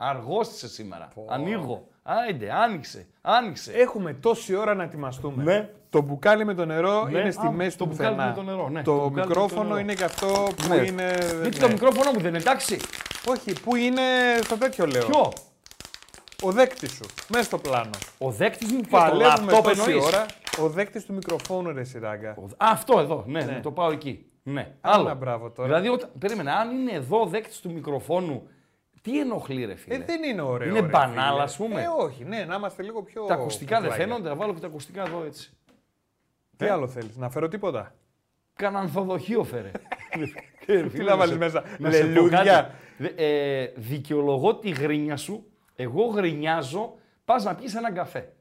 Είσαι σήμερα. Αργός είσαι σήμερα. Ανοίγω. Άιντε, άνοιξε. Άνοιξε. Έχουμε τόση ώρα να ετοιμαστούμε. Ναι. Το μπουκάλι με το νερό Ναι, είναι στη α, μέση το του μπουκάλι πουθενά. με το νερό, ναι, το Το μπουκάλι με το μικρόφωνο νερό. είναι και αυτό που Ναι. είναι. Γιατί ναι. το μικρόφωνο μου δεν είναι εντάξει. Όχι, που είναι στο τέτοιο λέω. Ποιο; Ο δέκτης σου. Μέσα στο πλάνο. Ο δέκτης μου ποιος το Παλεύουμε λάπτοπ τόση εννοείς; ώρα. Ο δέκτης του μικροφόνου, ρε Σιράγκα. Ο- Α, αυτό εδώ, ναι, να το πάω εκεί. Ναι. Άλλο. Άνα, μπράβο τώρα. Δηλαδή, όταν... περίμενε, αν είναι εδώ ο δέκτης του μικροφόνου, τι ενοχλεί, ρε φίλε; Ε, δεν είναι ωραίο. Είναι ρε, μπανάλ, φίλε. ας πούμε. Ε, όχι, ναι, να είμαστε λίγο πιο. Τα ακουστικά δεν κουκλάκια. φαίνονται, θα βάλω και τα ακουστικά εδώ έτσι. Τι άλλο θέλεις, να φέρω τίποτα; Κάνα ανθοδοχείο φέρε. Τι να βάλεις μέσα, Να σε πω λελούδια. κάτι. Δε- Ε, δικαιολογώ τη γρίνια σου. Εγώ γρινιάζω. Πας να πιεις έναν καφέ.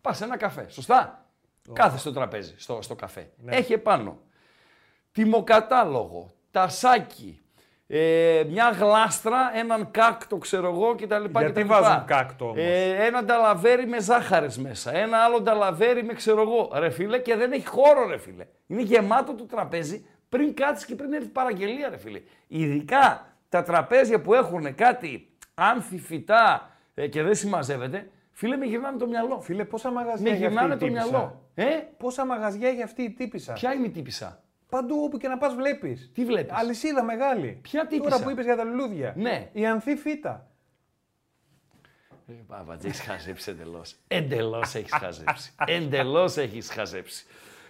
Πας σε ένα καφέ. Σωστά; Κάθε στο τραπέζι, στο, στο καφέ. Ναι. Έχει επάνω τιμοκατάλογο, τασάκι, ε, μια γλάστρα, έναν κάκτο, ξέρω εγώ κτλ. Γιατί κτλ. βάζουν κάκτο όμως; Ε, ένα νταλαβέρι με ζάχαρες μέσα. Ένα άλλο νταλαβέρι με ξέρω εγώ. Ρε φίλε, και δεν έχει χώρο, ρε φίλε. Είναι γεμάτο το τραπέζι πριν κάτσεις και πριν έρθει παραγγελία, ρε φίλε. Ειδικά τα τραπέζια που έχουν κάτι άνθη φυτά ε, και δεν συμμαζεύεται, φίλε, με γυρνάνε το μυαλό. Φίλε, πόσα μαγαζιά με έχει αυτή γυρνάνε η το τύπισσα. μυαλό. Ε, Πόσα μαγαζιά έχει αυτή η τύπησα; ποια είναι η τύπησα; Παντού όπου και να πας βλέπεις. Τι βλέπεις; Αλυσίδα μεγάλη. Ποια τύπισσα; Τώρα που είπες για τα λουλούδια. Ναι. Η ανθή φύτα. Ε, Παπατζή, έχεις χαζέψει εντελώς. Εντελώς έχεις χαζέψει. Εντελώς έχεις χαζέψει.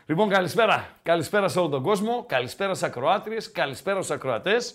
Λοιπόν, καλησπέρα. Καλησπέρα σε όλο τον κόσμο. Καλησπέρα σε ακροάτριες. Καλησπέρα στους ακροατές.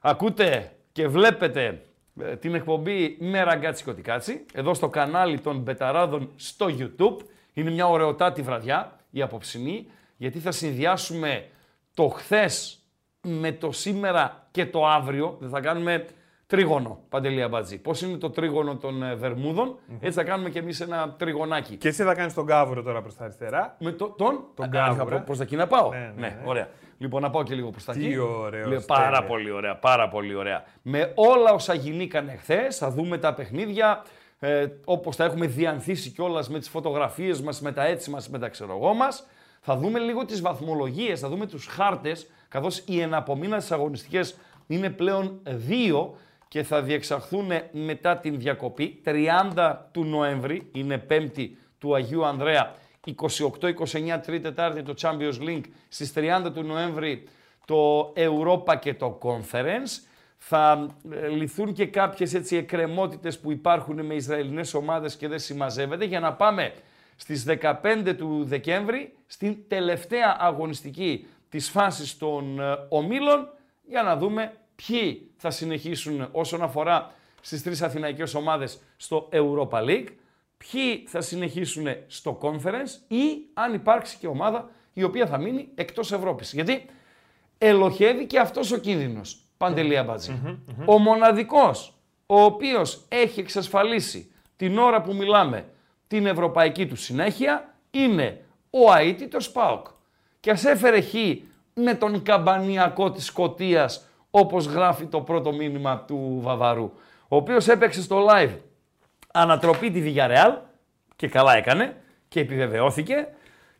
Ακούτε και βλέπετε ε, την εκπομπή με ραγκάτσι κωτικάτσι. Εδώ στο κανάλι των Μπεταράδων στο YouTube. Είναι μια ωραιοτάτη βραδιά η απόψινή. Γιατί θα συνδυάσουμε το χθες με το σήμερα και το αύριο. Δεν θα κάνουμε τρίγωνο, Παντελή Αμπατζή. Πώς είναι το τρίγωνο των ε, Βερμούδων, έτσι θα κάνουμε και εμείς ένα τριγωνάκι. Και εσύ θα κάνεις τον κάβουρο τώρα προς τα αριστερά. Με το, τον, Τον Α, Γκάβουρα. θα πω προς τα εκεί να πάω. Ναι, ναι, ναι. ωραία. Λοιπόν, να πάω και λίγο προς τα Τι εκεί. ωραίος, Λέω, πάρα τέλεια. πολύ ωραία, πάρα πολύ ωραία. Με όλα όσα γινήκανε χθες, θα δούμε τα παιχνίδια, ε, όπως τα έχουμε διανθίσει κιόλας με τις φωτογραφίες μας, με τα έτσι μας, με τα ξέρω εγώ μας. Θα δούμε λίγο τις βαθμολογίες, θα δούμε τους χάρτες, καθώς οι εναπομείναντες αγωνιστικές είναι πλέον δύο και θα διεξαχθούν μετά την διακοπή. 30 του Νοέμβρη, είναι πέμπτη του Αγίου Ανδρέα, 28-29 Τρίτη Τετάρτη το Champions League, στις 30 του Νοέμβρη το Europa και το Conference. Θα ε, λυθούν και κάποιες έτσι εκκρεμότητες που υπάρχουν με Ισραηλινές ομάδες και δεν συμμαζεύεται για να πάμε στις 15 του Δεκέμβρη στην τελευταία αγωνιστική της φάσης των ε, ομίλων για να δούμε ποιοι θα συνεχίσουν όσον αφορά στις τρεις αθηναϊκές ομάδες στο Europa League, ποιοι θα συνεχίσουν στο Conference ή αν υπάρξει και ομάδα η οποία θα μείνει εκτός Ευρώπης. Γιατί ελοχεύει και αυτός ο κίνδυνος, Παντελή Αμπατζή. Ο μοναδικός ο οποίος έχει εξασφαλίσει την ώρα που μιλάμε την ευρωπαϊκή του συνέχεια είναι ο αίτητος ΠΑΟΚ. Και ας έφερε χ με τον καμπανιακό της Σκοτίας όπως γράφει το πρώτο μήνυμα του Βαβαρού. Ο οποίος έπαιξε στο live ανατροπή τη Villarreal και καλά έκανε και επιβεβαιώθηκε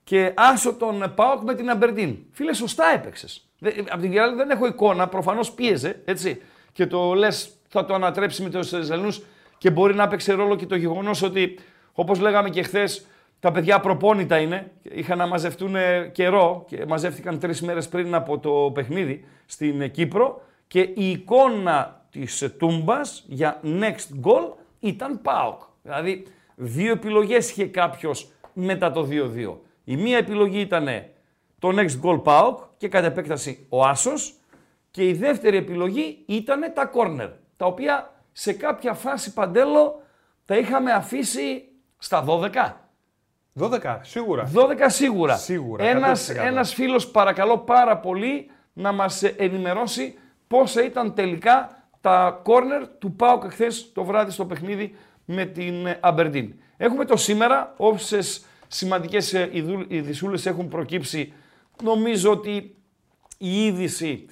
και άσο τον Πάοκ με την Αμπερντίν. Φίλε, σωστά έπαιξες. Από την Villarreal δεν έχω εικόνα, προφανώς πίεζε έτσι. Και το λες, θα το ανατρέψει με τους Ισραηλινού και μπορεί να έπαιξε ρόλο και το γεγονός ότι, όπως λέγαμε και χθες, τα παιδιά προπόνητα είναι. Είχαν να μαζευτούν καιρό και μαζεύτηκαν τρεις μέρες πριν από το παιχνίδι στην Κύπρο και η εικόνα της Τούμπας για next goal ήταν ΠΑΟΚ. Δηλαδή, δύο επιλογές είχε κάποιος μετά το 2-2. Η μία επιλογή ήταν το next goal ΠΑΟΚ και κατ' επέκταση ο Άσος και η δεύτερη επιλογή ήταν τα corner, τα οποία σε κάποια φάση παντέλο τα είχαμε αφήσει στα 12. 12, σίγουρα. 12 σίγουρα. Σίγουρα, Ένας, 100%. ένας φίλος παρακαλώ πάρα πολύ να μας ενημερώσει πόσα ήταν τελικά τα κόρνερ του ΠΑΟΚ χθε το βράδυ στο παιχνίδι με την Αμπερντίν. Έχουμε το σήμερα, όσε σημαντικές ειδισούλε έχουν προκύψει. Νομίζω ότι η είδηση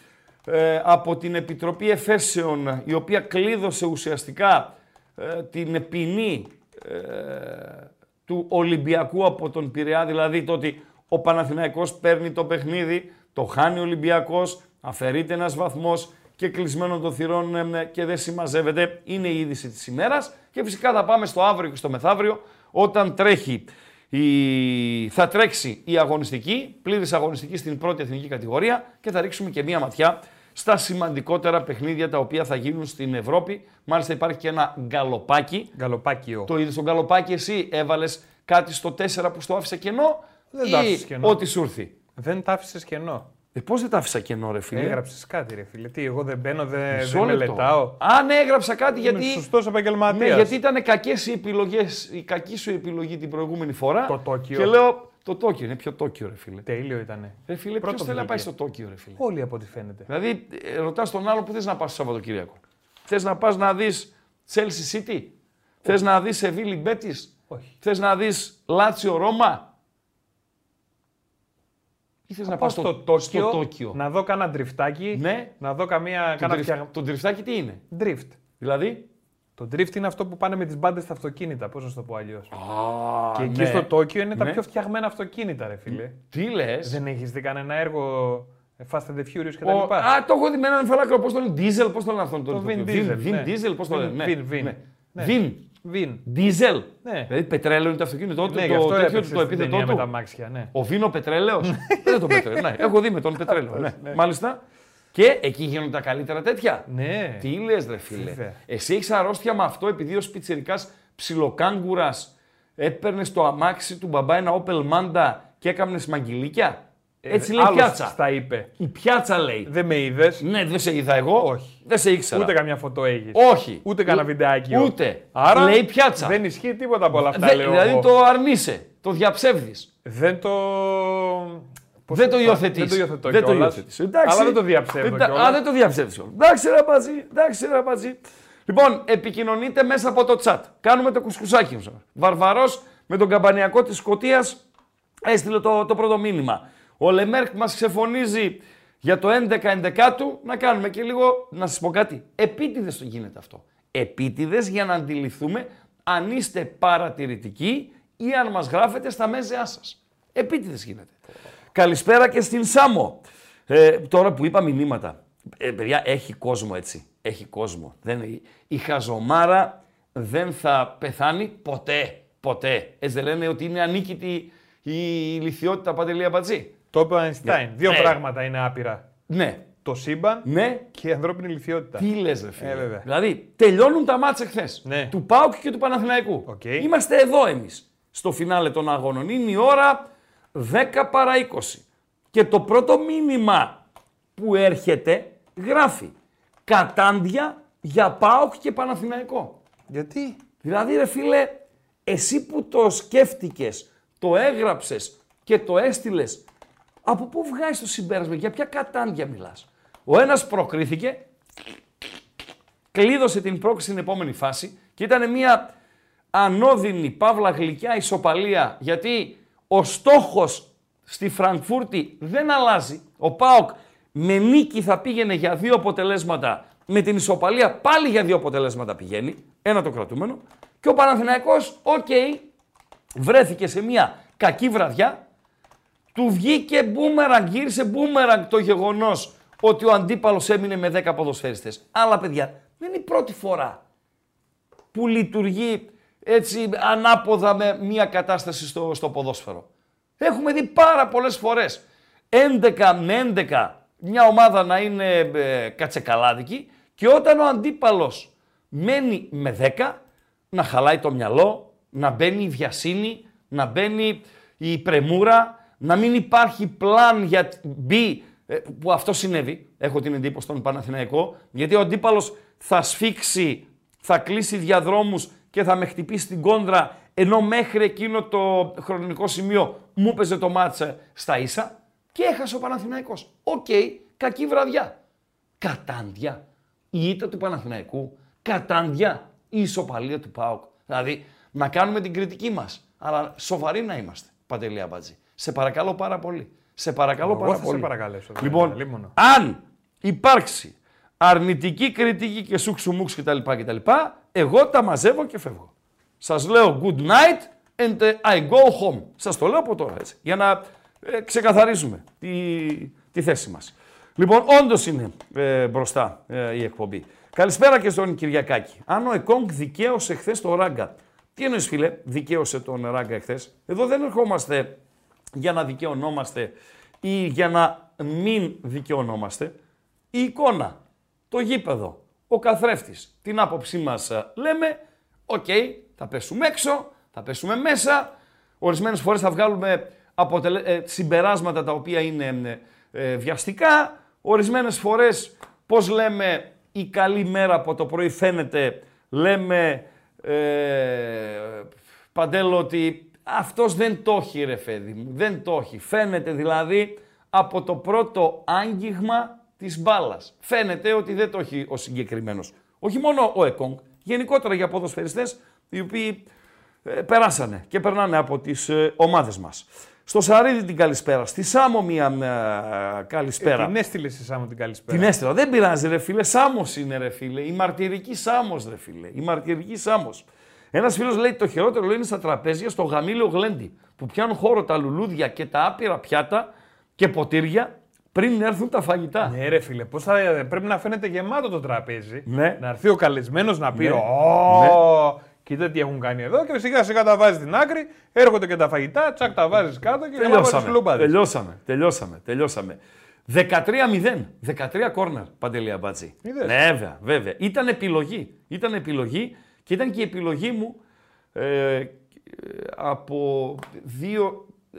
ε, από την Επιτροπή Εφέσεων, η οποία κλείδωσε ουσιαστικά ε, την ποινή ε, του Ολυμπιακού από τον Πειραιά, δηλαδή το ότι ο Παναθηναϊκός παίρνει το παιχνίδι, το χάνει ο Ολυμπιακός, αφαιρείται ένας βαθμός και κλεισμένο των θυρών και δεν συμμαζεύεται, είναι η είδηση της ημέρας και φυσικά θα πάμε στο αύριο και στο μεθαύριο όταν τρέχει η... θα τρέξει η αγωνιστική, πλήρης αγωνιστική στην πρώτη εθνική κατηγορία και θα ρίξουμε και μία ματιά στα σημαντικότερα παιχνίδια τα οποία θα γίνουν στην Ευρώπη. Μάλιστα υπάρχει και ένα γκαλοπάκι. Γκαλοπάκιο. Το είδες στο γκαλοπάκι εσύ, έβαλες κάτι στο 4 που στο άφησε κενό. Δεν ή το άφησες κενό. Ό,τι σου έρθει; Δεν τα άφησες κενό. Ε, Πώς δεν τα άφησα κενό, ρε φίλε; Έγραψες κάτι, ρε φίλε. Τι, εγώ δεν μπαίνω, δεν, Μισό δεν λεπτό. μελετάω. Αν έγραψα κάτι γιατί. Είμαι σωστός επαγγελματίας. Ναι, γιατί ήταν κακές οι επιλογές, η κακή σου επιλογή την προηγούμενη φορά. Το Τόκιο. Και λέω, το Τόκιο είναι πιο Τόκιο, ρε φίλε. Τέλειο ήτανε. Ρε φίλε, ποιος Πρώτο θέλει να πάει βγήκε. στο Τόκιο, ρε φίλε; Όλοι από ό,τι φαίνεται. Δηλαδή, ρωτάς τον άλλο που θες να πας στο Σαββατοκύριακο; Θες να πας να δεις Chelsea City; Θες να δεις Seville Betis; Όχι. Θες να δεις Λάτσιο Ρώμα. Ή θες να πας Πάω στο, στο Τόκιο, στο Τόκιο; να δω κάνα τριφτάκι. Ναι. Να δω καμία. Το, Κάνα τριφ- φτιαγ... το τριφτάκι τι είναι; Drift. Δηλαδή; Το drift είναι αυτό που πάνε με τις μπάντες στα αυτοκίνητα. Πώς να σου το πω αλλιώς. Α, Και εκεί ναι. στο Τόκιο είναι τα Ναι. πιο φτιαγμένα αυτοκίνητα, ρε φίλε. Τι λες; Δεν έχεις δει κανένα έργο ε, Fast and the Furious κτλ. Α, το έχω δει με έναν φαλάκρο. Πώς το λένε, Diesel, πώς το λένε αυτόν Το τον. Vin τον- Diesel, Vin ναι. Diesel, πώς το Vin- λένε. Vin, Vin. Ναι. Ναι. Vin. Βιν. Diesel. Ναι. Δηλαδή πετρέλαιο είναι το αυτοκίνητό του. Ναι, γι' το, αυτό τέτοιο έπαιξες του, το στην επίθετό ταινία με του. τα μάξια. Ναι. Ο Βίνο Πετρέλαιος. Δεν το πετρέλαιο. Ναι, έχω δει με τον Πετρέλαιο. ναι. Μάλιστα. Και εκεί γίνονται τα καλύτερα τέτοια. Ναι. Τι λες, ρε φίλε. Βέβαια. Εσύ έχεις αρρώστια με αυτό επειδή ο πιτσερικά ψιλοκάγκουρας έπαιρνες στο αμάξι του μπαμπά ένα Opel Manda και έκανε μαγγιλίκια. Έτσι λέει η Ε, Άλλος πιάτσα. Στα είπε. Η πιάτσα λέει. Δεν με είδες. Ναι, δεν σε είδα εγώ. Όχι. Δεν σε ήξερα. Ούτε καμιά φωτό έχεις. Όχι. Ούτε κανένα Ου- βιντεάκι. Ούτε. Άρα Λέει πιάτσα. Δεν ισχύει τίποτα από όλα αυτά, Δε- λέω δηλαδή εγώ. το αρνείσαι. Το διαψεύδεις. Δεν το. Πώς Δεν το θα- υιοθετείς. Δεν το υιοθετώ Δεν το κιόλας. υιοθετείς. Εντάξει. Αλλά δεν το διαψεύδω Εντά- κιόλας. Α, δεν το διαψεύδεις κιόλας. Εντάξει ρε πατζή, εντάξει ρε πατζή. Λοιπόν, επικοινωνείτε μέσα από το chat. Κάνουμε το κουσκουσάκι μας. Βαρβαρός με τον καμπανιακό της Σκωτίας έστειλε το, το πρώτο μήνυμα. Ο Λεμέρκ μας ξεφωνίζει για το 11-11 του. Να κάνουμε και λίγο, να σας πω κάτι. Επίτηδες το γίνεται αυτό. Επίτηδες για να αντιληφθούμε αν είστε παρατηρητικοί ή αν μας γράφετε στα μέζεά σας. Επίτηδες γίνεται. Καλησπέρα και στην Σάμο. Ε, τώρα που είπα μηνύματα. Ε, παιδιά, έχει κόσμο έτσι. Έχει κόσμο. Δεν, η χαζομάρα δεν θα πεθάνει ποτέ. Ποτέ. Έτσι δεν λένε ότι είναι ανίκητη η λυθιότητα Παντελία Μπατζή. Το είπε ο Einstein. Δύο Ναι. πράγματα είναι άπειρα. Ναι. Το σύμπαν Ναι. και η ανθρώπινη ηλιθιότητα. Τι λες ρε φίλε. Ε, βέβαια. δηλαδή, τελειώνουν τα ματς χθες. Ναι. Του ΠΑΟΚ και του Παναθηναϊκού. Οκ. Είμαστε εδώ εμείς. Στο φινάλε των αγώνων. Είναι η ώρα 10 παρά 20. Και το πρώτο μήνυμα που έρχεται γράφει κατάντια για ΠΑΟΚ και Παναθηναϊκό. Γιατί; Δηλαδή ρε φίλε, εσύ που το σκέφτηκες, το έγραψες και το έστειλες, από πού βγάζεις το συμπέρασμα, για ποια κατάντια μιλάς; Ο ένας προκρίθηκε, κλείδωσε την πρόκριση στην επόμενη φάση και ήταν μια ανώδυνη, παύλα γλυκιά ισοπαλία, γιατί ο στόχος στη Φραγκφούρτη δεν αλλάζει. Ο ΠΑΟΚ με νίκη θα πήγαινε για δύο αποτελέσματα, με την ισοπαλία πάλι για δύο αποτελέσματα πηγαίνει, ένα το κρατούμενο, και ο Παναθηναϊκός, οκ, βρέθηκε σε μια κακή βραδιά, του βγήκε μπούμεραγκ, γύρισε μπούμεραγκ το γεγονός ότι ο αντίπαλος έμεινε με 10 ποδοσφαίριστες. Αλλά παιδιά, δεν είναι η πρώτη φορά που λειτουργεί έτσι ανάποδα με μια κατάσταση στο, στο ποδόσφαιρο. Έχουμε δει πάρα πολλές φορές 11 με 11 μια ομάδα να είναι ε, κατσεκαλάδικη και όταν ο αντίπαλος μένει με 10 να χαλάει το μυαλό, να μπαίνει η βιασύνη, να μπαίνει η πρεμούρα, να μην υπάρχει πλάνο B, ε, που αυτό συνέβη, έχω την εντύπωση στον Παναθηναϊκό, γιατί ο αντίπαλος θα σφίξει, θα κλείσει διαδρόμους και θα με χτυπήσει στην κόντρα, ενώ μέχρι εκείνο το χρονικό σημείο μου έπαιζε το ματς στα ίσα και έχασε ο Παναθηναϊκός. Οκ, κακή βραδιά. Κατάντια. Η ήττα του Παναθηναϊκού. Κατάντια. Η ισοπαλία του ΠΑΟΚ. Δηλαδή, να κάνουμε την κριτική μας. Αλλά σοβαροί να είμαστε, Παντελή Αμπατζή. Σε παρακαλώ πάρα πολύ. Σε παρακαλώ Εγώ πάρα θα σε πολύ. παρακαλέσω, δεν Λοιπόν, είναι λίμωνο. αν υπάρξει αρνητική κριτική και σουξουμούξ κτλ, κτλ, εγώ τα μαζεύω και φεύγω. Σας λέω good night and I go home. Σας το λέω από τώρα έτσι, για να ε, ξεκαθαρίζουμε τη, τη θέση μας. Λοιπόν, όντως είναι ε, μπροστά ε, η εκπομπή. Καλησπέρα και στον Κυριακάκη. Αν ο Έκονγκ δικαίωσε χθες το Ράγκα. Τι εννοείς, φίλε, δικαίωσε τον Ράγκα εχθές. Εδώ δεν ερχόμαστε για να δικαιωνόμαστε ή για να μην δικαιωνόμαστε. Η εικόνα, το γήπεδο, ο καθρέφτης, την άποψή μας ε, λέμε, οκ, θα πέσουμε έξω, θα πέσουμε μέσα, ορισμένες φορές θα βγάλουμε αποτελε... ε, συμπεράσματα τα οποία είναι ε, βιαστικά, ορισμένες φορές, πώς λέμε, η καλή μέρα από το πρωί φαίνεται, λέμε, ε, Παντέλο, ότι αυτός δεν το έχει ρε φέδι μου, δεν το έχει. Φαίνεται δηλαδή από το πρώτο άγγιγμα της μπάλας. Φαίνεται ότι δεν το έχει ο συγκεκριμένος. Όχι μόνο ο Εκόνγκ, γενικότερα για ποδοσφαιριστές οι οποίοι ε, περάσανε και περνάνε από τις ε, ομάδες μας. Στο Σαρίδη την καλησπέρα, στη Σάμο μια ε, καλησπέρα. Την έστειλε εσύ Σάμο την καλησπέρα. Την έστειλα. Δεν πειράζει, ρε φίλε. Σάμος είναι, ρε φίλε. Η μαρτυρική Σάμος, ρε φίλε. Η μαρτυρική Σάμος. Ένας φίλος λέει: Το χειρότερο λέει, είναι στα τραπέζια στο γαμήλιο γλέντι που πιάνουν χώρο τα λουλούδια και τα άπειρα πιάτα και ποτήρια πριν έρθουν τα φαγητά. Ναι, ρε φίλε, πώς θα, πρέπει να φαίνεται γεμάτο το τραπέζι. Ναι. Να έρθει ο καλεσμένος να πει: Ναι. Ω, κοίτα τι έχουν κάνει εδώ. Και σιγά σιγά τα βάζεις στην άκρη, έρχονται και τα φαγητά, τσακ τα βάζεις κάτω και γεμάτο τις Τελειώσαμε. λούμπαδες. Τελειώσαμε. Τελειώσαμε. Τελειώσαμε. 13-0. 13 κόρνερ, Παντελή Αμπάτζη. Είδες. Ναι, βέβαια, βέβαια. Ήταν επιλογή. Ήταν επιλογή και ήταν και η επιλογή μου ε, ε, από δύο, ε,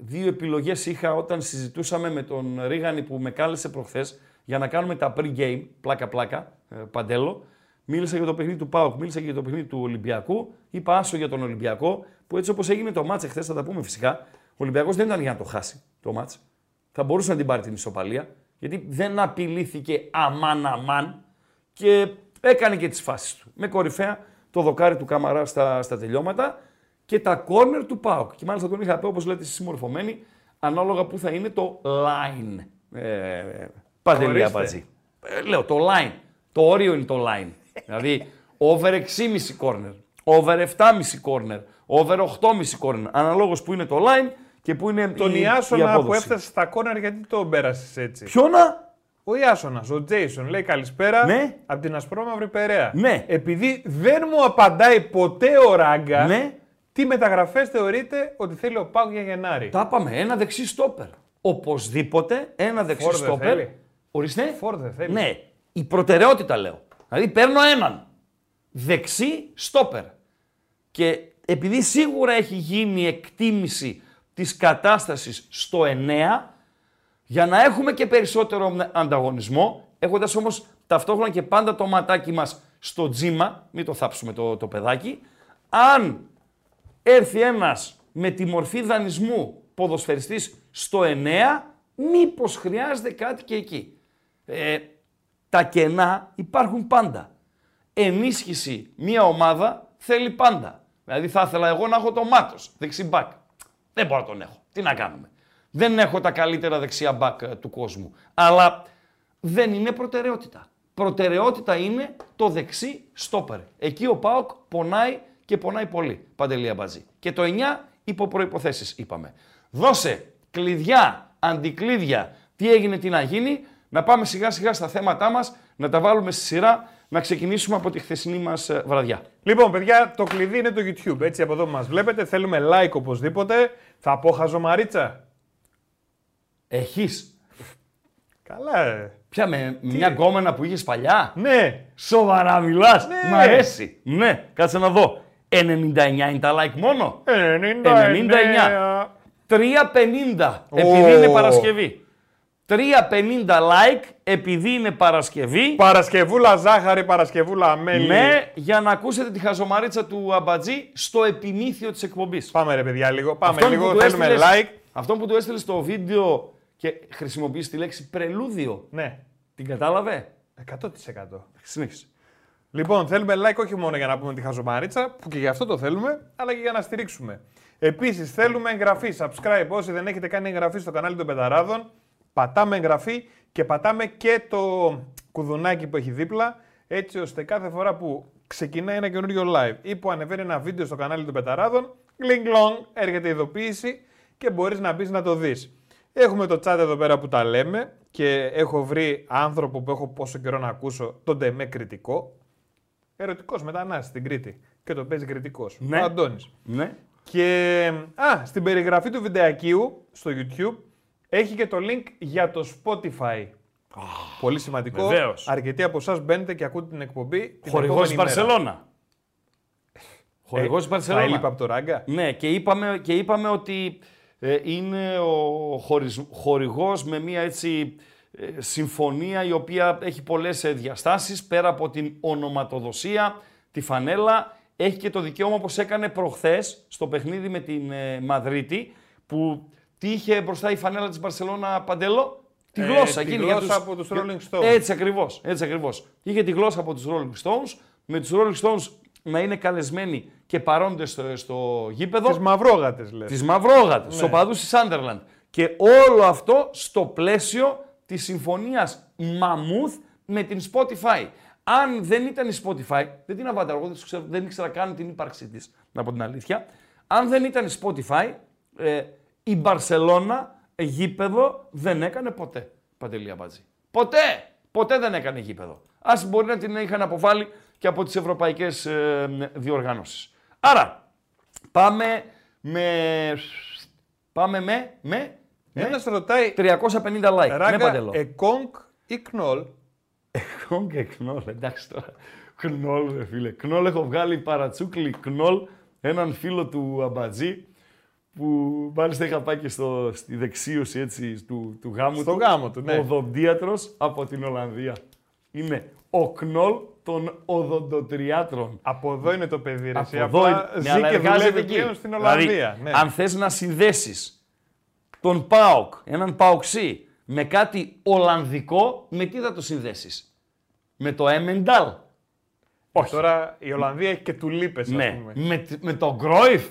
δύο επιλογές είχα όταν συζητούσαμε με τον Ρίγανη που με κάλεσε προχθές για να κάνουμε τα pre-game, πλάκα-πλάκα, ε, Παντέλο. Μίλησα για το παιχνίδι του ΠΑΟΚ, μίλησα και για το παιχνίδι του Ολυμπιακού. Είπα άσο για τον Ολυμπιακό, που έτσι όπως έγινε το μάτς εχθές, θα τα πούμε φυσικά, ο Ολυμπιακός δεν ήταν για να το χάσει το μάτς. Θα μπορούσε να την πάρει την ισοπαλία, γιατί δεν απειλήθηκε αμάν αμάν και έκανε και τις φάσεις του. Με κορυφαία το δοκάρι του Καμαρά στα, στα τελειώματα και τα κόρνερ του ΠΑΟΚ. Και μάλιστα τον είχα πει, όπως λέτε, συμμορφωμένοι, ανάλογα που θα είναι το line. Ε, Παντελή Ορίστε. Αμπατζή. Ε, λέω, το line. Το όριο είναι το line. δηλαδή, over 6,5 κόρνερ, over 7,5 κόρνερ, over 8,5 κόρνερ. Αναλόγως που είναι το line και που είναι Τον η, η Ιάσονα που απόδοση. έφτασε στα κόρνερ, γιατί τον πέρασες έτσι; Ποιο να... Ο Ιάσονας, ο Τζέισον, λέει καλησπέρα Ναι. από την Ασπρόμαυρη Περαία. Ναι. Επειδή δεν μου απαντάει ποτέ ο Ράγκα, Ναι. Τι μεταγραφές θεωρείτε ότι θέλει ο Πάου για Γενάρη; Τα είπαμε, ένα δεξί στόπερ. Οπωσδήποτε ένα δεξί Φόρ δεν στόπερ. θέλει. Ορίστε. Φόρ δεν θέλει. Ναι, η προτεραιότητα λέω. Δηλαδή παίρνω έναν δεξί στόπερ. Και επειδή σίγουρα έχει γίνει εκτίμηση της κατάστασης στο 9, για να έχουμε και περισσότερο ανταγωνισμό, έχοντας όμως ταυτόχρονα και πάντα το ματάκι μας στο τζίμα, μην το θάψουμε το, το παιδάκι, αν έρθει ένας με τη μορφή δανεισμού ποδοσφαιριστής στο 9, μήπως χρειάζεται κάτι και εκεί. Ε, τα κενά υπάρχουν πάντα. Ενίσχυση μία ομάδα θέλει πάντα. Δηλαδή θα ήθελα εγώ να έχω το Μάτος, δεξί μπακ. Δεν μπορώ να τον έχω. Τι να κάνουμε. Δεν έχω τα καλύτερα δεξιά μπακ ε, του κόσμου. Αλλά δεν είναι προτεραιότητα. Προτεραιότητα είναι το δεξί στόπερ. Εκεί ο ΠΑΟΚ πονάει και πονάει πολύ. Παντελία Μπαζή. Και το 9 υπό προϋποθέσεις είπαμε. Δώσε κλειδιά, αντικλείδια, τι έγινε, τι να γίνει. Να πάμε σιγά σιγά στα θέματά μας, να τα βάλουμε στη σειρά, να ξεκινήσουμε από τη χθεσινή μας ε, βραδιά. Λοιπόν, παιδιά, το κλειδί είναι το YouTube. Έτσι από εδώ που μας βλέπετε. Θέλουμε like οπωσδήποτε. Θα πω χαζομαρίτσα. Έχεις Καλά, ε. πια με μια γκόμενα που είχες παλιά; Ναι. Σοβαρά μιλάς. Ναι. Μ' αρέσει. Ναι, κάτσε να δω. 99 είναι τα like μόνο; 99. 350 επειδή Ω. είναι Παρασκευή. 350 like επειδή είναι Παρασκευή. Παρασκευούλα ζάχαρη, Παρασκευούλα μέλι. Ναι, για να ακούσετε τη χαζομαρίτσα του Αμπατζή στο επιμήθειο της εκπομπής. Πάμε ρε παιδιά λίγο. Πάμε Αυτόν λίγο. που του Θέλουμε έστειλες- like. Αυτόν που του έστειλες στο βίντεο και χρησιμοποιήσει τη λέξη πρελούδιο. Ναι. Την κατάλαβε; 100%. Συνέχισε. Λοιπόν, θέλουμε like όχι μόνο για να πούμε τη χαζομαρίτσα, που και γι' αυτό το θέλουμε, αλλά και για να στηρίξουμε. Επίσης, θέλουμε εγγραφή, subscribe. Όσοι δεν έχετε κάνει εγγραφή στο κανάλι των Πεταράδων, πατάμε εγγραφή και πατάμε και το κουδουνάκι που έχει δίπλα, έτσι ώστε κάθε φορά που ξεκινάει ένα καινούριο live ή που ανεβαίνει ένα βίντεο στο κανάλι των Πεταράδων, γκλινγκ έρχεται η ειδοποίηση και μπορείς να μπεις να το δεις. Έχουμε το chat εδώ πέρα που τα λέμε και έχω βρει άνθρωπο που έχω τόσο καιρό να ακούσω, τον Ντεμέ κριτικό. Ερωτικός μετανάστη στην Κρήτη. Και το παίζει κριτικός. Ναι. Ο Αντώνης. Ναι. Και α, στην περιγραφή του βιντεακίου στο YouTube έχει και το link για το Spotify. Πολύ σημαντικό. βεβαίως. Αρκετοί από εσάς μπαίνετε και ακούτε την εκπομπή. Την Χορηγός επόμενη μέρα. Μπαρσελόνα. Χορηγός Ε, Τα Μπαρσελόνα. έλειπα από το ράγκα. Ναι, και είπαμε, και είπαμε ότι ε, είναι ο χωρις, χορηγός με μια έτσι ε, συμφωνία η οποία έχει πολλές ε, διαστάσεις πέρα από την ονοματοδοσία, τη φανέλα, έχει και το δικαίωμα όπως έκανε προχθές στο παιχνίδι με την ε, Μαδρίτη που τι είχε μπροστά η φανέλα της Μπαρσελόνα Παντέλο, τη Ε, γλώσσα. τη εκείνη για γλώσσα από τους Rolling Stones. Έτσι ακριβώς, έτσι ακριβώς. Είχε τη γλώσσα από τους Rolling Stones, με τους Rolling Stones να είναι καλεσμένοι και παρόντες στο, στο γήπεδο. Τις μαυρόγατες λες. Τη Μαυρόγατες, Ναι. στου οπαδού της Σάντερλαντ. Και όλο αυτό στο πλαίσιο της συμφωνίας Μαμούθ με την Spotify. Αν δεν ήταν η Spotify, δεν την αβάντα, εγώ δεν, τους ξέρω- δεν ήξερα καν την ύπαρξή της, να πω την αλήθεια. Αν δεν ήταν η Spotify, ε, η Μπαρσελώνα γήπεδο δεν έκανε ποτέ. Παντελή Αμπατζή. Ποτέ! Ποτέ δεν έκανε γήπεδο. Α μπορεί να την είχαν αποβάλει και από τις ευρωπαϊκές ε, διοργανώσεις. Άρα, πάμε με. Πάμε με. με. Με Ένας ρωτάει, 350 like. ναι, ράγκα, Παντελό. εκόνκ ή κνόλ; Κόν και κνόλ, εντάξει τώρα. Κνόλ, ρε φίλε. Κνόλ έχω βγάλει παρατσούκλι κνόλ, έναν φίλο του Αμπατζή, που μάλιστα είχα πάει και στο, στη δεξίωση έτσι, του, του γάμου Στο του. γάμο του, ναι. Οδοντίατρος από την Ολλανδία. Είναι ο κνόλ των οδοντοτριάτρων. Από εδώ είναι το παιδί, ρε. εσύ. Από εδώ Απλά είναι. ζει Ναι, αλλά και εργάζεται δουλεύει εκεί. πλέον στην Δηλαδή, Ολλανδία. ναι. Αν θες να συνδέσεις τον ΠΑΟΚ, έναν ΠΑΟΚΣί, με κάτι Ολλανδικό, με τι θα το συνδέσεις; Με το Εμεντάλ. Όχι. Τώρα η Ολλανδία έχει και τουλίπες, ας ναι. πούμε. Με, με τον Γκρόιφ;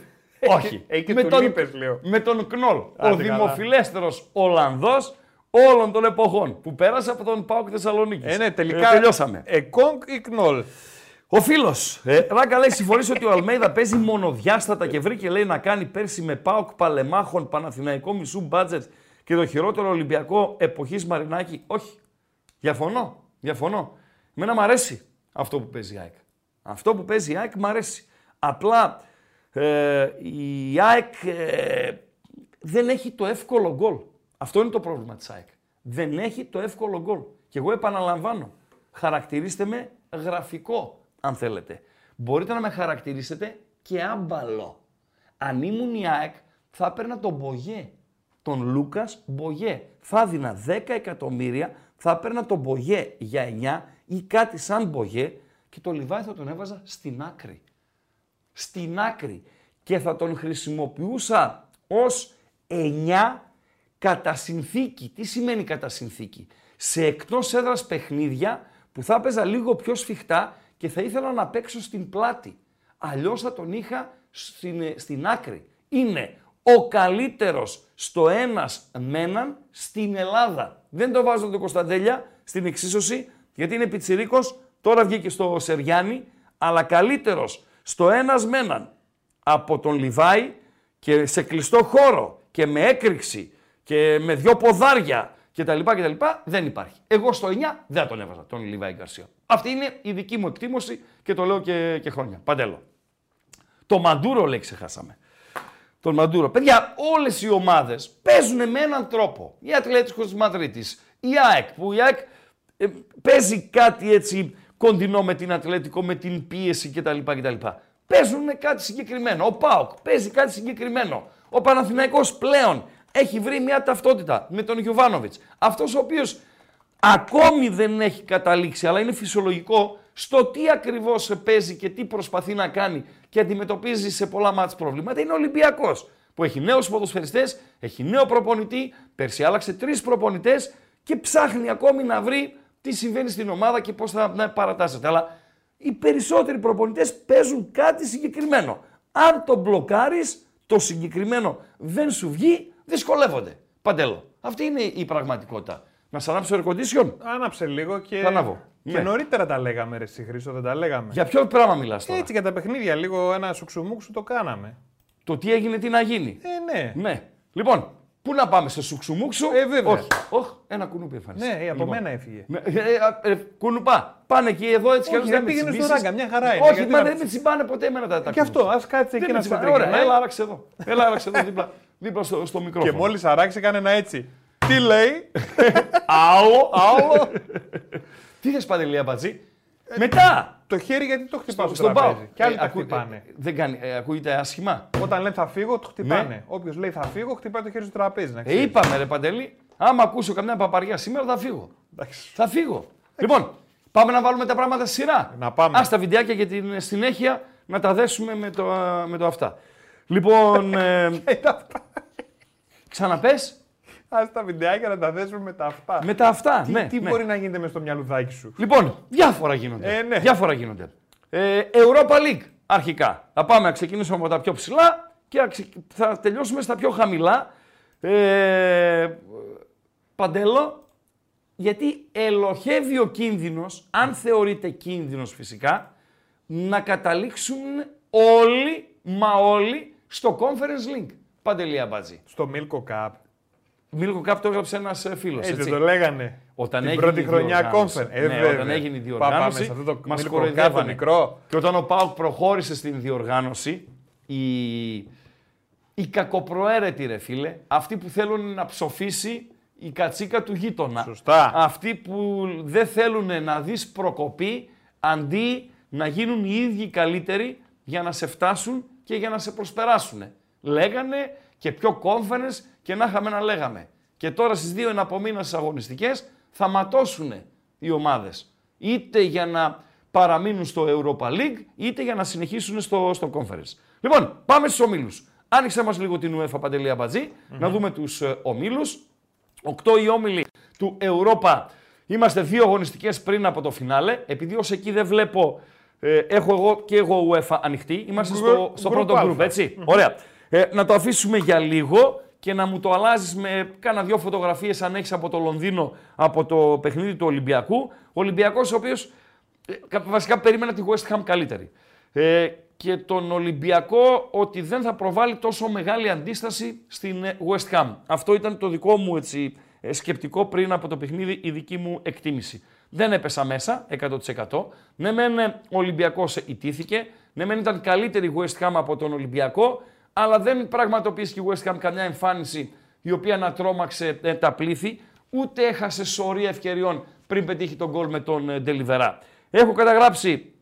Όχι. έχει και με, τουλίπες, λέω. με τον Κνόλ. ο καλά. δημοφιλέστερος Ολλανδός όλων των εποχών που πέρασε από τον ΠΑΟΚ Θεσσαλονίκης. Ε, ναι, τελικά. τελειώσαμε. Εκόνκ ή κνόλ. Ο φίλος. Ε, Ράγκα λέει: Συμφωνείς ότι ο Αλμέιδα παίζει μονοδιάστατα και βρήκε λέει να κάνει πέρσι με Πάοκ Παλεμάχων Παναθηναϊκό μισού μπάτζετ και το χειρότερο Ολυμπιακό εποχής Μαρινάκη. Όχι. Διαφωνώ. Διαφωνώ. Εμένα μου αρέσει αυτό που παίζει η ΑΕΚ. Αυτό που παίζει η ΑΕΚ μου αρέσει. Απλά ε, η ΑΕΚ ε, δεν έχει το εύκολο γκολ. Αυτό είναι το πρόβλημα της ΑΕΚ. Δεν έχει το εύκολο γκολ. Και εγώ επαναλαμβάνω, χαρακτηρίστε με γραφικό, αν θέλετε. Μπορείτε να με χαρακτηρίσετε και άμπαλο. Αν ήμουν η ΑΕΚ, θα έπαιρνα τον Μπογέ. Τον Λούκας Μπογέ. Θα έδινα 10 εκατομμύρια, θα έπαιρνα τον Μπογέ για 9 ή κάτι σαν Μπογέ και το Λιβάη θα τον έβαζα στην άκρη στην άκρη και θα τον χρησιμοποιούσα ως 9 κατά συνθήκη. Τι σημαίνει κατά συνθήκη; Σε εκτός έδρας παιχνίδια που θα έπαιζα λίγο πιο σφιχτά και θα ήθελα να παίξω στην πλάτη. Αλλιώς θα τον είχα στην, ε, στην άκρη. Είναι ο καλύτερος στο ένας με έναν στην Ελλάδα. Δεν το βάζω τον Κωνσταντέλια στην εξίσωση γιατί είναι πιτσιρίκος, τώρα βγήκε στο Σεριάννη, αλλά καλύτερος στο ένας με έναν από τον Λιβάη και σε κλειστό χώρο και με έκρηξη και με δυο ποδάρια κτλ. κτλ δεν υπάρχει. Εγώ στο 9 δεν θα τον έβαζα τον Λιβάη Γκαρσία. Αυτή είναι η δική μου εκτίμωση και το λέω και, και χρόνια. Παντέλο. Το Μαντούρο λέει ξεχάσαμε. Τον Μαντούρο. Παιδιά, όλες οι ομάδες παίζουν με έναν τρόπο. Η Ατλέτικος της Μαδρίτης, η ΑΕΚ, που η ΑΕΚ ε, παίζει κάτι έτσι κοντινό με την Ατλέτικο, με την πίεση κτλ. κτλ. Παίζουν με κάτι συγκεκριμένο. Ο ΠΑΟΚ παίζει κάτι συγκεκριμένο. Ο Παναθηναϊκός πλέον έχει βρει μια ταυτότητα με τον Γιωβάνοβιτς. Αυτός ο οποίος ακόμη δεν έχει καταλήξει, αλλά είναι φυσιολογικό στο τι ακριβώς παίζει και τι προσπαθεί να κάνει και αντιμετωπίζει σε πολλά μάτς προβλήματα είναι ο Ολυμπιακός. Που έχει νέους ποδοσφαιριστές, έχει νέο προπονητή, πέρσι άλλαξε τρεις προπονητές και ψάχνει ακόμη να βρει τι συμβαίνει στην ομάδα και πώς θα να παρατάσσεται. Αλλά οι περισσότεροι προπονητές παίζουν κάτι συγκεκριμένο. Αν το μπλοκάρεις, το συγκεκριμένο δεν σου βγει, δυσκολεύονται. Παντέλο. Αυτή είναι η πραγματικότητα. Να σα ανάψω air condition. Άναψε λίγο και. Θα ανάβω. Και Ναι. νωρίτερα τα λέγαμε, ρε εσύ Χρήστο, δεν τα λέγαμε. Για ποιο πράγμα μιλάς τώρα; Έτσι για τα παιχνίδια, λίγο ένα σουξουμούξου το κάναμε. Το τι έγινε, τι να γίνει; Ε, ναι. Ναι. Λοιπόν, πού να πάμε, σε σουξουμούξου; Ε, βέβαια. Όχι, όχι, ένα κουνούπι εμφανίστηκε. Ναι, από Λοιπόν. μένα έφυγε. Ναι, ε, ε, ε, κουνουπά. Πάνε εκεί εδώ έτσι κι Όχι, αλλιώς ρε, δεν με πήγαινε στο τσιμπήσεις. ράγκα, μια χαρά είναι, Όχι, γιατί μα να- δεν με τσιμπάνε ποτέ εμένα τα, τα Και αυτό, κουνούπια. ας κάτσει Δεν εκεί με να σε τσιμπάνε. Ωραία, τριγυρνάει. έλα, άραξε εδώ. Έλα, άραξε εδώ δίπλα, δίπλα στο, στο Και μικρόφωνο. μόλις αράξει, έκανε ένα έτσι. Τι λέει, Άλλο, άλλο. Τι θες Παντελία Μπατζή. Μετά. το χέρι γιατί το χτυπάς στο Στον πάω. τραπέζι. Και άλλοι Ε, τα ακού- χτυπάνε. ε, Δεν κάνει, ε, ακούγεται άσχημα; Όταν λένε θα φύγω, το χτυπάνε. Ναι. Όποιος λέει θα φύγω, χτυπάει το χέρι στο τραπέζι. Να Ε, ξέρεις. είπαμε ρε Παντελή, άμα ακούσω καμιά παπαριά σήμερα θα φύγω. Εντάξει. Θα φύγω. Λοιπόν, πάμε να βάλουμε τα πράγματα στη σειρά. Να πάμε. Ας τα βιντεάκια για την συνέχεια να τα δέσουμε με το, με το αυτά. Λοιπόν, ε, Είναι αυτά. ξαναπες, Ας τα βιντεάκια να τα δέσουμε με τα αυτά. με τα αυτά. Τι, ναι, τι ναι. μπορεί να γίνεται με στο μυαλουδάκι σου; Λοιπόν, διάφορα γίνονται. Ε, ναι. Διάφορα γίνονται. Ε, Europa League, αρχικά. Θα πάμε να ξεκινήσουμε από τα πιο ψηλά και να ξε- θα τελειώσουμε στα πιο χαμηλά. Ε, Παντέλο, γιατί ελοχεύει ο κίνδυνος, αν θεωρείται κίνδυνος φυσικά, να καταλήξουν όλοι, μα όλοι, στο Conference League. Παντελία Μπατζή. Στο Milko Cup. Μίλκο Κάπ το έγραψε ένας ε, φίλος, Έτσι, έτσι. το λέγανε. Όταν την έγινε πρώτη η χρονιά διοργάνωση. κόμφερ. Ε, Ναι, βέβαια. όταν έγινε η Πά- Πάμε διοργάνωση, σε αυτό το μας Milko Cup το κοροϊδεύανε. μικρό. Και όταν ο Πάουκ προχώρησε στην διοργάνωση, η, η κακοπροαίρετη ρε φίλε, αυτοί που θέλουν να ψοφήσει η κατσίκα του γείτονα. Σωστά. Αυτοί που δεν θέλουν να δεις προκοπή, αντί να γίνουν οι ίδιοι καλύτεροι για να σε φτάσουν και για να σε προσπεράσουν. Λέγανε και πιο conference και να είχαμε να λέγαμε. Και τώρα στις δύο εναπομείνασες αγωνιστικές θα ματώσουν οι ομάδες. Είτε για να παραμείνουν στο Europa League, είτε για να συνεχίσουν στο, στο Conference. Λοιπόν, πάμε στους ομίλους. Άνοιξε μας λίγο την UEFA Παντελία Μπατζή, να δούμε τους ε, ομίλους. Οκτώ οι όμιλοι του Europa. Είμαστε δύο αγωνιστικές πριν από το φινάλε. Επειδή ως εκεί δεν βλέπω, ε, έχω εγώ και εγώ UEFA ανοιχτή. Είμαστε στο, στο Group πρώτο Α. group, έτσι. Ωραία. Ε, να το αφήσουμε για λίγο και να μου το αλλάζεις με κάνα δυο φωτογραφίες αν έχεις από το Λονδίνο, από το παιχνίδι του Ολυμπιακού. Ο Ολυμπιακός ο οποίος ε, κα- βασικά περίμενα τη West Ham καλύτερη. Ε, και τον Ολυμπιακό ότι δεν θα προβάλλει τόσο μεγάλη αντίσταση στην ε, West Ham. Αυτό ήταν το δικό μου έτσι, ε, σκεπτικό πριν από το παιχνίδι, η δική μου εκτίμηση. Δεν έπεσα μέσα 100%. Ναι, μεν ε, ο Ολυμπιακός ιτήθηκε, ναι, μεν ήταν καλύτερη η West Ham από τον Ολυμπιακό, αλλά δεν πραγματοποίησε η West Ham καμιά εμφάνιση η οποία να τρόμαξε ε, τα πλήθη, ούτε έχασε σωρία ευκαιριών πριν πετύχει τον γκολ με τον ε, Ντελιβερά. Έχω καταγράψει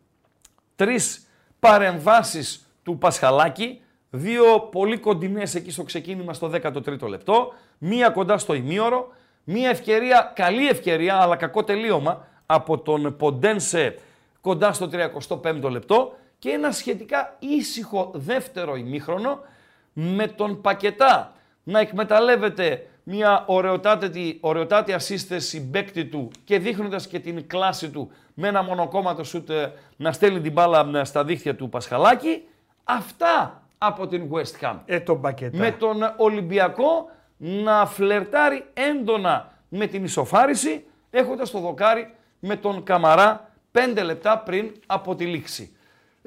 τρεις παρεμβάσεις του Πασχαλάκη, δύο πολύ κοντινές εκεί στο ξεκίνημα στο 13ο λεπτό, μία κοντά στο ημίωρο, μία ευκαιρία, καλή ευκαιρία αλλά κακό τελείωμα από τον Ποντένσε κοντά στο 35ο λεπτό και ένα σχετικά ήσυχο δεύτερο ημίχρονο με τον Πακετά να εκμεταλλεύεται μια ωραιοτάτη, ωραιοτάτη ασύστεση μπέκτη του και δείχνοντας και την κλάση του με ένα μονοκόμματο σούτ ε, να στέλνει την μπάλα ε, στα δίχτυα του Πασχαλάκη. Αυτά από την West Ham. Ε, τον πακετά. Με τον Ολυμπιακό να φλερτάρει έντονα με την ισοφάριση έχοντας το δοκάρι με τον Καμαρά 5 λεπτά πριν από τη λήξη.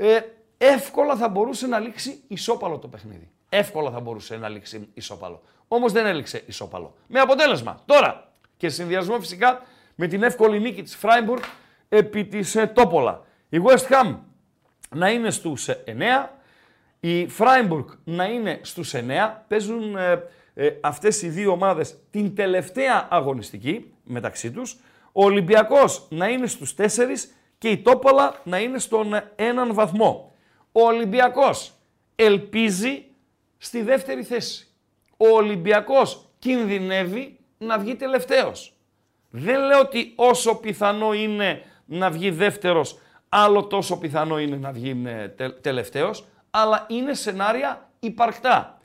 Ε, εύκολα θα μπορούσε να λήξει ισόπαλο το παιχνίδι. Εύκολα θα μπορούσε να λήξει ισόπαλο. Όμως δεν έληξε ισόπαλο. Με αποτέλεσμα τώρα και σε συνδυασμό φυσικά με την εύκολη νίκη της Φράιμπουργκ επί της ε, Τόπολα. Η West Ham να είναι στους ε, 9, η Φράιμπουργκ να είναι στους 9. Παίζουν ε, ε, αυτές οι δύο ομάδες την τελευταία αγωνιστική μεταξύ τους. Ο Ολυμπιακός να είναι στους 4 και η Τόπολα να είναι στον ε, έναν βαθμό. Ο Ολυμπιακός ελπίζει στη δεύτερη θέση. Ο Ολυμπιακός κινδυνεύει να βγει τελευταίος. Δεν λέω ότι όσο πιθανό είναι να βγει δεύτερος, άλλο τόσο πιθανό είναι να βγει ε, τε, τελευταίος, αλλά είναι σενάρια υπαρκτά.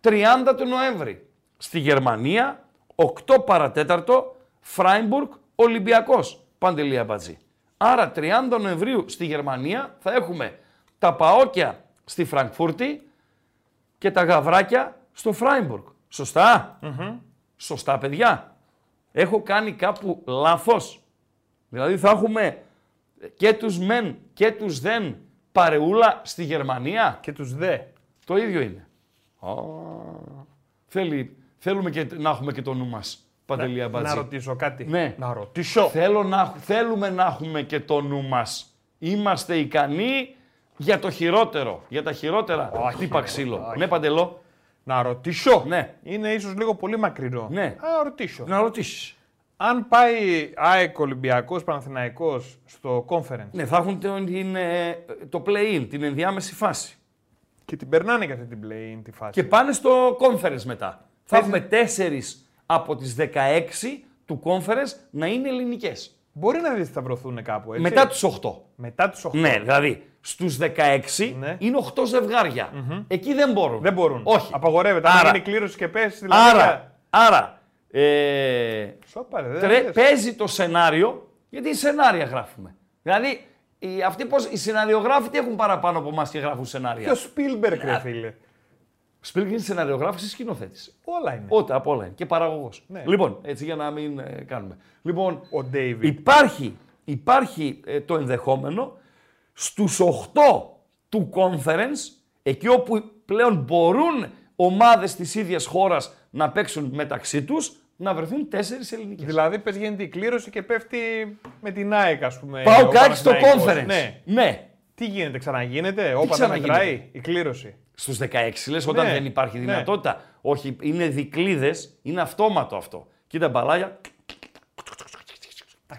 30 του Νοέμβρη στη Γερμανία, 8 παρατέταρτο, Φράιμπουργκ, Ολυμπιακός. Παντελία Μπατζή. Άρα 30 Νοεμβρίου στη Γερμανία θα έχουμε τα Παόκια στη Φραγκφούρτη και τα Γαβράκια στο Φράιμπουργκ. Σωστά, παιδιά. Έχω κάνει κάπου λάθος. Δηλαδή θα έχουμε και τους μεν και τους δεν παρεούλα στη Γερμανία. Και τους δε. Το ίδιο είναι. Α, θέλει, θέλουμε και, να έχουμε και το νου μας. Παντελή Αμπατζή. Να ρωτήσω κάτι. Ναι. Να ρωτήσω. Θέλω να, θέλουμε να έχουμε και το νου μας. Είμαστε ικανοί για το χειρότερο. Για τα χειρότερα. Όχι, Χτύπα ρε, ξύλο. όχι. Ναι, Παντελό. Να ρωτήσω. Ναι. Είναι ίσως λίγο πολύ μακρινό. Ναι. Α, ρωτήσω. Να ρωτήσεις. Αν πάει ΑΕΚ Ολυμπιακός Παναθηναϊκός στο conference Ναι, θα έχουν το, την, ε, το play-in, την ενδιάμεση φάση. και την περνάνε και αυτή την play-in τη φάση. Και πάνε στο conference μετά. Θα Παίζει- έχουμε τέσσερις από τις 16 του conference να είναι ελληνικές. Μπορεί να δισταυρωθούν κάπου έτσι. Μετά τους 8. Μετά τους 8. Ναι, δηλαδή στους 16 Ναι. είναι 8 ζευγάρια. Εκεί δεν μπορούν. Δεν μπορούν. Όχι. Απαγορεύεται. Αν Άρα, γίνει κλήρωση και πέσει. Δηλαδή, άρα, άρα ε, Σόπα, ρε, δεν τρε- λες. παίζει το σενάριο, γιατί σενάρια γράφουμε. Δηλαδή, οι, αυτοί πώς, οι σεναριογράφοι τι έχουν παραπάνω από εμάς και γράφουν σενάρια; Και ο Σπίλμπεργκ, ρε φίλε; Σπίλγκ είναι σεναριογράφος και σκηνοθέτης. Όλα είναι. Ό,τι από όλα είναι. Και παραγωγός. Ναι. Λοιπόν, έτσι για να μην ε, κάνουμε. Λοιπόν, Ο Ντέιβιτ. υπάρχει, υπάρχει ε, το ενδεχόμενο στους 8 του conference, εκεί όπου πλέον μπορούν ομάδες της ίδιας χώρας να παίξουν μεταξύ τους, να βρεθούν τέσσερις ελληνικές. Δηλαδή, πες γίνεται η κλήρωση και πέφτει με την ΑΕΚ, ας πούμε. Πάω ο κάτι στο Παναθηναϊκός. conference. Ναι. ναι. Τι γίνεται, ξαναγίνεται, όπα δεν ξαναγίνεται; μετράει η κλήρωση. Στους 16 λες όταν Ναι, δεν υπάρχει ναι. δυνατότητα. Όχι, είναι δικλίδες, είναι αυτόματο αυτό. Κοίτα μπαλάκια.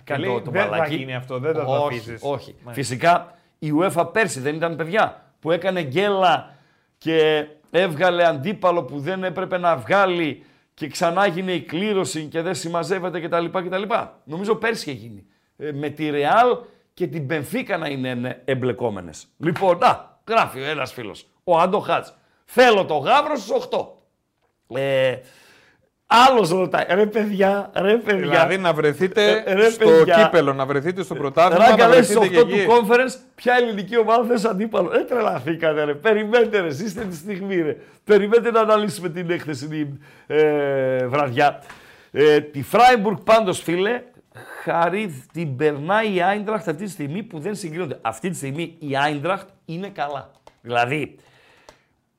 Καλή, το, το δεν θα μπαλάκι. γίνει αυτό, δεν θα το όχι, αφήσεις. όχι. Ναι. Φυσικά η UEFA πέρσι δεν ήταν παιδιά που έκανε γκέλα και έβγαλε αντίπαλο που δεν έπρεπε να βγάλει και ξανά έγινε η κλήρωση και δεν συμμαζεύεται κτλ. κτλ. Νομίζω πέρσι είχε γίνει. Ε, με τη Ρεάλ και την Μπενφίκα να είναι εμπλεκόμενες. Λοιπόν, να, γράφει ο ένας φίλος, ο Άντο Χάτ. Θέλω το γάβρο στους 8. Ε, Άλλος ρωτάει, ρε παιδιά, ρε παιδιά. Δηλαδή να βρεθείτε Ε, ρε, στο παιδιά. κύπελο, να βρεθείτε στο πρωτάθλημα, Ράγκα να λες στις βρεθείτε 8 και εκεί. του conference, ποια ελληνική ομάδα θες αντίπαλο. Ε, τρελαθήκατε ρε. Περιμένετε ρε, είστε τη στιγμή ρε. Περιμένετε να αναλύσουμε την έκθεση ε, βραδιά. Ε, τη Φράιμπουργκ πάντως φίλε, χαρί την περνάει η Άιντραχτ αυτή τη στιγμή που δεν συγκρίνονται. Αυτή τη στιγμή η Άιντραχτ είναι καλά. Δηλαδή,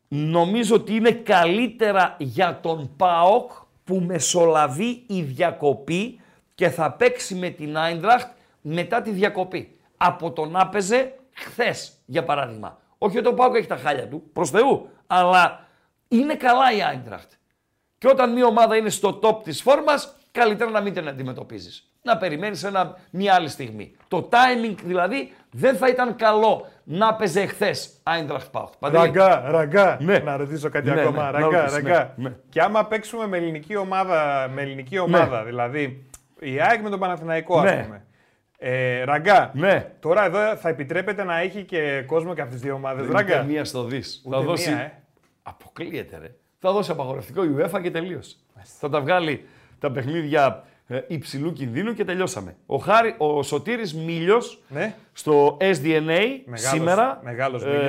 νομίζω ότι είναι καλύτερα για τον ΠΑΟΚ που μεσολαβεί η διακοπή και θα παίξει με την Άιντραχτ μετά τη διακοπή. Από το να παίζε χθες, για παράδειγμα. Όχι ότι ο ΠΑΟΚ έχει τα χάλια του, προς Θεού, αλλά είναι καλά η Άιντραχτ. Και όταν μια ομάδα είναι στο top της φόρμας, καλύτερα να μην την αντιμετωπίζεις. Να περιμένεις ένα, μια άλλη στιγμή. Το timing δηλαδή δεν θα ήταν καλό να παίζε χθες Άιντραχτ ΠΑΟΚ. Παντελή. Ραγκά, ραγκά. Ναι. Να ρωτήσω κάτι Ναι, ακόμα. ναι, να ραγκά, ρωτήσεις, ναι, ραγκά. ναι. Και άμα παίξουμε με ελληνική ομάδα, με ελληνική ομάδα δηλαδή η ΑΕΚ με τον Παναθηναϊκό, Ναι. ας πούμε. Ε, ραγκά. Ναι. Τώρα εδώ θα επιτρέπεται να έχει και κόσμο και αυτές τις δύο ομάδες. Ούτε Ραγκά. μία στο δι. Ούτε Θα δώσει. μία, ε. Αποκλείεται, ρε. Θα δώσει απαγορευτικό η UEFA και τελείωσε. Θα τα βγάλει τα παιχνίδια ε, υψηλού κινδύνου και τελειώσαμε. Ο, Χάρη, ο Σωτήρης Μίλιος Ναι. στο SDNA σήμερα μεγάλος ε, Μίλιος,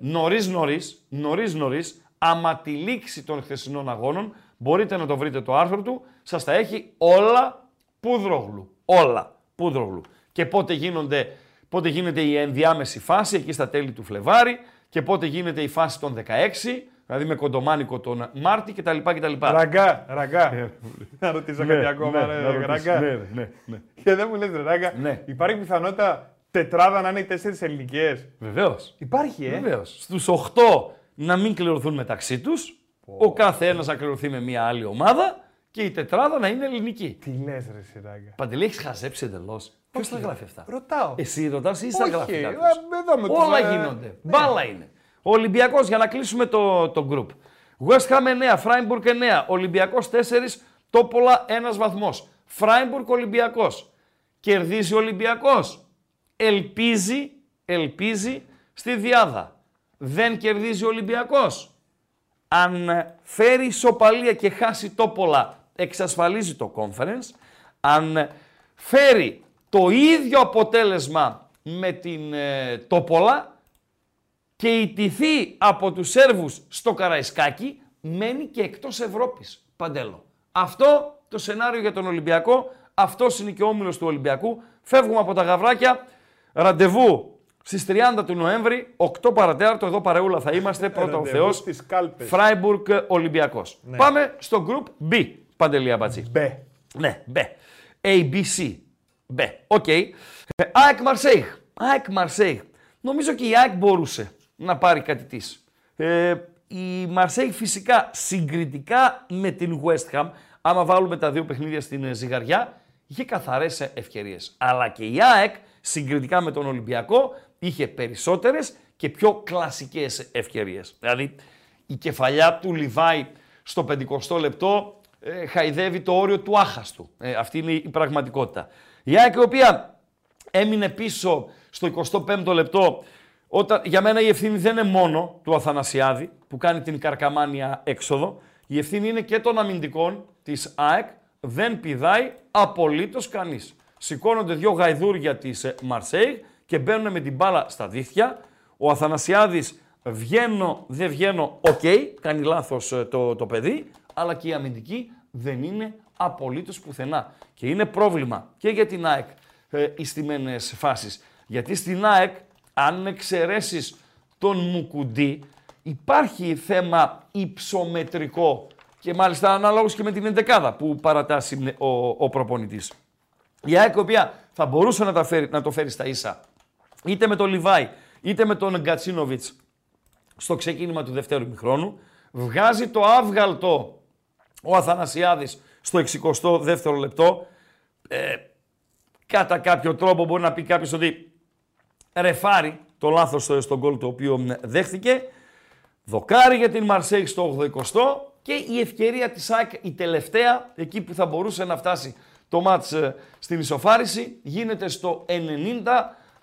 ναι. νωρίς νωρίς, νωρίς νωρίς, άμα τη λήξη των χθεσινών αγώνων, μπορείτε να το βρείτε το άρθρο του, σας τα έχει όλα πούδρογλου. Όλα πούδρογλου. Και πότε, γίνονται, πότε γίνεται η ενδιάμεση φάση, εκεί στα τέλη του Φλεβάρι, και πότε γίνεται η φάση των 16, δηλαδή με κοντομάνικο τον Μάρτι κτλ. κτλ. Ραγκά, ραγκά. να ρωτήσω Ναι, κάτι ακόμα, ναι, ρε, να ρωτήσεις. ραγκά. Ναι, ναι, ναι. Και δεν μου λες, ρε, ραγκά. Ναι. Υπάρχει πιθανότητα τετράδα να είναι οι τέσσερις ελληνικές. Βεβαίως. Υπάρχει, ε. Βεβαίως. Στους 8 να μην κληρωθούν μεταξύ τους. Ο κάθε ένας να κληρωθεί με μια άλλη ομάδα και η τετράδα να είναι ελληνική. Τι λες, ρε, εσύ, ραγκά. Παντελή, έχεις χαζέψει εντελώς. Ποιος τα γράφει αυτά; Ρωτάω. Εσύ ρωτάς ή στα Όχι, γράφει ε, κάποιος; εδώ με τους, Όλα ε, γίνονται. ναι. Μπάλα είναι. Ο Ολυμπιακός, για να κλείσουμε το, το group. West Ham 9, Freiburg 9, Ολυμπιακός 4, Τόπολα 1 βαθμός. Freiburg Ολυμπιακός. Κερδίζει ο Ολυμπιακός. Ελπίζει, ελπίζει στη διάδα. Δεν κερδίζει ο Ολυμπιακός. Αν φέρει ισοπαλία και χάσει τόπολα, εξασφαλίζει το conference. Αν φέρει το ίδιο αποτέλεσμα με την ε, Τόπολα και ιτηθεί από τους Σέρβους στο Καραϊσκάκι, μένει και εκτός Ευρώπης, Παντέλο. Αυτό το σενάριο για τον Ολυμπιακό, αυτός είναι και ο όμιλος του Ολυμπιακού. Φεύγουμε από τα γαβράκια, ραντεβού στις 30 του Νοέμβρη, 8 παρατέταρτο, εδώ παρεούλα θα είμαστε, πρώτα ο Ραντεβού Θεός, στις κάλπες. Φράιμπουργκ Ολυμπιακός. Πάμε στο group B, Παντελή Αμπατζή. Μπε. Ναι, μπε. ABC. Μπε. Οκ. Ε, ΑΕΚ Μαρσέιγ. ΑΕΚ Μαρσέιγ. Νομίζω και η ΑΕΚ μπορούσε να πάρει κάτι της. Ε, η Μαρσέιγ φυσικά συγκριτικά με την West Ham, άμα βάλουμε τα δύο παιχνίδια στην ε, ζυγαριά, είχε καθαρές ε, ευκαιρίες. Αλλά και η ΑΕΚ συγκριτικά με τον Ολυμπιακό είχε περισσότερες και πιο κλασικές ευκαιρίες. Δηλαδή η κεφαλιά του Λιβάη στο 50 λεπτό ε, χαϊδεύει το όριο του άχαστου. Ε, αυτή είναι η πραγματικότητα. Η ΑΕΚ η οποία έμεινε πίσω στο 25ο λεπτό. Όταν, για μένα η ευθύνη δεν είναι μόνο του Αθανασιάδη που κάνει την καρκαμάνια έξοδο. Η ευθύνη είναι και των αμυντικών της ΑΕΚ. Δεν πηδάει απολύτως κανείς. Σηκώνονται δύο γαϊδούρια της ε, Μαρσέιγ και μπαίνουν με την μπάλα στα δίχτυα. Ο Αθανασιάδης βγαίνω, δεν βγαίνω, οκ, κάνει λάθος ε, το, το παιδί, αλλά και η αμυντική δεν είναι απολύτως πουθενά. Και είναι πρόβλημα και για την ΑΕΚ ε, οι στημένες φάσεις. Γιατί στην ΑΕΚ, αν εξαιρέσεις τον Μουκουντί, υπάρχει θέμα υψομετρικό και μάλιστα αναλόγως και με την εντεκάδα που παρατάσσει ο, ο προπονητής. Η ΑΕΚ, η οποία θα μπορούσε να, τα φέρει, να το φέρει στα ίσα, είτε με τον Λιβάη, είτε με τον Γκατσίνοβιτς στο ξεκίνημα του δευτέρου μηχρόνου, βγάζει το άβγαλτο ο Αθανασιάδης στο 62ο λεπτό. Ε, κατά κάποιο τρόπο μπορεί να πει κάποιος ότι ρεφάρει το λάθος στο- στον γκολ το οποίο μ, δέχθηκε. Δοκάρι για την Μαρσέη στο 80 και η ευκαιρία της ΑΕΚ η τελευταία, εκεί που θα μπορούσε να φτάσει το μάτς ε, στην ισοφάριση, γίνεται στο 90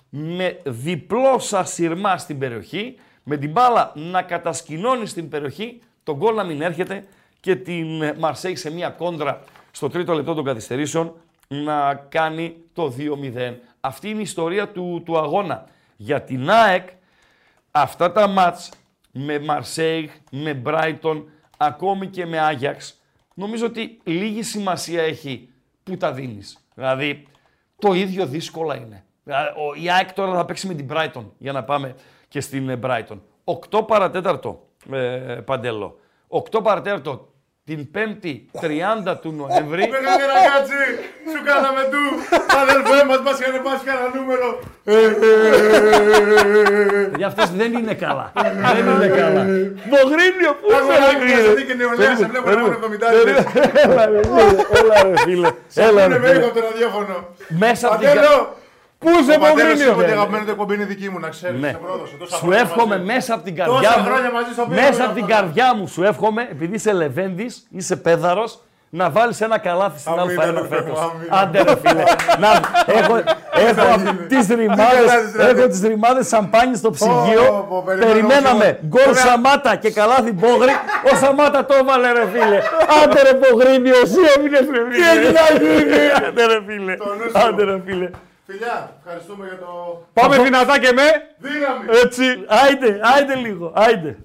με διπλό σασιρμά στην περιοχή, με την μπάλα να κατασκηνώνει στην περιοχή, τον γκολ να μην έρχεται και την ε, Μαρσέη σε μια κόντρα στο τρίτο λεπτό των καθυστερήσεων να κάνει το 2-0. Αυτή είναι η ιστορία του, του αγώνα. Για την ΑΕΚ αυτά τα μάτς με Μαρσέιγ, με Μπράιτον, ακόμη και με Άγιαξ, νομίζω ότι λίγη σημασία έχει που τα δίνεις. Δηλαδή, το ίδιο δύσκολα είναι. Δηλαδή, ο- Η ΑΕΚ τώρα θα παίξει με την Brighton, για να πάμε και στην ε, Brighton. 8 παρατέταρτο, ε, Παντέλο. 8 παρατέταρτο την 5η 30 του Νοέμβρη. Μεγάλη ραγκάτσι, σου κάναμε του. Αδελφέ μας μας είχαν πάσει κανένα νούμερο. Για αυτός δεν είναι καλά. δεν είναι καλά. Μογρίνιο, πού Έχω είσαι, να Μογρίνιο. δει και νεολαία, σε βλέπω να περίμενε. μόνο 70 Έλα ρε φίλε, έλα ρε φίλε. Έλα Είναι ρε με φίλε. ήχο το ραδιόφωνο. Μέσα από την κα- Πατέλο! Πού είσαι Ο πατέρας Μογρίνιο. είπε ότι η ρε. αγαπημένη του εκπομπή είναι δική μου, να ξέρεις. Ναι. σε πρόδωσε. Τόσα Σου χρόνια εύχομαι μαζί. μέσα από την Τόσα καρδιά μου. χρόνια μαζί στο πήραμε Μέσα να από την πάμε. καρδιά μου σου εύχομαι, επειδή είσαι λεβέντης, είσαι πέδαρος, να βάλεις ένα καλάθι στην Αμήν, Α1 αδερφέ φέτος. μου, αμήν. Άντε ρε φίλε. Να, έχω έχω τις ρημάδες, καλάθι, ρε. έχω τις ρημάδες σαμπάνι στο Πω, ψυγείο. πω, περιμένω Περιμέναμε όσο- γκολ Ωραία. Σαμάτα και καλάθι Μπόγρη. Ο Σαμάτα το έβαλε ρε φίλε. Άντε ρε Μπογρίνη, εσύ έμεινες ρε φίλε. Τι έχει να γίνει. Άντε ρε φίλε. Το νου σου. Άντε ρε φίλε. Φιλιά, ευχαριστούμε για το Πάμε δυνατά και με. δύναμη. Έτσι, άιντε, άιντε λίγο, άιντε.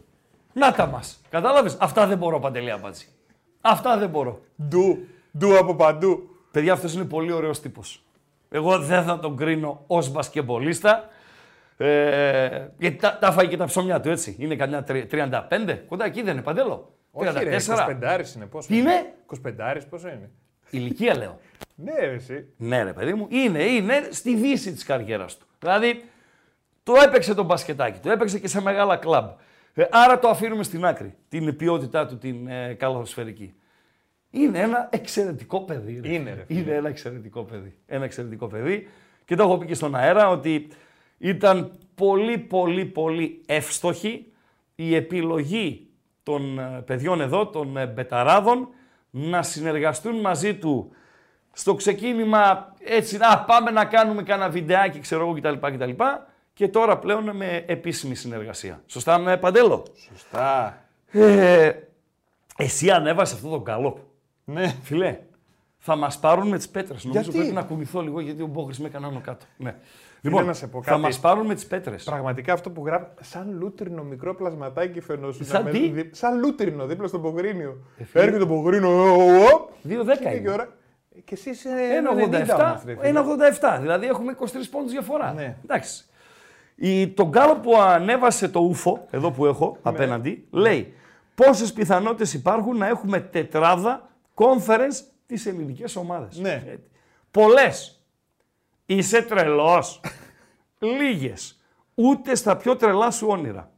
Να τα μας. Κατάλαβες, αυτά δεν μπορώ Παντελή Αμπάτζη. Αυτά δεν μπορώ. Ντου. Ντου από παντού. Παιδιά, αυτός είναι πολύ ωραίος τύπος. Εγώ δεν θα τον κρίνω ως μπασκεμπολίστα. Ε, γιατί τα, τα φάει και τα ψωμιά του, έτσι. Είναι καμιά τρι- 35, κοντά εκεί δεν είναι, Παντέλο. 34. Όχι ρε, 25 είναι πόσο. Τι είναι; 25 πόσο είναι; Ηλικία λέω. Ναι, ρε, εσύ. Ναι, ρε παιδί μου, είναι, είναι στη δύση της καριέρας του. Δηλαδή, το έπαιξε το μπασκετάκι, το έπαιξε και σε μεγάλα κλαμπ. Ε, άρα το αφήνουμε στην άκρη, την ποιότητά του την ε, καλαθοσφαιρική. Είναι ένα εξαιρετικό παιδί. ρε. Είναι, ρε, φίλε. Είναι ένα εξαιρετικό παιδί. Ένα εξαιρετικό παιδί. Και το έχω πει και στον αέρα ότι ήταν πολύ, πολύ, πολύ εύστοχη η επιλογή των ε, παιδιών εδώ, των ε, μπεταράδων, να συνεργαστούν μαζί του στο ξεκίνημα έτσι, να πάμε να κάνουμε κάνα βιντεάκι, ξέρω εγώ κτλ. κτλ. Και τώρα πλέον με επίσημη συνεργασία. Σωστά, με Παντέλο; Σωστά. Ε, εσύ ανέβασες αυτό το γκάλοπ. Ναι. Φιλέ, Θα μας πάρουν με τις πέτρες. Νομίζω Γιατί; πρέπει να κουνηθώ λίγο γιατί ο Μπόγκρι με έκανε άνω κάτω. Ναι. να σε πω θα κάτι. μας πάρουν με τις πέτρες. Πραγματικά αυτό που γράφει. Σαν λούτρινο μικρό πλασματάκι φαινόσουν. Σαν να τι; μένει δι- Σαν λούτρινο δίπλα στον Πογρίνιο. φίλε. Έρχεται το Πογρίνιο. ο, ο, ο, 2-10 και είναι. ώρα. Και εσύ είσαι 1,87. 90 όμως, ρε φίλε. 1,87. Δηλαδή έχουμε 23 πόντους διαφορά. Ναι. Εντάξει. Η, το γκάλο που ανέβασε το ούφο, εδώ που έχω Ναι. απέναντι, λέει πόσες πιθανότητες υπάρχουν να έχουμε τετράδα conference τις ελληνικές ομάδες; Ναι. Πολλές. Είσαι τρελός. Λίγες. Ούτε στα πιο τρελά σου όνειρα.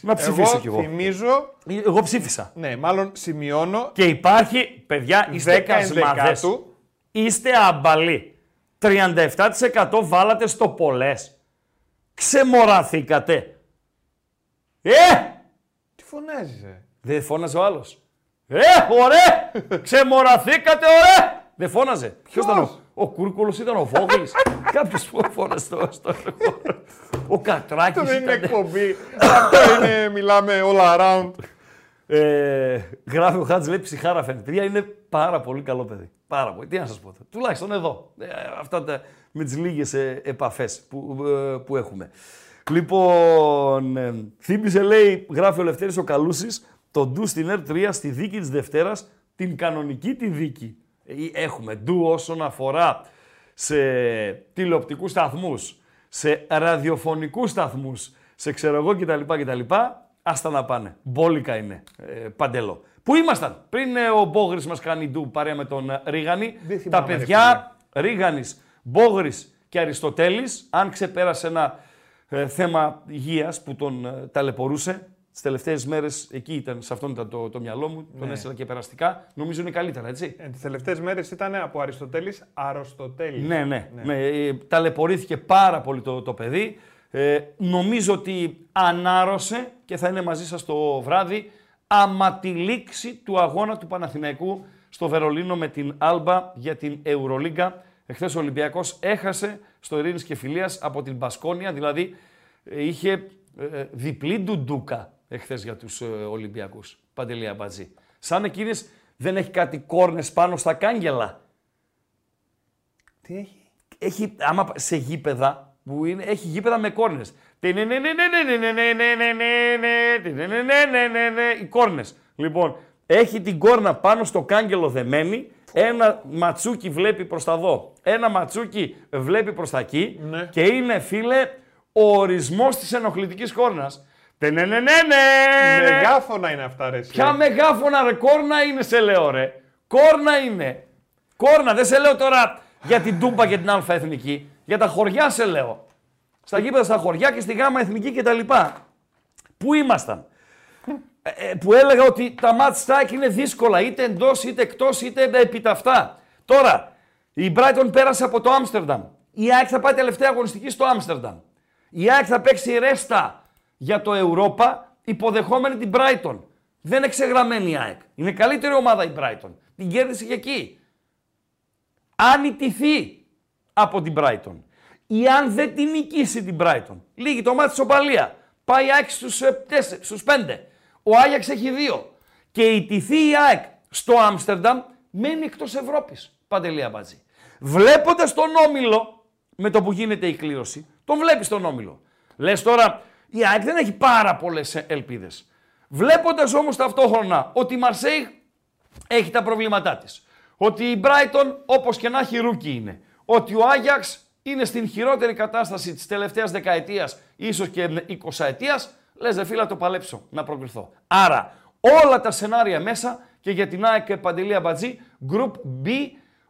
Να ψηφίσω κι εγώ. θυμίζω, Εγώ ψήφισα. ναι, μάλλον σημειώνω. Και υπάρχει, παιδιά, είστε 10 κασμάδες. ενδεκάτου. Είστε αμπαλοί. 37% βάλατε στο πολλές. Ξεμοραθήκατε. Ε! Τι φωνάζεις, ε; Δεν φώναζε ο άλλος. Ε, ωραία! Ξεμοραθήκατε, ωραία! Δεν φώναζε. Ποιος ήταν ο, ο Κούρκουλος, ήταν ο Βόγλης. Κάποιος που φώναζε στο, στο Ο Κατράκης Αυτό δεν είναι ήταν. εκπομπή. Αυτό είναι, μιλάμε all around. Ε, γράφει ο Χάτζ, λέει ψυχάρα φαίνεται. Παιδιά είναι πάρα πολύ καλό παιδί. Πάρα πολύ. Τι να σας πω. Τουλάχιστον εδώ. Ε, αυτά τα, με τις λίγες ε, επαφές που, ε, που έχουμε. Λοιπόν, ε, θύμισε, λέει, γράφει ο Λευτέρης ο Καλούσης, το ντου στην R3 στη δίκη της Δευτέρας, την κανονική τη δίκη. Ε, Έχουμε ντου όσον αφορά σε τηλεοπτικούς σταθμούς, σε ραδιοφωνικούς σταθμούς, σε ξέρω εγώ κτλ. κτλ. Άστα να πάνε. Μπόλικα είναι. Ε, παντελό. Πού ήμασταν; Πριν ε, ο Μπόγρης μας κάνει ντου παρέα με τον ε, Ρίγανη. Δεν Τα θυμάμαι, ρε παιδιά Ρίγανης, Μπόγρης και Αριστοτέλης, αν ξεπέρασε ένα ε, θέμα υγείας που τον ε, ταλαιπωρούσε, τις τελευταίες μέρες εκεί ήταν, σε αυτόν ήταν το, το μυαλό μου, τον έστειλα και περαστικά. Νομίζω είναι καλύτερα, έτσι. Ε, τις τελευταίες μέρες ήταν από Αριστοτέλης Αροστοτέλης. Ναι, ναι. ναι. ε, ταλαιπωρήθηκε πάρα πολύ το, το παιδί. Ε, νομίζω ότι ανάρρωσε και θα είναι μαζί σας το βράδυ άμα τη λήξη του αγώνα του Παναθηναϊκού στο Βερολίνο με την Άλμπα για την Ευρωλίγκα. Εχθές ο Ολυμπιακός έχασε στο Ειρήνης και Φιλίας από την Μπασκόνια, δηλαδή ε, είχε ε, διπλή ντουντούκα εχθές για τους ε, Ολυμπιακούς. Παντελή Αμπατζή. Σαν εκείνες δεν έχει κάτι κόρνες πάνω στα κάγκελα Τι έχει. έχει, άμα πα- σε γήπεδα που είναι, έχει γήπεδα με κόρνες. Οι κόρνες. Λοιπόν, έχει την κόρνα πάνω στο κάγκελο δεμένη, ένα ματσούκι βλέπει προς τα δω, ένα ματσούκι βλέπει προς τα εκεί Ναι. και είναι, φίλε, ο ορισμός της ενοχλητικής κόρνας. Τενενενενε. Μεγάφωνα είναι αυτά, ρε. εσύ. Ποια μεγάφωνα ρε, κόρνα είναι σε λέω ρε. Κόρνα είναι. Κόρνα, δεν σε λέω τώρα για την Τούμπα και την Αλφα Εθνική. Για τα χωριά σε λέω. Στα γήπεδα στα χωριά και στη Γάμα Εθνική κτλ. Πού ήμασταν; Ε, ε, που έλεγα ότι τα match strike είναι δύσκολα, είτε εντός είτε εκτός είτε επί τα αυτά. Τώρα, η Brighton πέρασε από το Άμστερνταμ. Η ΑΕΚ θα πάει τελευταία αγωνιστική στο Άμστερνταμ. Η ΑΕΚ θα παίξει ρέστα για το Europa υποδεχόμενη την Brighton. Δεν είναι ξεγραμμένη η ΑΕΚ. Είναι καλύτερη ομάδα η Brighton. Την κέρδισε και εκεί. Αν ιτηθεί από την Brighton ή αν δεν την νικήσει την Brighton, λύγει το μάτι της Οπαλίας, πάει η ΑΕΚ στους, ε, τέσσε- στους 5, ο Άγιαξ έχει 2 και ιτηθεί η ΑΕΚ στο Άμστερνταμ, μένει εκτός Ευρώπης. Παντελία Μπατζή. Βλέποντας τον Όμιλο, με το που γίνεται η κλήρωση, τον βλέπεις τον Όμιλο. Λες τώρα, η ΑΕΚ δεν έχει πάρα πολλές ε, ελπίδες. Βλέποντας όμως ταυτόχρονα ότι η Μαρσέη έχει τα προβλήματά της. Ότι η Brighton όπως και να έχει ρούκι είναι. Ότι ο Άγιαξ είναι στην χειρότερη κατάσταση της τελευταίας δεκαετίας, ίσως και 20 ετίας, λες δε φίλα το παλέψω να προκριθώ. Άρα όλα τα σενάρια μέσα και για την ΑΕΚ Παντελία Μπατζή, Group B,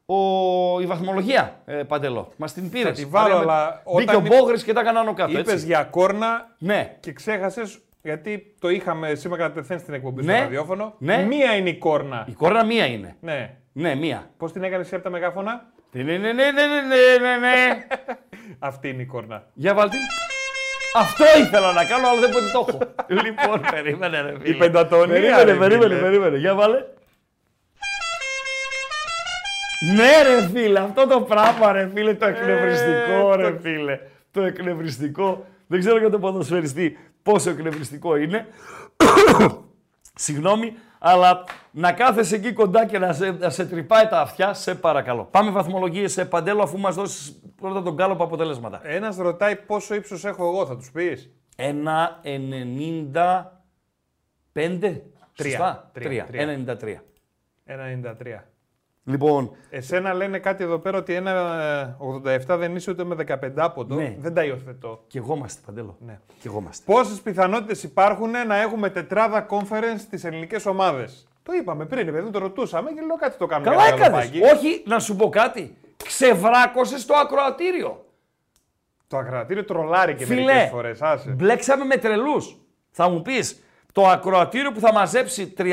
ο, η βαθμολογία, ε, Παντελό. Μας την πήρες. τη βάλω, Παρέα με- αλλά Μπήκε ο όταν Μπόγρης και τα έκανα άνω κάτω, Είπες έτσι. για κόρνα Ναι. και ξέχασες, γιατί το είχαμε σήμερα κατευθείαν στην εκπομπή Ναι. στο ραδιόφωνο. Ναι. Μία είναι η κόρνα. Η κόρνα μία είναι. Ναι. Ναι, μία. Πώς την έκανες εσύ από τα μεγάφωνα, Ναι, ναι, ναι, ναι, ναι, ναι, ναι. Αυτή είναι η κόρνα. Για βάλτε. Αυτό ήθελα να κάνω, αλλά δεν μπορεί το έχω. λοιπόν, περίμενε ρε φίλε. Η πεντατονία, Περίμενε, ρε, περίμενε, φίλε. περίμενε. Για βάλε. Ναι ρε φίλε, αυτό το πράγμα ρε φίλε, το ε, εκνευριστικό ρε φίλε. Το εκνευριστικό, δεν ξέρω για τον ποδοσφαιριστή πόσο εκνευριστικό είναι. Συγγνώμη, αλλά να κάθεσαι εκεί κοντά και να σε, να σε τρυπάει τα αυτιά, σε παρακαλώ. Πάμε βαθμολογίες σε παντέλο, αφού μας δώσεις πρώτα τον κάλο αποτελέσματα. Ένας ρωτάει πόσο ύψος έχω εγώ, θα τους πεις; Ένα 95. Τρία. Σωστά. 93. 93. 93. Λοιπόν, Εσένα λένε κάτι εδώ πέρα ότι ένα ε, 87 δεν είσαι ούτε με 15 άποντο. Ναι. Δεν τα υιοθετώ. και εγώ είμαστε παντέλο. Ναι. Και εγώ είμαστε. Πόσες πιθανότητες υπάρχουν να έχουμε τετράδα conference στις ελληνικές ομάδες; Το είπαμε πριν, παιδί, το ρωτούσαμε και λέω κάτι το κάνουμε. Καλά για ένα έκανες. γαλοπάκι. Όχι, να σου πω κάτι. Ξεβράκωσες το ακροατήριο. Το ακροατήριο τρολάρει και Φιλέ, μερικές φορές. Άσε. μπλέξαμε με τρελούς. Θα μου πεις, το ακροατήριο που θα μαζέψει 350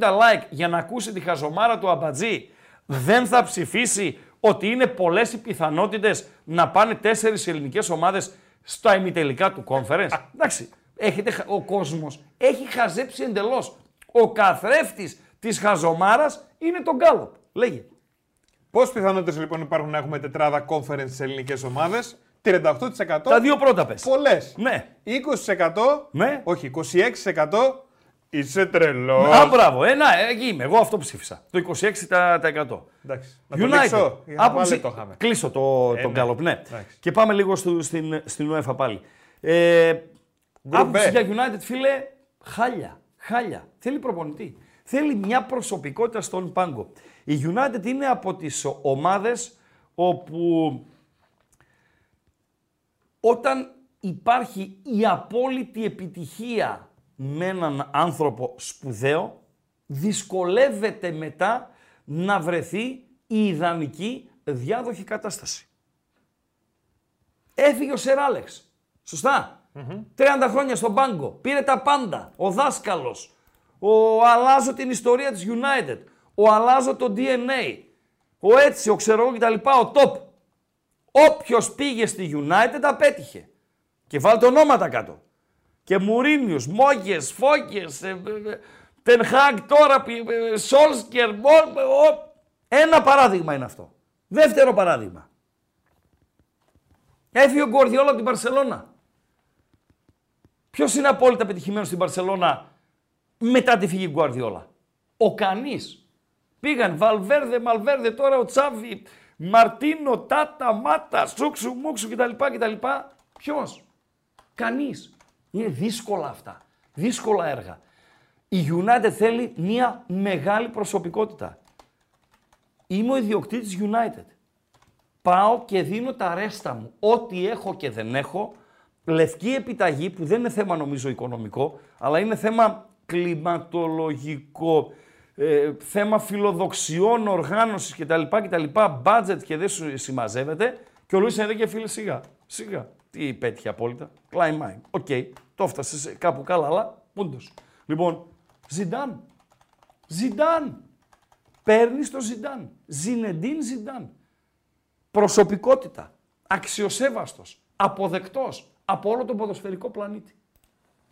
like για να ακούσει τη χαζομάρα του Αμπατζή δεν θα ψηφίσει ότι είναι πολλές οι πιθανότητες να πάνε τέσσερις ελληνικές ομάδες στα ημιτελικά του conference. Εντάξει, έχετε, χα- ο κόσμος έχει χαζέψει εντελώς. Ο καθρέφτης της χαζομάρας είναι τον Γκάλοπ. Λέγε. Πόσες πιθανότητες λοιπόν υπάρχουν να έχουμε τετράδα conference στι ελληνικές ομάδες; 38%. Τα δύο πρώτα πες. Πολλές. Ναι. 20%. Ναι. Όχι, 26%. Είσαι τρελός. Α, μπράβο. Ε, να, εκεί είμαι. Εγώ αυτό ψήφισα. Το 26%. Εντάξει. Να το United. λήξω. Για να Άποψη... πάλι το είχαμε. Κλείσω το, Ε, τον ναι. Γκάλοπ, ναι. Εντάξει. Και πάμε λίγο στο, στην, στην UEFA πάλι. Ε, άποψη B. για United, φίλε, χάλια. Χάλια. Θέλει προπονητή. Θέλει μια προσωπικότητα στον πάγκο. Η United είναι από τις ομάδες όπου όταν υπάρχει η απόλυτη επιτυχία με έναν άνθρωπο σπουδαίο, δυσκολεύεται μετά να βρεθεί η ιδανική διάδοχη κατάσταση. Έφυγε ο Σερ Άλεξ. Σωστά. 30 χρόνια στον πάγκο. Πήρε τα πάντα. Ο δάσκαλος. Ο αλλάζω την ιστορία της United. Ο αλλάζω το DNA. Ο έτσι, ο ξέρω εγώ κτλ. Ο top. Όποιος πήγε στη United απέτυχε. Και βάλτε ονόματα κάτω. Και Μουρίνιους, Μόγες, Φόκες, ε, Τενχάγκ τώρα, ε, Σόλσκερ, Μο- ο- Ένα παράδειγμα είναι αυτό. Δεύτερο παράδειγμα. Έφυγε ο Γκορδιόλα από την Παρσελώνα. Ποιος είναι απόλυτα πετυχημένος στην Παρσελώνα μετά τη φυγή του Γκουαρδιόλα; Ο κανεί. Πήγαν Βαλβέρδε, Μαλβέρδε, τώρα ο Τσάβη, Μαρτίνο, Τάτα, Μάτα, Σούξου, Μούξου κτλ. κτλ. Ποιος; Κανείς. Είναι δύσκολα αυτά. Δύσκολα έργα. Η United θέλει μια μεγάλη προσωπικότητα. Είμαι ο ιδιοκτήτης United. Πάω και δίνω τα ρέστα μου. Ό,τι έχω και δεν έχω, λευκή επιταγή που δεν είναι θέμα νομίζω οικονομικό, αλλά είναι θέμα κλιματολογικό, ε, θέμα φιλοδοξιών, οργάνωσης κτλ. κτλ budget και δεν σου συμμαζεύεται. Και ο Λουίς Ενρίκε φίλε σιγά, σιγά. Τι πέτυχε απόλυτα. Climb mine. OK, το έφτασες σε κάπου καλά, αλλά πού 'ν' τος. Λοιπόν, Ζιντάν. Ζιντάν. Παίρνεις το Ζιντάν. Ζινεντίν Ζιντάν. Προσωπικότητα. Αξιοσέβαστος. Αποδεκτός. Από όλο τον ποδοσφαιρικό πλανήτη.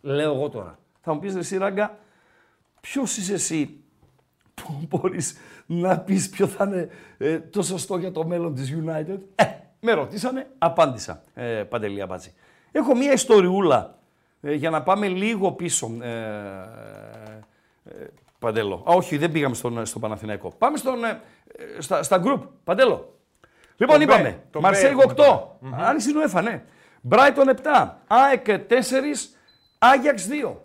Λέω εγώ τώρα. Θα μου πεις εσύ Ράγκα, ποιος είσαι εσύ που μπορείς να πεις ποιο θα είναι ε, το σωστό για το μέλλον της United. Ε, με ρωτήσανε, απάντησα, ε, Παντελή Αμπάτζη. Έχω μία ιστοριούλα ε, για να πάμε λίγο πίσω. Ε, ε, Παντέλο. Α, όχι, δεν πήγαμε στον, στον Παναθηναϊκό. Πάμε στον, ε, ε, στα, στα group. Παντέλο. Λοιπόν, Το B, είπαμε. το B Μαρσέιγ έχουμε 8. τώρα. Αν στην UEFA, ναι. Μπράιτον 7. ΑΕΚ 4. Άγιαξ 2.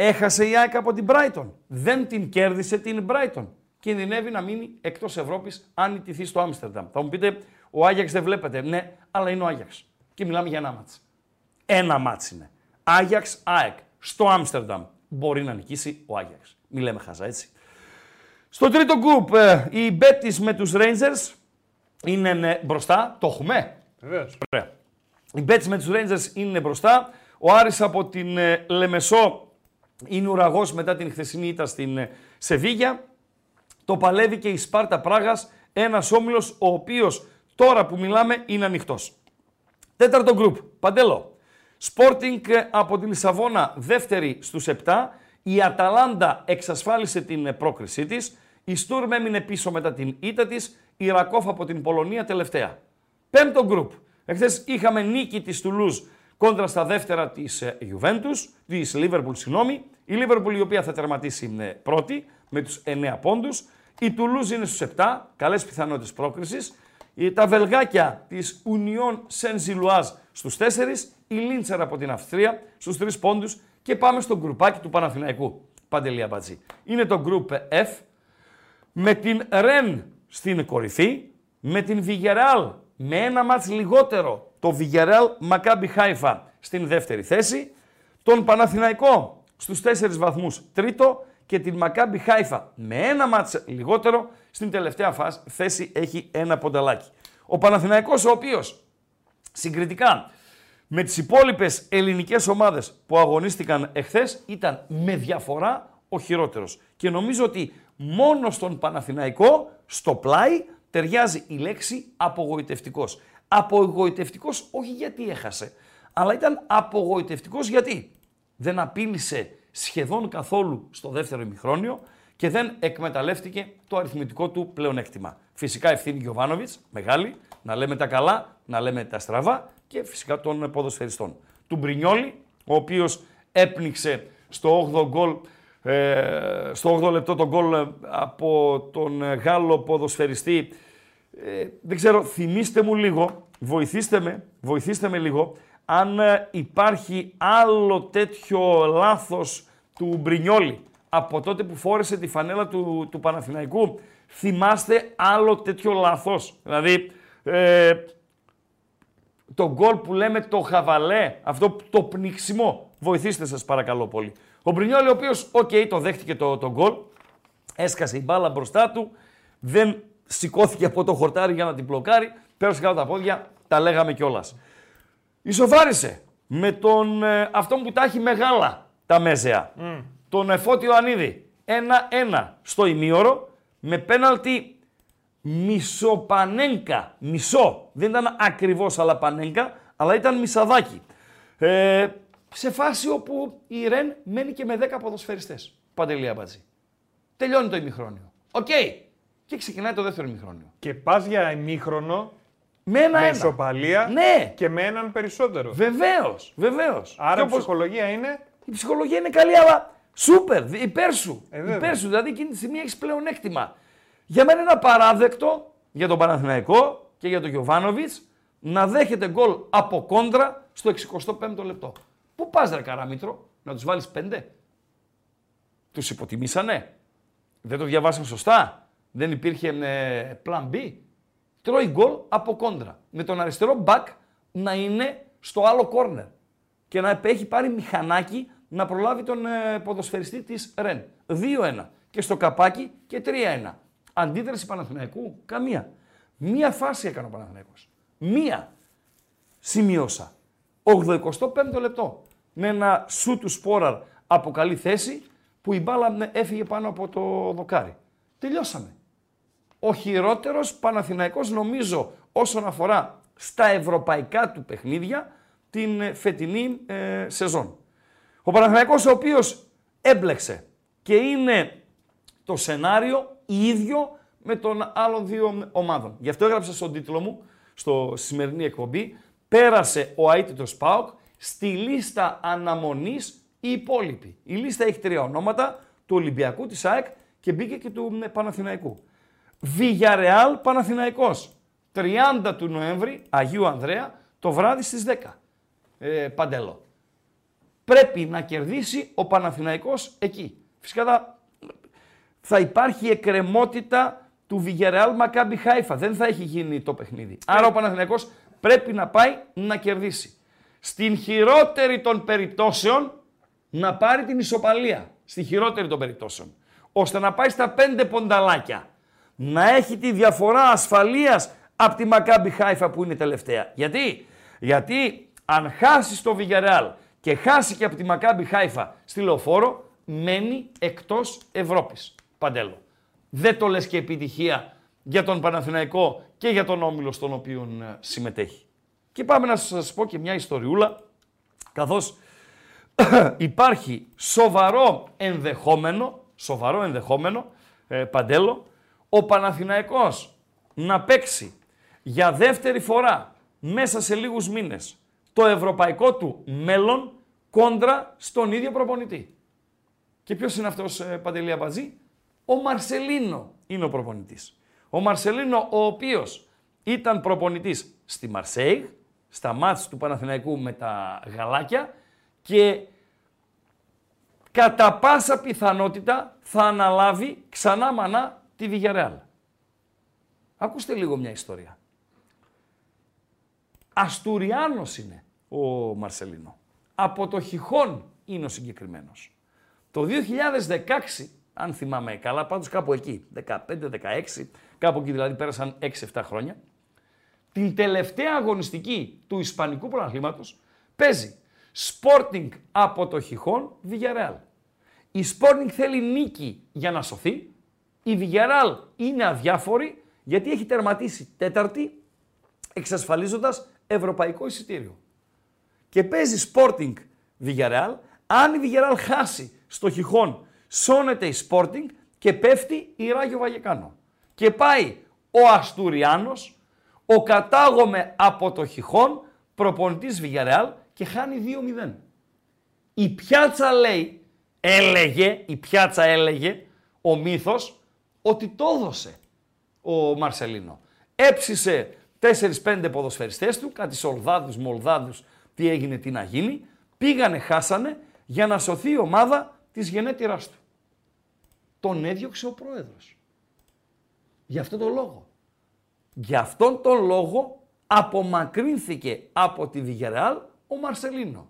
Έχασε η ΑΕΚ από την Brighton. Δεν την κέρδισε την Brighton. Κινδυνεύει να μείνει εκτός Ευρώπης αν ιτηθεί στο Άμστερνταμ. Θα μου πείτε, ο Άγιαξ δεν βλέπετε. Ναι, αλλά είναι ο Άγιαξ. Και μιλάμε για ένα μάτς. Ένα μάτς είναι. Άγιαξ ΑΕΚ στο Άμστερνταμ. Μπορεί να νικήσει ο Άγιαξ. Μη λέμε χαζά έτσι. Στο τρίτο γκρουπ, ε, η Betis με τους Rangers είναι ναι, μπροστά. Το έχουμε; Βεβαίως. Ωραία. Οι Betis με τους Rangers είναι μπροστά. Ο Άρης από την ε, Λεμεσό είναι ουραγός μετά την χθεσινή ήττα στην ε, Σεβίγια. Το παλεύει και η Σπάρτα Πράγας, ένας όμιλος ο οποίος τώρα που μιλάμε είναι ανοιχτός. Τέταρτο γκρουπ, Παντέλο. Sporting ε, από τη Λισαβόνα δεύτερη στους 7. Η Αταλάντα εξασφάλισε την ε, πρόκρισή της. Η Στουρμ έμεινε πίσω μετά την ήττα της. Η Ρακόφ από την Πολωνία τελευταία. Πέμπτο γκρουπ. Εχθές είχαμε νίκη της Τουλούζ κόντρα στα δεύτερα της ε, Juventus, της Liverpool, συγγνώμη. Η Λίβερπουλ η οποία θα τερματίσει ε, πρώτη με τους 9 πόντους. Η Τουλούζ είναι στους 7, καλές πιθανότητες πρόκρισης. Η- Τα βελγάκια της Union Saint-Gilloise στους 4, η Λίντσερ από την Αυστρία στους 3 πόντους και πάμε στο γκρουπάκι του Παναθηναϊκού. Παντελία Μπατζή. Είναι το group F με την Ρεν στην κορυφή, με την Villarreal με ένα μάτς λιγότερο, το Villarreal Maccabi Haifa στην δεύτερη θέση, τον Παναθηναϊκό στους 4 βαθμούς τρίτο και την Maccabi Haifa με ένα μάτς λιγότερο στην τελευταία φάση, θέση έχει ένα πονταλάκι. Ο Παναθηναϊκός ο οποίος συγκριτικά με τις υπόλοιπες ελληνικές ομάδες που αγωνίστηκαν εχθές ήταν με διαφορά ο χειρότερος. Και νομίζω ότι μόνο στον Παναθηναϊκό, στο πλάι, ταιριάζει η λέξη απογοητευτικός. Απογοητευτικός όχι γιατί έχασε, αλλά ήταν απογοητευτικός γιατί δεν απείλησε σχεδόν καθόλου στο δεύτερο ημιχρόνιο και δεν εκμεταλλεύτηκε το αριθμητικό του πλεονέκτημα. Φυσικά ευθύνη Γιωβάνοβιτς, μεγάλη, να λέμε τα καλά, να λέμε τα στραβά και φυσικά των ποδοσφαιριστών. Του Μπρινιόλη, ο οποίος έπνιξε στο 8ο γκολ ε, στο 8ο λεπτό τον γκολ ε, από τον ε, Γάλλο ποδοσφαιριστή. Ε, δεν ξέρω, θυμίστε μου λίγο, βοηθήστε με, βοηθήστε με λίγο, αν ε, υπάρχει άλλο τέτοιο λάθος του Μπρινιόλη από τότε που φόρεσε τη φανέλα του, του Παναθηναϊκού. Θυμάστε άλλο τέτοιο λάθος. Δηλαδή, ε, το γκολ που λέμε το χαβαλέ, αυτό το πνίξιμο. Βοηθήστε σας παρακαλώ πολύ. Ο Μπρινιόλη ο οποίος, οκ, το δέχτηκε το, το γκολ, έσκασε η μπάλα μπροστά του, δεν σηκώθηκε από το χορτάρι για να την μπλοκάρει, πέρασε κάτω τα πόδια, τα λέγαμε κιόλας. Ισοφάρισε με τον ε, αυτόν που τα έχει μεγάλα τα μέζεα, τον Εφώτιο Ανίδη. 1-1 στο ημίωρο με πέναλτι μισοπανέγκα. Μισό. Δεν ήταν ακριβώς αλλά πανέγκα, αλλά ήταν μισαδάκι. Ε, σε φάση όπου η Ρεν μένει και με 10 ποδοσφαιριστές. Παντελία Μπατζή. Τελειώνει το ημιχρόνιο. Οκ. Και ξεκινάει το δεύτερο ημιχρόνιο. Και πας για ημίχρονο Με ένα με ένα. ισοπαλία Ναι. και με έναν περισσότερο. Βεβαίως, βεβαίως. Άρα η ψυχολογία είναι; η ψυχολογία είναι καλή, αλλά σούπερ, δι- υπέρ σου. Ε, βέβαια. υπέρ σου. Δηλαδή εκείνη τη στιγμή έχεις πλεονέκτημα. Για μένα είναι απαράδεκτο για τον Παναθηναϊκό και για τον Γιωβάνοβιτς να δέχεται γκολ από κόντρα στο 65ο λεπτό. Πού πας, ρε Καραμήτρο, να τους βάλεις πέντε; Τους υποτιμήσανε; Δεν το διαβάσαν σωστά; Δεν υπήρχε ε, plan B. Τρώει γκολ από κόντρα. Με τον αριστερό μπακ να είναι στο άλλο κόρνερ. Και να έχει πάρει μηχανάκι να προλάβει τον ε, ποδοσφαιριστή της Ρεν. 2-1. Και στο καπάκι και 3-1. Αντίδραση Παναθηναϊκού, καμία. Μία φάση έκανε ο Παναθηναϊκός. Μία. Σημείωσα. 85ο λεπτό. Με ένα σου του Σπόραρ από καλή θέση που η μπάλα ναι, έφυγε πάνω από το δοκάρι. Τελειώσαμε. Ο χειρότερος Παναθηναϊκός νομίζω όσον αφορά στα ευρωπαϊκά του παιχνίδια την ε, φετινή ε, σεζόν. Ο Παναθηναϊκός ο οποίος έμπλεξε και είναι το σενάριο ίδιο με των άλλων δύο ομάδων. Γι' αυτό έγραψα στον τίτλο μου, στο σημερινή εκπομπή, πέρασε ο αίτητος ΠΑΟΚ στη λίστα αναμονής οι υπόλοιποι. Η λίστα έχει τρία ονόματα, του Ολυμπιακού, της ΑΕΚ και μπήκε και του ε, Παναθηναϊκού. Βιγιαρεάλ Παναθηναϊκός. 30 του Νοέμβρη, Αγίου Ανδρέα, το βράδυ στις 10. Ε, Παντέλο. Πρέπει να κερδίσει ο Παναθηναϊκός εκεί. Φυσικά θα, θα υπάρχει εκκρεμότητα του Βιγιαρεάλ Μακάμπι Χάιφα. Δεν θα έχει γίνει το παιχνίδι. Άρα ο Παναθηναϊκός πρέπει να πάει να κερδίσει. Στην χειρότερη των περιπτώσεων να πάρει την ισοπαλία. Στη χειρότερη των περιπτώσεων. Ώστε να πάει στα πέντε πονταλάκια. Να έχει τη διαφορά ασφαλείας από τη Μακάμπι Χάιφα που είναι τελευταία. Γιατί, Γιατί αν χάσει το Villarreal και χάσει και από τη Μακάμπι Χάιφα στη Λεωφόρο, μένει εκτός Ευρώπης. Παντέλο. Δεν το λες και επιτυχία για τον Παναθηναϊκό και για τον Όμιλο στον οποίο ε, συμμετέχει. Και πάμε να σας πω και μια ιστοριούλα, καθώς υπάρχει σοβαρό ενδεχόμενο, σοβαρό ενδεχόμενο, ε, Παντέλο, ο Παναθηναϊκός να παίξει για δεύτερη φορά μέσα σε λίγους μήνες το ευρωπαϊκό του μέλλον κόντρα στον ίδιο προπονητή. Και ποιος είναι αυτός, ε, Παντελή Αμπατζή, ο Μαρσελίνο είναι ο προπονητής. Ο Μαρσελίνο, ο οποίος ήταν προπονητής στη Μαρσέιγ, στα μάτς του Παναθηναϊκού με τα γαλάκια και κατά πάσα πιθανότητα θα αναλάβει ξανά μανά τη Βιγιαρεάλ. Ακούστε λίγο μια ιστορία. Αστουριάνος είναι ο Μαρσελίνο. Από το Χιχόν είναι ο συγκεκριμένος. Το 2016, αν θυμάμαι καλά, πάντως κάπου εκεί, 15-16, κάπου εκεί δηλαδή πέρασαν 6-7 χρόνια, την τελευταία αγωνιστική του Ισπανικού Πρωταθλήματος παίζει Sporting από το Χιχόν Villarreal. Η Sporting θέλει νίκη για να σωθεί. Η Villarreal είναι αδιάφορη γιατί έχει τερματίσει τέταρτη εξασφαλίζοντας ευρωπαϊκό εισιτήριο. Και παίζει Sporting Villarreal. Αν η Villarreal χάσει στο Χιχόν, σώνεται η Sporting και πέφτει η Ράγιο Βαγεκάνο. Και πάει ο Αστουριάνος, ο κατάγομαι από το Χιχόν, προπονητής Villarreal και χάνει 2-0. Η πιάτσα λέει, έλεγε, η πιάτσα έλεγε, ο μύθος, ότι το έδωσε ο Μαρσελίνο. Έψησε 4-5 ποδοσφαιριστές του, κάτι Σολδάδους, Μολδάδους, τι έγινε, τι να γίνει, πήγανε, χάσανε, για να σωθεί η ομάδα της γενέτειράς του. Τον έδιωξε ο πρόεδρος. Γι' αυτό τον λόγο. Γι' αυτόν τον λόγο απομακρύνθηκε από τη Βιγερεάλ ο Μαρσελίνο.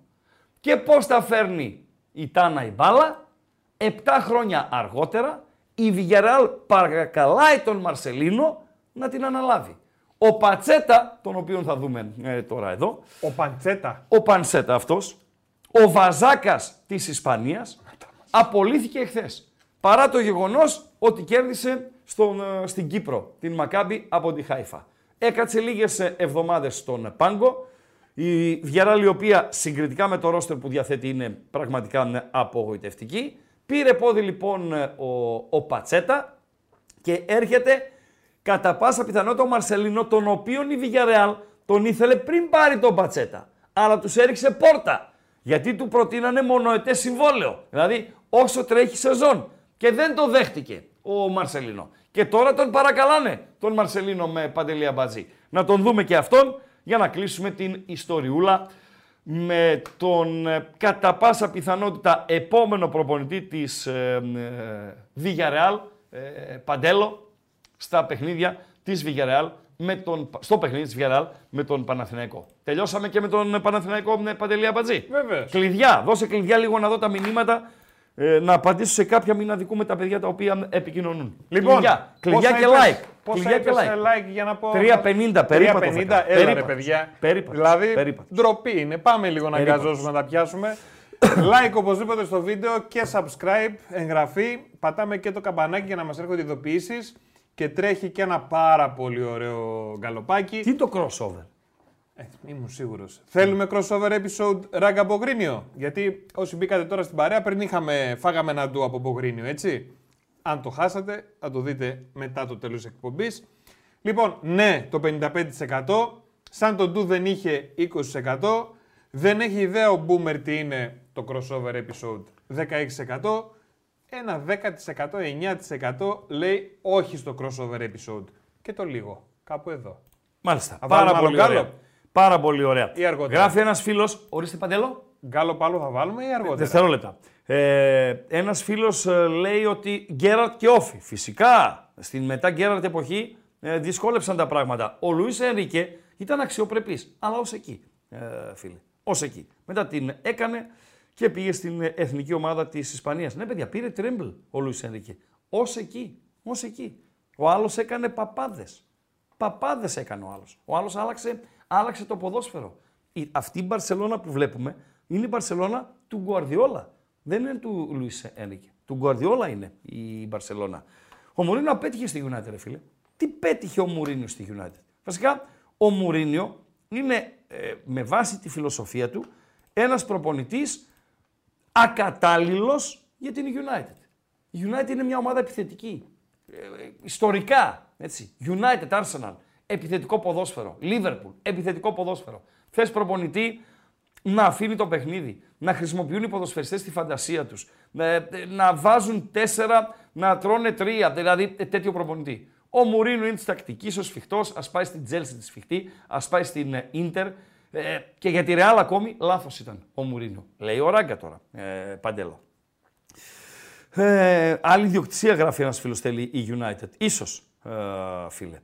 Και πώς τα φέρνει η Τάνα η μπάλα, επτά χρόνια αργότερα η Βιγερεάλ παρακαλάει τον Μαρσελίνο να την αναλάβει. Ο Πατσέτα, τον οποίο θα δούμε ε, τώρα εδώ, Ο Παντσέτα. ο Πανσέτα αυτός, ο Βαζάκας της Ισπανίας, απολύθηκε εχθές. Παρά το γεγονός ότι κέρδισε στον, ε, στην Κύπρο την Μακάμπη από τη Χάιφα. Έκατσε λίγες ε, εβδομάδες στον Πάγκο. Η Βιαράλη, η οποία συγκριτικά με το ρόστερ που διαθέτει είναι πραγματικά ε, απογοητευτική. Πήρε πόδι λοιπόν ε, ο, ο Πατσέτα και έρχεται κατά πάσα πιθανότητα ο Μαρσελίνο, τον οποίον η Villarreal τον ήθελε πριν πάρει τον Πατσέτα. Αλλά τους έριξε πόρτα. Γιατί του προτείνανε μονοετές συμβόλαιο. Δηλαδή όσο τρέχει σεζόν. Και δεν το δέχτηκε ο Μαρσελίνο. Και τώρα τον παρακαλάνε τον Μαρσελίνο με παντελία μπατζή. Να τον δούμε και αυτόν για να κλείσουμε την ιστοριούλα με τον ε, κατά πάσα πιθανότητα επόμενο προπονητή της ε, ε, Villarreal, ε, Παντέλο, στα παιχνίδια της Villarreal, με τον, στο παιχνίδι της Villarreal με τον Παναθηναϊκό. Τελειώσαμε και με τον Παναθηναϊκό με Παντελή Αμπατζή. Βεβαίως. Κλειδιά, δώσε κλειδιά λίγο να δω τα μηνύματα, ε, να απαντήσω σε κάποια μην αδικούμε τα παιδιά τα οποία επικοινωνούν. Λοιπόν, κλειδιά, κλειδιά πόσα και είπες- like. Πόσα Κλειδιά και είπες, like. ε, like για να πω. 3.50 περίπατο. 3.50, θα κάνω. έλα ρε Περίπατος. παιδιά. Περίπατος. Δηλαδή, Περίπατος. ντροπή είναι. Πάμε λίγο να Περίπατος. αγκαζώσουμε να τα πιάσουμε. like οπωσδήποτε στο βίντεο και subscribe, εγγραφή. Πατάμε και το καμπανάκι για να μας έρχονται ειδοποιήσεις. Και τρέχει και ένα πάρα πολύ ωραίο γκαλοπάκι. Τι είναι το crossover; Ε, ήμουν σίγουρος. Θέλουμε crossover episode ράγκα Μπογρίνιο. Γιατί όσοι μπήκατε τώρα στην παρέα, πριν είχαμε, φάγαμε ένα ντου από Μπογρίνιο, έτσι. Αν το χάσατε, θα το δείτε μετά το τέλος της εκπομπής. Λοιπόν, ναι, το 55%. Σαν το ντου δεν είχε 20%. Δεν έχει ιδέα ο Boomer τι είναι το crossover episode 16%. Ένα 10%, 9% λέει όχι στο crossover episode. Και το λίγο. Κάπου εδώ. Μάλιστα. Θα Πάρα βάλουμε πολύ άλλο ωραία. γκάλο; Πάρα πολύ ωραία. Ή αργότερα. Γράφει ένας φίλος. Ορίστε παντελό. Γκάλο πάλο θα βάλουμε ή αργότερα; Δευτερόλεπτα. Ε, ένας φίλος λέει ότι Γκέραρτ και Όφη. Φυσικά στην μετά Γκέραρτ εποχή ε, δυσκόλεψαν τα πράγματα. Ο Λουίς Ενρίκε ήταν αξιοπρεπής, αλλά ως εκεί, ε, φίλε. Ω εκεί. Μετά την έκανε και πήγε στην εθνική ομάδα της Ισπανίας. Ναι, παιδιά, πήρε τρέμπλ ο Λουίς Ενρίκε. Ω εκεί. Ω εκεί. Ο άλλος έκανε παπάδες. Παπάδες έκανε ο άλλος. Ο άλλος άλλαξε, άλλαξε το ποδόσφαιρο. Η, αυτή η Μπαρσελόνα που βλέπουμε είναι η Μπαρσελόνα του Γκουαρδιόλα. Δεν είναι του Λουίς Ένρικε. Του Γκουαρδιόλα είναι η Μπαρσελόνα. Ο Μουρίνιο απέτυχε στη United, ρε φίλε. Τι πέτυχε ο Μουρίνιο στη United; Βασικά, ο Μουρίνιο είναι ε, με βάση τη φιλοσοφία του ένας προπονητής ακατάλληλος για την United. Η United είναι μια ομάδα επιθετική. Ε, ε, ιστορικά, έτσι. United, Arsenal, επιθετικό ποδόσφαιρο. Liverpool, επιθετικό ποδόσφαιρο. Θες προπονητή να αφήνει το παιχνίδι, να χρησιμοποιούν οι ποδοσφαιριστές τη φαντασία τους, να, να βάζουν τέσσερα, να τρώνε τρία, δηλαδή ε, τέτοιο προπονητή. Ο Μουρίνο είναι της τακτικής, ο σφιχτός, ας πάει στην Τζέλση τη σφιχτή, ας πάει στην Ιντερ. Ε, και για τη Ρεάλ ακόμη λάθος ήταν ο Μουρίνο. Λέει ο Ράγκα τώρα, ε, Παντέλο. Ε, άλλη ιδιοκτησία γράφει ένας φίλος θέλει η United. Ίσως, ε, φίλε.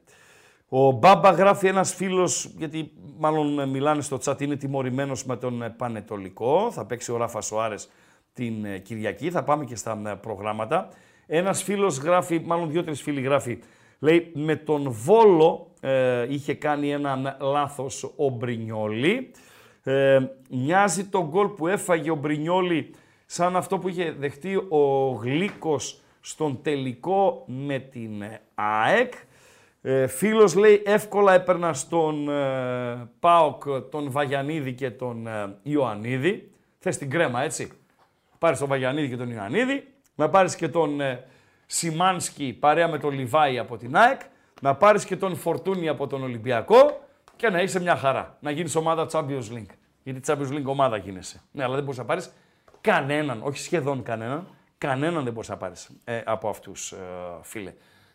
Ο Μπάμπα γράφει ένας φίλος, γιατί μάλλον μιλάνε στο chat, είναι τιμωρημένος με τον Πανετολικό. Θα παίξει ο Ράφα Σοάρες την ε, Κυριακή. Θα πάμε και στα ε, προγράμματα. Ένας φίλος γράφει, μάλλον δύο-τρεις φίλοι γράφει, λέει με τον Βόλο ε, είχε κάνει ένα λάθος ο Μπρινιόλη. Ε, μοιάζει το γκολ που έφαγε ο Μπρινιόλη σαν αυτό που είχε δεχτεί ο Γλίκος στον τελικό με την ΑΕΚ. Ε, φίλος λέει εύκολα έπαιρνα στον ε, ΠΑΟΚ τον Βαγιανίδη και τον ε, Ιωαννίδη. Θες την κρέμα έτσι. Πάρεις τον Βαγιανίδη και τον Ιωαννίδη. Να πάρεις και τον ε, Σιμάνσκι παρέα με τον Λιβάη από την ΑΕΚ. Να πάρεις και τον Φορτούνι από τον Ολυμπιακό και να είσαι μια χαρά. Να γίνεις ομάδα Champions League. Γιατί Champions League ομάδα γίνεσαι. Ναι, αλλά δεν μπορείς να πάρεις κανέναν, όχι σχεδόν κανέναν, κανέναν δεν μπορείς να πάρεις ε, από αυτούς, ε, φίλε.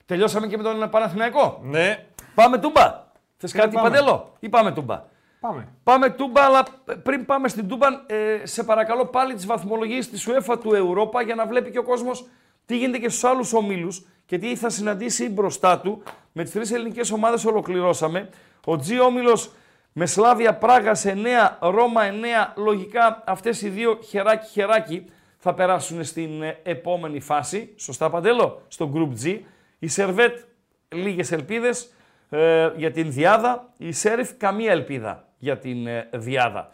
Τελειώσαμε και με τον Παναθηναϊκό. Ναι. Πάμε τούμπα. Θες κάτι πάμε. παντελό ή πάμε τούμπα; Πάμε. Πάμε τούμπα, αλλά πριν πάμε στην τούμπα, ε, σε παρακαλώ πάλι τις βαθμολογίες της UEFA του Ευρώπα για να βλέπει και ο κόσμος τι γίνεται και στους άλλους ομίλους και τι θα συναντήσει μπροστά του. Με τις τρεις ελληνικές ομάδες ολοκληρώσαμε. Ο G Όμιλος με Σλάβια Πράγα σε 9, Ρώμα 9. Λογικά αυτές οι δύο χεράκι-χεράκι θα περάσουν στην ε, επόμενη φάση. Σωστά Παντέλο, στο Group G. Η Σερβέτ λίγες ελπίδες ε, για την Διάδα. Η Σέριφ καμία ελπίδα για την ε, Διάδα.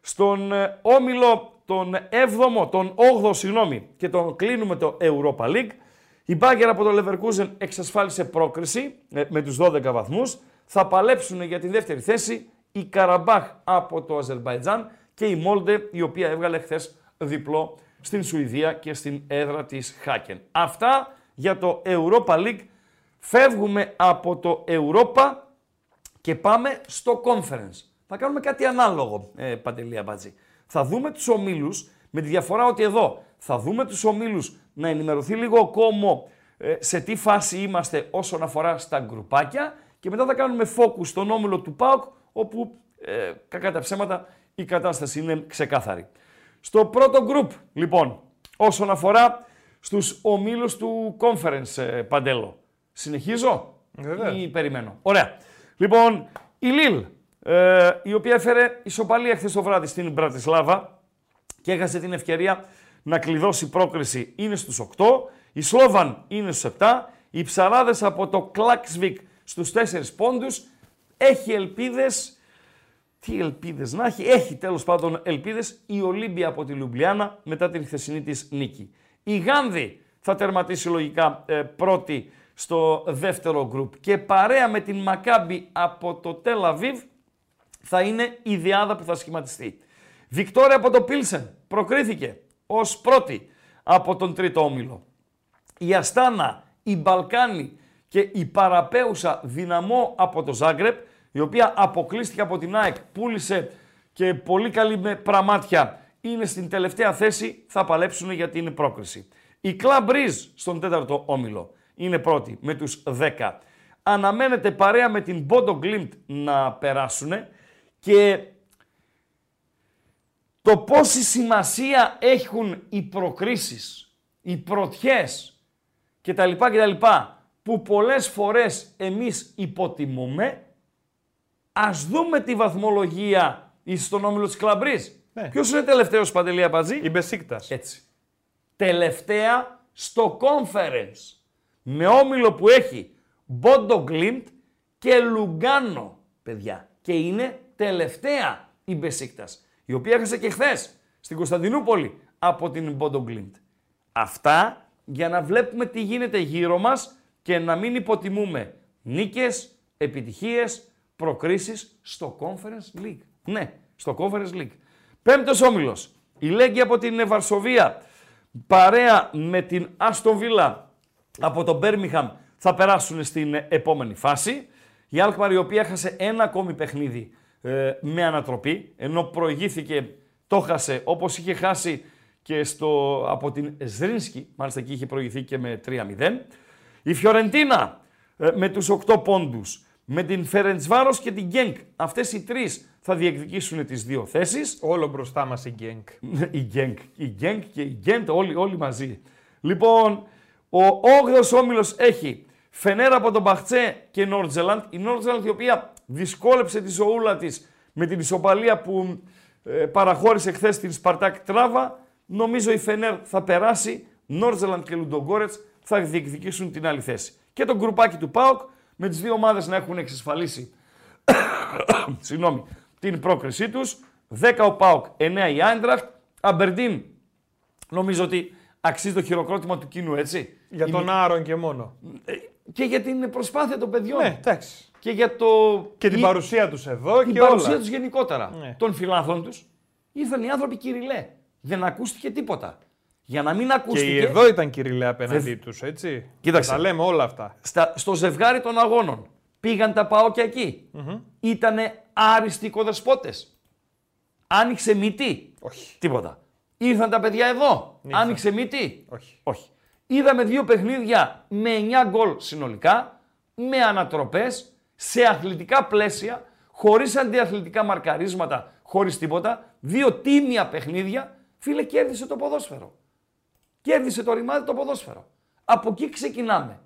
Στον ε, Όμιλο τον 7ο, τον 8ο συγγνώμη και τον κλείνουμε το Europa League. Η Μπάγκερ από το Leverkusen εξασφάλισε πρόκριση ε, με τους 12 βαθμούς. Θα παλέψουν για τη δεύτερη θέση η Καραμπάχ από το Αζερβαϊτζάν και η Μόλντε η οποία έβγαλε χθες διπλό στην Σουηδία και στην έδρα της Χάκεν. Αυτά για το Europa League. Φεύγουμε από το Europa και πάμε στο Conference. Θα κάνουμε κάτι ανάλογο, ε, Παντελή Αμπατζή. Θα δούμε τους ομίλους, με τη διαφορά ότι εδώ θα δούμε τους ομίλους να ενημερωθεί λίγο ο κόμμο ε, σε τι φάση είμαστε όσον αφορά στα γκρουπάκια και μετά θα κάνουμε focus στον όμιλο του ΠΑΟΚ, όπου ε, κακά τα ψέματα η κατάσταση είναι ξεκάθαρη. Στο πρώτο γκρουπ, λοιπόν, όσον αφορά στους ομίλους του conference, ε, Παντέλο. Συνεχίζω Βεβαίως. ή περιμένω; Ωραία. Λοιπόν, η Λίλ, ε, η οποία έφερε ισοπαλία χθες το βράδυ στην Μπρατισλάβα και έχασε την ευκαιρία να κλειδώσει πρόκριση, είναι στους 8. Η Σλόβαν είναι στους 7. Οι ψαράδες από το Κλάξβικ στους 4 πόντους. Έχει ελπίδες, τι ελπίδες να έχει, έχει τέλος πάντων ελπίδες η Ολύμπια από τη Λουμπλιάνα μετά την χθεσινή της νίκη. Η Γάνδη θα τερματίσει λογικά ε, πρώτη στο δεύτερο γκρουπ και παρέα με την Μακάμπη από το Τελαβίβ θα είναι η διάδα που θα σχηματιστεί. Βικτόρια από το Πίλσεν προκρίθηκε ως πρώτη από τον τρίτο όμιλο. Η Αστάνα, η Μπαλκάνη και η παραπέουσα δυναμό από το Ζάγκρεπ, η οποία αποκλείστηκε από την ΑΕΚ, πούλησε και πολύ καλή με πραμάτια, είναι στην τελευταία θέση, θα παλέψουν για την πρόκριση. Η Club Breeze στον τέταρτο όμιλο είναι πρώτη με τους 10. Αναμένεται παρέα με την Bodo Glimt να περάσουν και το πόση σημασία έχουν οι προκρίσεις, οι πρωτιές και τα λοιπά και τα λοιπά που πολλές φορές εμείς υποτιμούμε, ας δούμε τη βαθμολογία στον όμιλο της Κλαμπρής. Ναι. Ποιος είναι τελευταίος Παντελή Αμπατζή; Η Μπεσίκτας. Έτσι. Τελευταία στο conference. Με όμιλο που έχει Μπόντο Γκλίμπτ και Λουγκάνο, παιδιά. Και είναι τελευταία η Μπεσίκτας, η οποία έχασε και χθες στην Κωνσταντινούπολη από την Μπόντο Γκλίμπτ. Αυτά για να βλέπουμε τι γίνεται γύρω μας και να μην υποτιμούμε νίκες, επιτυχίες, προκρίσεις στο Conference League. Ναι, στο Conference League. Πέμπτος όμιλος. Η Λέγκια από την Βαρσοβία παρέα με την Άστον Βίλα από τον Μπέρμιγχαμ θα περάσουν στην επόμενη φάση. Η Αλκμαρ η οποία έχασε ένα ακόμη παιχνίδι ε, με ανατροπή, ενώ προηγήθηκε, το χάσε όπως είχε χάσει και στο, από την Ζρίνσκι, μάλιστα εκεί είχε προηγηθεί και με 3-0. Η Φιωρεντίνα ε, με τους 8 πόντους, με την Φερεντσβάρος και την Γκένκ. Αυτές οι τρεις θα διεκδικήσουν τις δύο θέσεις. Όλο μπροστά μας η γκένκ. η Γκένκ, η Γκένκ και η Γκέντ, όλοι, όλοι μαζί. Λοιπόν, ο 8ος όμιλος έχει Φενέρα από τον Μπαχτσέ και Νόρτζελαντ. Η Νόρτζελαντ η οποία δυσκόλεψε τη ζωούλα της με την ισοπαλία που ε, παραχώρησε χθες την Σπαρτάκ Τράβα. Νομίζω η Φενέρ θα περάσει. Νόρτζελαντ και Λουντογκόρετς θα διεκδικήσουν την άλλη θέση. Και το γκρουπάκι του ΠΑΟΚ με τις δύο ομάδες να έχουν εξασφαλίσει συγγνώμη, την πρόκρισή τους. 10 ο ΠΑΟΚ, 9 η Άιντραχτ. Αμπερντίν, νομίζω ότι αξίζει το χειροκρότημα του κοινού, έτσι. Για Η- τον Άρον και μόνο. ε, Και για την προσπάθεια των παιδιών. Ναι, εντάξει. Και για το... Και την η- παρουσία τους εδώ την και παρουσία όλα. τους γενικότερα. Ναι. Των φιλάθλων τους. Ήρθαν οι άνθρωποι κυριλέ. Δεν ακούστηκε τίποτα. Για να μην Και ακούστηκε... η εδώ ήταν Κυριλέ απέναντί Βεβ- τους, έτσι. Κοίταξε. Τα λέμε όλα αυτά. στα, στο ζευγάρι των αγώνων πήγαν τα ΠΑΟΚια εκεί. Ήτανε άριστοι οικοδεσπότες. Άνοιξε μύτη. Όχι. Τίποτα. Ήρθαν τα παιδιά εδώ. Ήρθαν. Άνοιξε μύτη. Όχι. Όχι. Είδαμε δύο παιχνίδια με 9 γκολ συνολικά, με ανατροπές, σε αθλητικά πλαίσια, χωρίς αντιαθλητικά μαρκαρίσματα, χωρίς τίποτα. Δύο τίμια παιχνίδια. Φίλε, κέρδισε το ποδόσφαιρο. Κέρδισε το ρημάδι το ποδόσφαιρο. Από εκεί ξεκινάμε.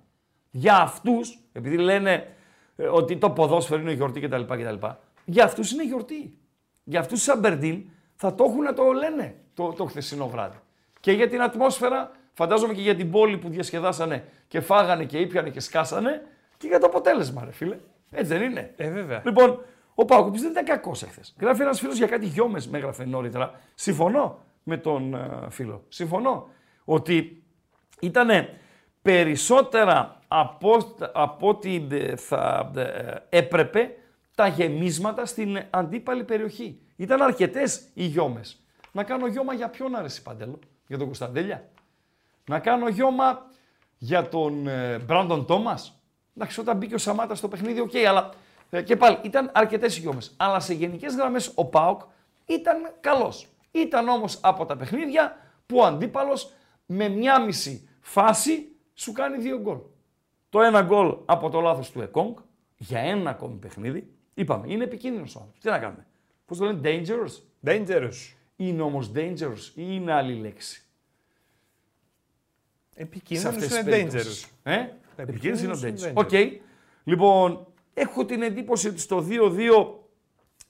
Για αυτούς, επειδή λένε ε, ότι το ποδόσφαιρο είναι γιορτή κτλ. κτλ για αυτούς είναι γιορτή. Για αυτούς σαν Μπερντίν θα το έχουν να το λένε το, το χθεσινό βράδυ. Και για την ατμόσφαιρα, φαντάζομαι και για την πόλη που διασκεδάσανε και φάγανε και ήπιανε και σκάσανε και για το αποτέλεσμα, ρε φίλε. Έτσι δεν είναι. Ε, βέβαια. Λοιπόν, ο Πάκοπης δεν ήταν κακός εχθές. Γράφει ένας φίλος για κάτι γιόμες, με έγραφε νωρίτερα. Συμφωνώ με τον ε, φίλο. Συμφωνώ ότι ήταν περισσότερα από, από ό,τι ε, θα ε, έπρεπε τα γεμίσματα στην αντίπαλη περιοχή. Ήταν αρκετές οι γιόμες. Να κάνω γιόμα για ποιον ρε Παντελο, για τον Κωνσταντέλια. Να κάνω γιόμα για τον ε, Μπράντον Τόμας. Εντάξει, όταν μπήκε ο Σαμάτα στο παιχνίδι, οκ, αλλά ε, και πάλι ήταν αρκετές οι γιόμες. Αλλά σε γενικές γραμμές ο ΠΑΟΚ ήταν καλός. Ήταν όμως από τα παιχνίδια που ο αντίπαλος με μια μισή φάση σου κάνει δύο γκολ. Το ένα γκολ από το λάθος του Εκόνγκ για ένα ακόμη παιχνίδι. Είπαμε, είναι επικίνδυνος ο άνθρωπος. Τι να κάνουμε. Πώς το λένε, dangerous; Dangerous. Είναι όμως dangerous ή είναι άλλη λέξη; Σε Επικίνδυνο αυτές τις είναι περιπτώσεις. dangerous. Ε; Επικίνδυνος είναι είναι dangerous. dangerous. OK. Λοιπόν, έχω την εντύπωση ότι στο 2-2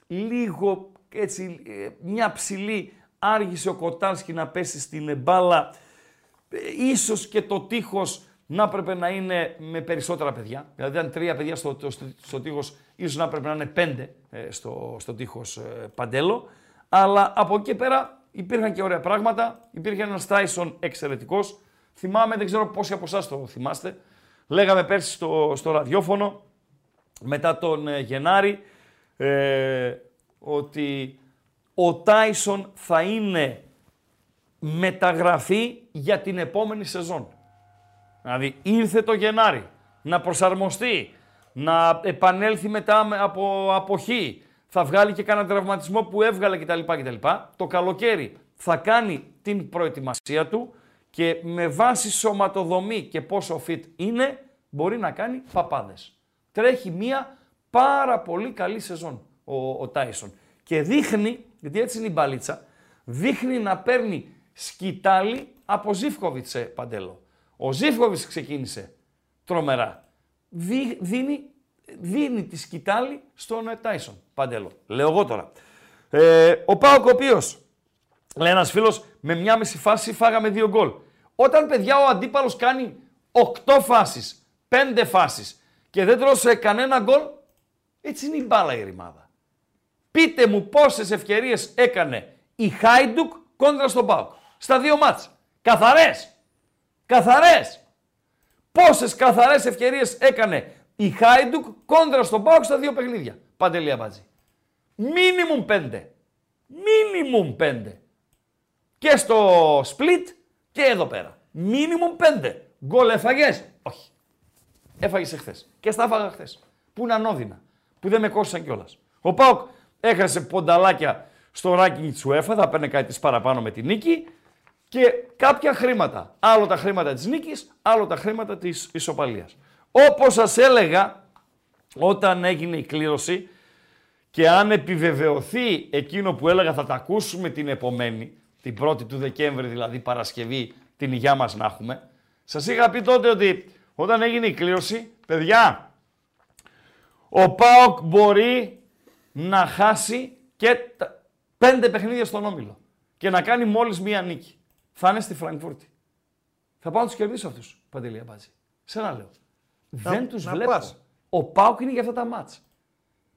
λίγο έτσι ε, μια ψηλή άργησε ο Κοτάρσκι να πέσει στην μπάλα. Ε, Ίσως και το τείχος να έπρεπε να είναι με περισσότερα παιδιά. Δηλαδή, αν τρία παιδιά στο, στο, στο τείχος, ίσως να έπρεπε να είναι πέντε ε, στο, στο τείχος ε, παντέλο. Αλλά από εκεί και πέρα υπήρχαν και ωραία πράγματα. Υπήρχε ένας Τάισον εξαιρετικός. Θυμάμαι, δεν ξέρω πόσοι από εσάς το θυμάστε. Λέγαμε πέρσι στο, στο ραδιόφωνο, μετά τον ε, Γενάρη, ε, ότι ο Τάισον θα είναι μεταγραφή για την επόμενη σεζόν. Δηλαδή ήρθε το Γενάρη να προσαρμοστεί, να επανέλθει μετά με- από αποχή, θα βγάλει και κανένα τραυματισμό που έβγαλε κτλ. κτλ. Το καλοκαίρι θα κάνει την προετοιμασία του και με βάση σωματοδομή και πόσο fit είναι, μπορεί να κάνει παπάδες. Τρέχει μία πάρα πολύ καλή σεζόν ο, ο Τάισον. Και δείχνει, γιατί έτσι είναι η μπαλίτσα, δείχνει να παίρνει σκητάλη από Ζήφκοβιτς ε, Παντέλο. Ο Ζήφκοβιτς ξεκίνησε τρομερά. Δι- δίνει, δίνει τη σκητάλη στον ε, Τάισον Παντέλο. Λέω εγώ τώρα. Ε, ο Πάοκ ο οποίος, λέει ένας φίλος, με μια μισή φάση φάγαμε δύο γκολ. Όταν παιδιά ο αντίπαλος κάνει 8 φάσεις, 5 φάσεις και δεν τρώσε κανένα γκολ, έτσι είναι η μπάλα η ρημάδα. Πείτε μου πόσες ευκαιρίες έκανε η Χάιντουκ κόντρα στον Πάουκ. Στα δύο μάτς. Καθαρές. Καθαρές. Πόσες καθαρές ευκαιρίες έκανε η Χάιντουκ κόντρα στον Πάουκ στα δύο παιχνίδια. Παντελή Αμπάτζη. Μίνιμουμ πέντε. Μίνιμουμ πέντε. Και στο split και εδώ πέρα. Μίνιμουμ πέντε. Γκολ έφαγες; Όχι. Έφαγες εχθές. Και στα έφαγα χθες. Που είναι ανώδυνα. Που δεν με κόστησαν κιόλας. Ο Πάοκ έχασε πονταλάκια στο ranking της UEFA, θα παίρνει κάτι της παραπάνω με τη νίκη και κάποια χρήματα. Άλλο τα χρήματα της νίκης, άλλο τα χρήματα της ισοπαλίας. Όπως σας έλεγα, όταν έγινε η κλήρωση και αν επιβεβαιωθεί εκείνο που έλεγα θα τα ακούσουμε την επομένη, την 1η του Δεκέμβρη δηλαδή Παρασκευή, την υγειά μας να έχουμε, σας είχα πει τότε ότι όταν έγινε η κλήρωση, παιδιά, ο ΠΑΟΚ μπορεί να χάσει και τα πέντε παιχνίδια στον Όμιλο και να κάνει μόλις μία νίκη. Θα είναι στη Φραγκφούρτη. Θα πάω να τους κερδίσω αυτούς, Παντελία Μπάτζη. Σε ένα λέω. Δεν τους να βλέπω. πας. Ο ΠΑΟΚ είναι για αυτά τα μάτς.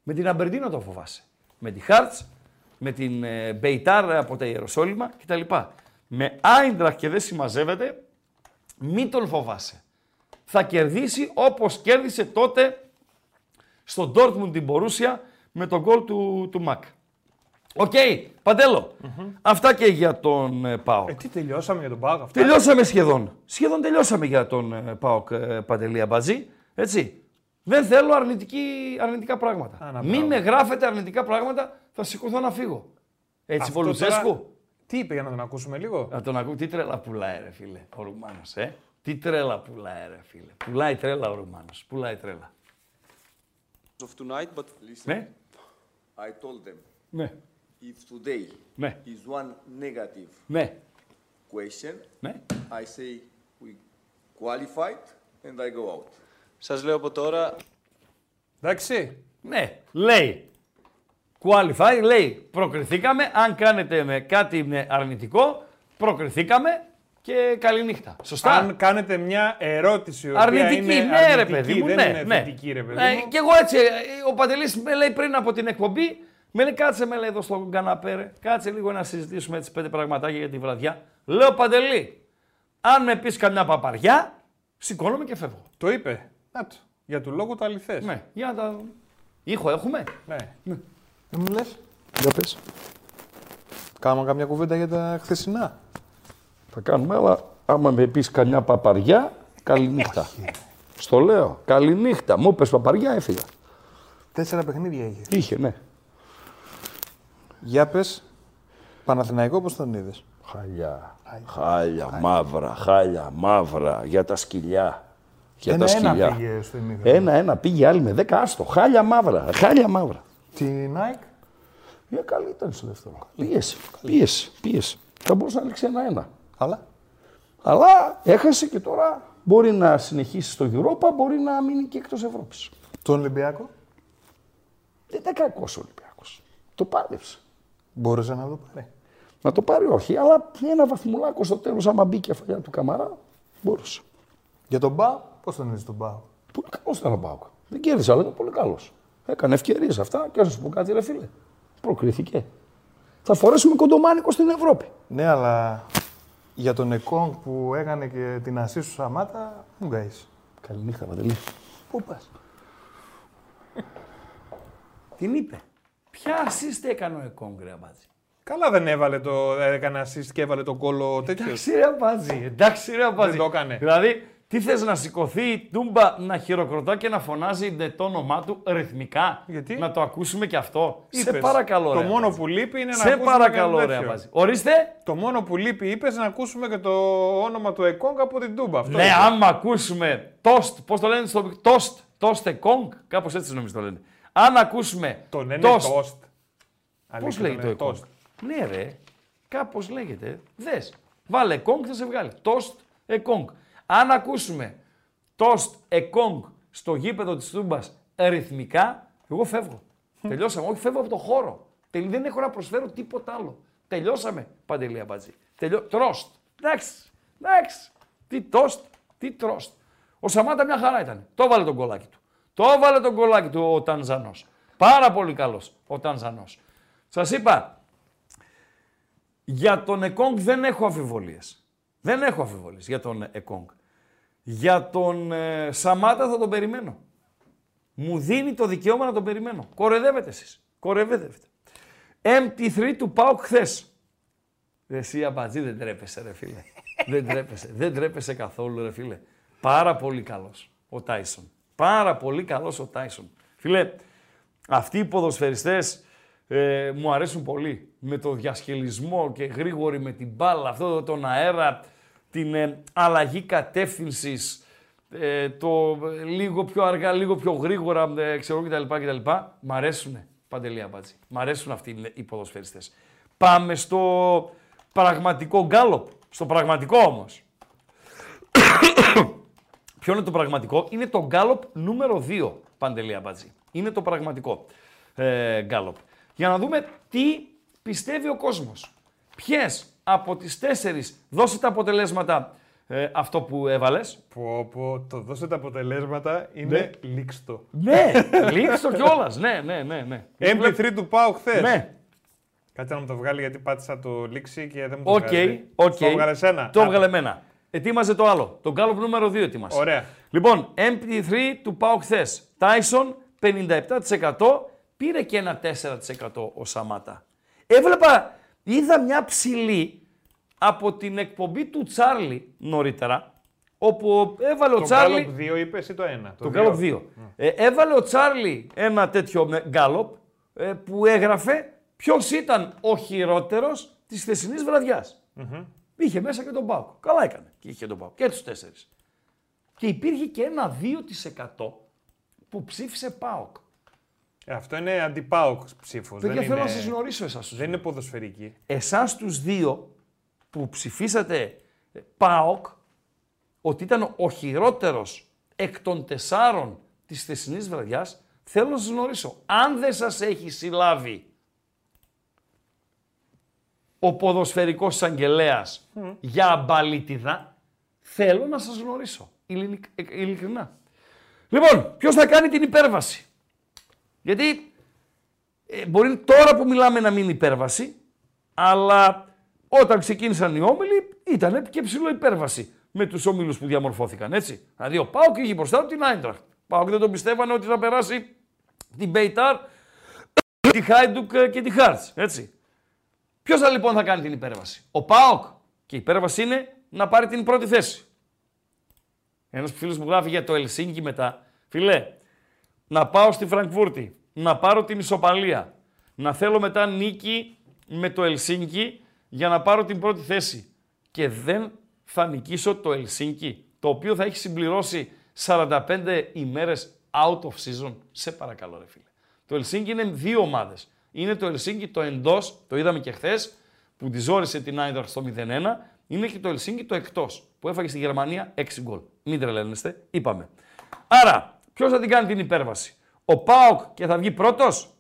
Με την Αμπερντίνο το φοβάσαι. Με τη Χάρτς, με την ε, Μπεϊτάρ από τα Ιεροσόλυμα κτλ. Με Άιντραχ και δεν συμμαζεύεται, μην τον φοβάσαι. Θα κερδίσει όπως κέρδισε τότε στο Dortmund την Μπορούσια με το γκολ του, του Μακ. Οκ, παντελο Αυτά και για τον ε, ΠΑΟΚ. Ε, τι τελειώσαμε για τον Πάοκ αυτό. Τελειώσαμε σχεδόν. Σχεδόν τελειώσαμε για τον ε, ΠΑΟΚ ε, Παντελία Μπατζή. Έτσι. Δεν θέλω αρνητική, αρνητικά πράγματα. Άνα, Μην μπράβο. με γράφετε αρνητικά πράγματα, θα σηκωθώ να φύγω. Έτσι, Αυτό Πολουτσέσκου. τώρα- Τι είπε για να τον ακούσουμε λίγο; Να τον ακούω. Τι τρέλα πουλάει, ρε φίλε, ο Ρουμάνος, ε; Τι τρέλα πουλάει, ρε φίλε. Πουλάει τρέλα ο Ρουμάνος. Πουλάει τρέλα. of tonight, but listen, Ναι, I told them ναι, if today Ναι. is one negative ναι, question, ναι. I say we qualified and I go out. Σας λέω από τώρα, Εντάξει. Ναι, λέει. Qualify, λέει. Προκριθήκαμε. Αν κάνετε με κάτι με αρνητικό, προκριθήκαμε και καληνύχτα. Σωστά. Αν κάνετε μια ερώτηση η οποία Αρνητική, είναι ναι, αρνητική, ρε παιδί μου. δεν ναι, είναι ναι. θετική, ρε παιδί Ε, μου. και εγώ έτσι, ε, ο Παντελής με λέει πριν από την εκπομπή, με λέει κάτσε με λέει εδώ στον καναπέ, ρε. κάτσε λίγο να συζητήσουμε έτσι πέντε πραγματάκια για τη βραδιά. Λέω Παντελή, αν με πεις καμιά παπαριά, σηκώνομαι και φεύγω. Το είπε. Να το. Για του λόγου το αληθές. Ναι, για να τα... Ήχο έχουμε. Ναι. Δεν μου λες. Για πες. Κάναμε καμιά κουβέντα για τα χθεσινά. Θα κάνουμε, αλλά άμα με πεις καμιά παπαριά, καληνύχτα. Στο λέω, καληνύχτα. Μου πες παπαριά, έφυγα. Τέσσερα παιχνίδια είχε. Είχε, ναι. Για πες, Παναθηναϊκό πώς τον είδες; Χάλια. Χάλια, μαύρα, χάλια, μαύρα. Για τα σκυλιά. Για τα Ένα-ένα σκυλιά. πήγε στο ημίχρονο. Ένα-ένα πήγε άλλη με δέκα άστο. Χάλια μαύρα. Χάλια μαύρα. Τη Nike; Για καλή ήταν στο δεύτερο. Πίεση. Πίεση. Πίεση. Θα μπορούσε να λήξει ένα-ένα. Αλλά; Αλλά έχασε και τώρα μπορεί να συνεχίσει στο Europa, μπορεί να μείνει και εκτός Ευρώπης. Τον Ολυμπιακό; Δεν ήταν κακός ο Ολυμπιακός. Το πάλεψε. Μπορούσε να το πάρει. Να το πάρει όχι, αλλά ένα βαθμουλάκο στο τέλος, άμα μπει η κεφαλιά του Καμαρά, μπορούσε. Για τον Μπάου, πώς τον είδες τον Μπάου. Πολύ καλός ήταν ο Μπάουκ. Δεν κέρδισε, αλλά ήταν πολύ καλός. Έκανε ευκαιρίες αυτά και να σου πω κάτι, ρε φίλε. Προκρίθηκε. Θα φορέσουμε κοντομάνικο στην Ευρώπη. Ναι, αλλά για τον Εκόνγκ που έκανε και την ασύ σου Σαμάτα, μου γκαείς. Καληνύχτα, Παντελή. Πού πας; Την είπε. Ποια assist έκανε ο Εκόγκ, ρε Αμπάτζη; Καλά δεν έβαλε το, έκανε assist και έβαλε τον κόλλο τέτοιος. Εντάξει, ρε Αμπάτζη. Εντάξει, ρε Αμπάτζη. Δεν το έκανε. Δηλαδή, τι θες να σηκωθεί η τούμπα να χειροκροτά και να φωνάζει ντε το όνομά του ρυθμικά; Γιατί; Να το ακούσουμε και αυτό. Σε Είπες, παρακαλώ, Το ρε, μόνο Αμπάτζη. που λείπει είναι να Σε ακούσουμε παρακαλώ, κάτι ρε τέτοιο. Αμπάτζη. Ορίστε. Το μόνο που λείπει είπες να ακούσουμε και το όνομα του Εκόνγκ από την Τούμπα. Αυτό Ναι, είπες. άμα ακούσουμε τόστ, πώς το λένε στο τόστ, τόστ εκόνγκ, κάπως έτσι νομίζω το λένε. Αν ακούσουμε Τον λένε τόστ, τόστ. πώς Αλήθεια, λέγεται το λένε εκόνγκ; toast. Ναι, ρε, κάπως λέγεται. Δες. Βάλε εκόνγκ, θα σε βγάλει. Τόστ εκόνγκ. Αν ακούσουμε τόστ εκόνγκ στο γήπεδο της Τούμπας ρυθμικά, εγώ φεύγω. Τελειώσαμε. Όχι, φεύγω από το χώρο. Τελ- Δεν έχω να προσφέρω τίποτα άλλο. Τελειώσαμε, Παντελή Αμπατζή. Τελειώ... Τρόστ. Εντάξει. Εντάξει. Τι τόστ, τι τρόστ. Ο Σαμάτα μια χαρά ήταν. Το έβαλε τον κολάκι του. Το έβαλε τον κολάκι του ο Τανζανός. Πάρα πολύ καλός ο Τανζανός. Σας είπα, για τον Εκόνγκ δεν έχω αμφιβολίες. Δεν έχω αμφιβολίες για τον Εκόνγκ. Για τον ε, Σαμάτα θα τον περιμένω. Μου δίνει το δικαίωμα να τον περιμένω. Κορεδεύετε εσείς. Κορεδεύετε. MT3 του ΠΑΟΚ χθες. Εσύ αμπατζή δεν τρέπεσαι ρε φίλε. δεν τρέπεσαι. Δεν τρέπεσαι καθόλου ρε φίλε. Πάρα πολύ καλός ο Τάισον. Πάρα πολύ καλός ο Τάισον. Φίλε, αυτοί οι ποδοσφαιριστές Ε, μου αρέσουν πολύ. Με το διασχελισμό και γρήγορη με την μπάλα, αυτό τον αέρα, την ε, αλλαγή κατεύθυνσης, ε, το ε, λίγο πιο αργά, λίγο πιο γρήγορα, ε, ξέρω κτλ. κτλ. Μ' αρέσουν, Παντελή Αμπάτζη. Μ' αρέσουν αυτοί οι ποδοσφαιριστές. Πάμε στο πραγματικό γκάλοπ. Στο πραγματικό όμως. Ποιο είναι το πραγματικό; Είναι το γκάλοπ νούμερο 2, Παντελή Αμπάτζη. Είναι το πραγματικό ε, γκάλοπ. Για να δούμε τι πιστεύει ο κόσμος. Ποιες από τις τέσσερις, δώσε τα αποτελέσματα ε, αυτό που έβαλες. Πω, πω, το δώσε τα αποτελέσματα είναι λήξτο. Ναι, λήξω κιόλας. Ναι, ναι, ναι. ναι. MP3 του πάω χθες. Ναι, Κάτσε να μου το βγάλει γιατί πάτησα το λήξη και δεν μου το οκ, βγάζει. οκ. Το έβγαλε ένα. Το έβγαλε εμένα. Ετοίμαζε το άλλο. Το γκάλωπ νούμερο 2 ετοίμασε. Ωραία. Λοιπόν, MP3 του πάω χθες. Tyson 57%. Πήρε και ένα 4% ο Σαμάτα. Έβλεπα, είδα μια ψηλή από την εκπομπή του Τσάρλι νωρίτερα, όπου έβαλε ο Το Τσάρλι... Gallop 2 είπες ή το 1. Το Γκάλοπ 2. Ε, έβαλε ο Τσάρλι ένα τέτοιο γκάλοπ ε, που έγραφε ποιος ήταν ο χειρότερος της θεσινή Είχε μέσα και τον Πάουκ. Καλά έκανε. Και είχε και τον Πάουκ. Και τους τέσσερις. Και υπήρχε και ένα 2% που ψήφισε Πάουκ. Ε, αυτό είναι αντιπάοκ ψήφος. Παιδιά, Δεν, θέλω είναι... να σας γνωρίσω εσάς τους. δεν είναι ποδοσφαιρική. Εσάς τους δύο που ψηφίσατε ε, ΠΑΟΚ ότι ήταν ο χειρότερος εκ των τεσσάρων της θεσινής βραδιάς, θέλω να σας γνωρίσω. Αν δεν σας έχει συλλάβει ο ποδοσφαιρικός εισαγγελέας για αμπαλίτιδα, θέλω να σας γνωρίσω. Ειλικ- ε, Ειλικρινά. Λοιπόν, ποιος θα κάνει την υπέρβαση; Γιατί ε, μπορεί τώρα που μιλάμε να μην είναι υπέρβαση, αλλά όταν ξεκίνησαν οι όμιλοι ήταν και ψιλο υπέρβαση με τους όμιλους που διαμορφώθηκαν, έτσι. Δηλαδή ο Πάοκ είχε μπροστά του την Άιντραχτ. Πάοκ δεν τον πιστεύανε ότι θα περάσει την Μπέιταρ, τη Χάιντουκ ε, και τη Χάρτς, έτσι. Ποιος θα λοιπόν θα κάνει την υπέρβαση; Ο Πάοκ. Και η υπέρβαση είναι να πάρει την πρώτη θέση. Ένας φίλος μου γράφει για το Ελσίνκι μετά. Φιλέ, να πάω στη Φραγκφούρτη, να πάρω την ισοπαλία, να θέλω μετά νίκη με το Ελσίνκι για να πάρω την πρώτη θέση. Και δεν θα νικήσω το Ελσίνκι, το οποίο θα έχει συμπληρώσει 45 ημέρες out of season. Σε παρακαλώ ρε φίλε. Το Ελσίνκι είναι δύο ομάδες. Είναι το Ελσίνκι το εντός, το είδαμε και χθες, που τη ζόρισε την Άιντραχ στο 0-1. Είναι και το Ελσίνκι το εκτός, που έφαγε στη Γερμανία 6 γκολ. Μην τρελαίνεστε, είπαμε. Άρα, ποιος θα την κάνει την υπέρβαση; Ο Πάοκ και θα βγει πρώτος;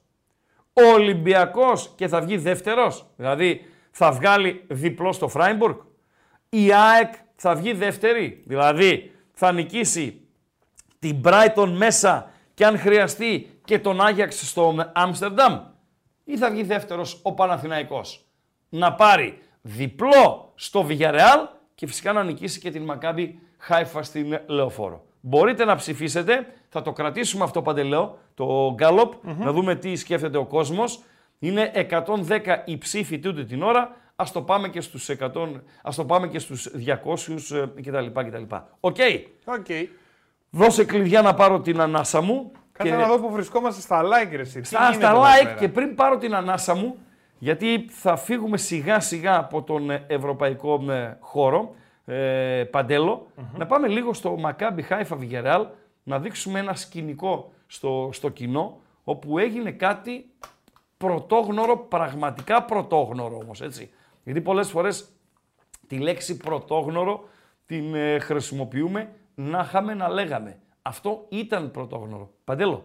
Ο Ολυμπιακός και θα βγει δεύτερος; Δηλαδή θα βγάλει διπλό στο Φράιμπουργκ; Η ΑΕΚ θα βγει δεύτερη; Δηλαδή θα νικήσει την Brighton μέσα και αν χρειαστεί και τον Άγιαξ στο Άμστερνταμ; Ή θα βγει δεύτερος ο Παναθηναϊκός. Να πάρει διπλό στο Villarreal και φυσικά να νικήσει και την Μακάμπι Χάιφα στην Λεωφόρο. Μπορείτε να ψηφίσετε, θα το κρατήσουμε αυτό Παντελέο, το γκάλοπ, να δούμε τι σκέφτεται ο κόσμος. Είναι 110 οι ψήφοι τούτη την ώρα, ας το πάμε και στους, 100, ας το πάμε και στους 200 ε, κτλ. κτλ. OK, OK. δώσε κλειδιά να πάρω την ανάσα μου. Κάτσε να δω που βρισκόμαστε στα like, ρε, εσύ. Τι Στα, γίνεται στα εδώ like πέρα; και πριν πάρω την ανάσα μου, γιατί θα φύγουμε σιγά σιγά από τον ε, ευρωπαϊκό ε, χώρο, ε, παντελο να πάμε λίγο στο Maccabi Haifa Villarreal, να δείξουμε ένα σκηνικό στο, στο κοινό, όπου έγινε κάτι πρωτόγνωρο, πραγματικά πρωτόγνωρο όμως, έτσι. Γιατί πολλές φορές τη λέξη πρωτόγνωρο την ε, χρησιμοποιούμε να είχαμε να λέγαμε. Αυτό ήταν πρωτόγνωρο. Παντέλο,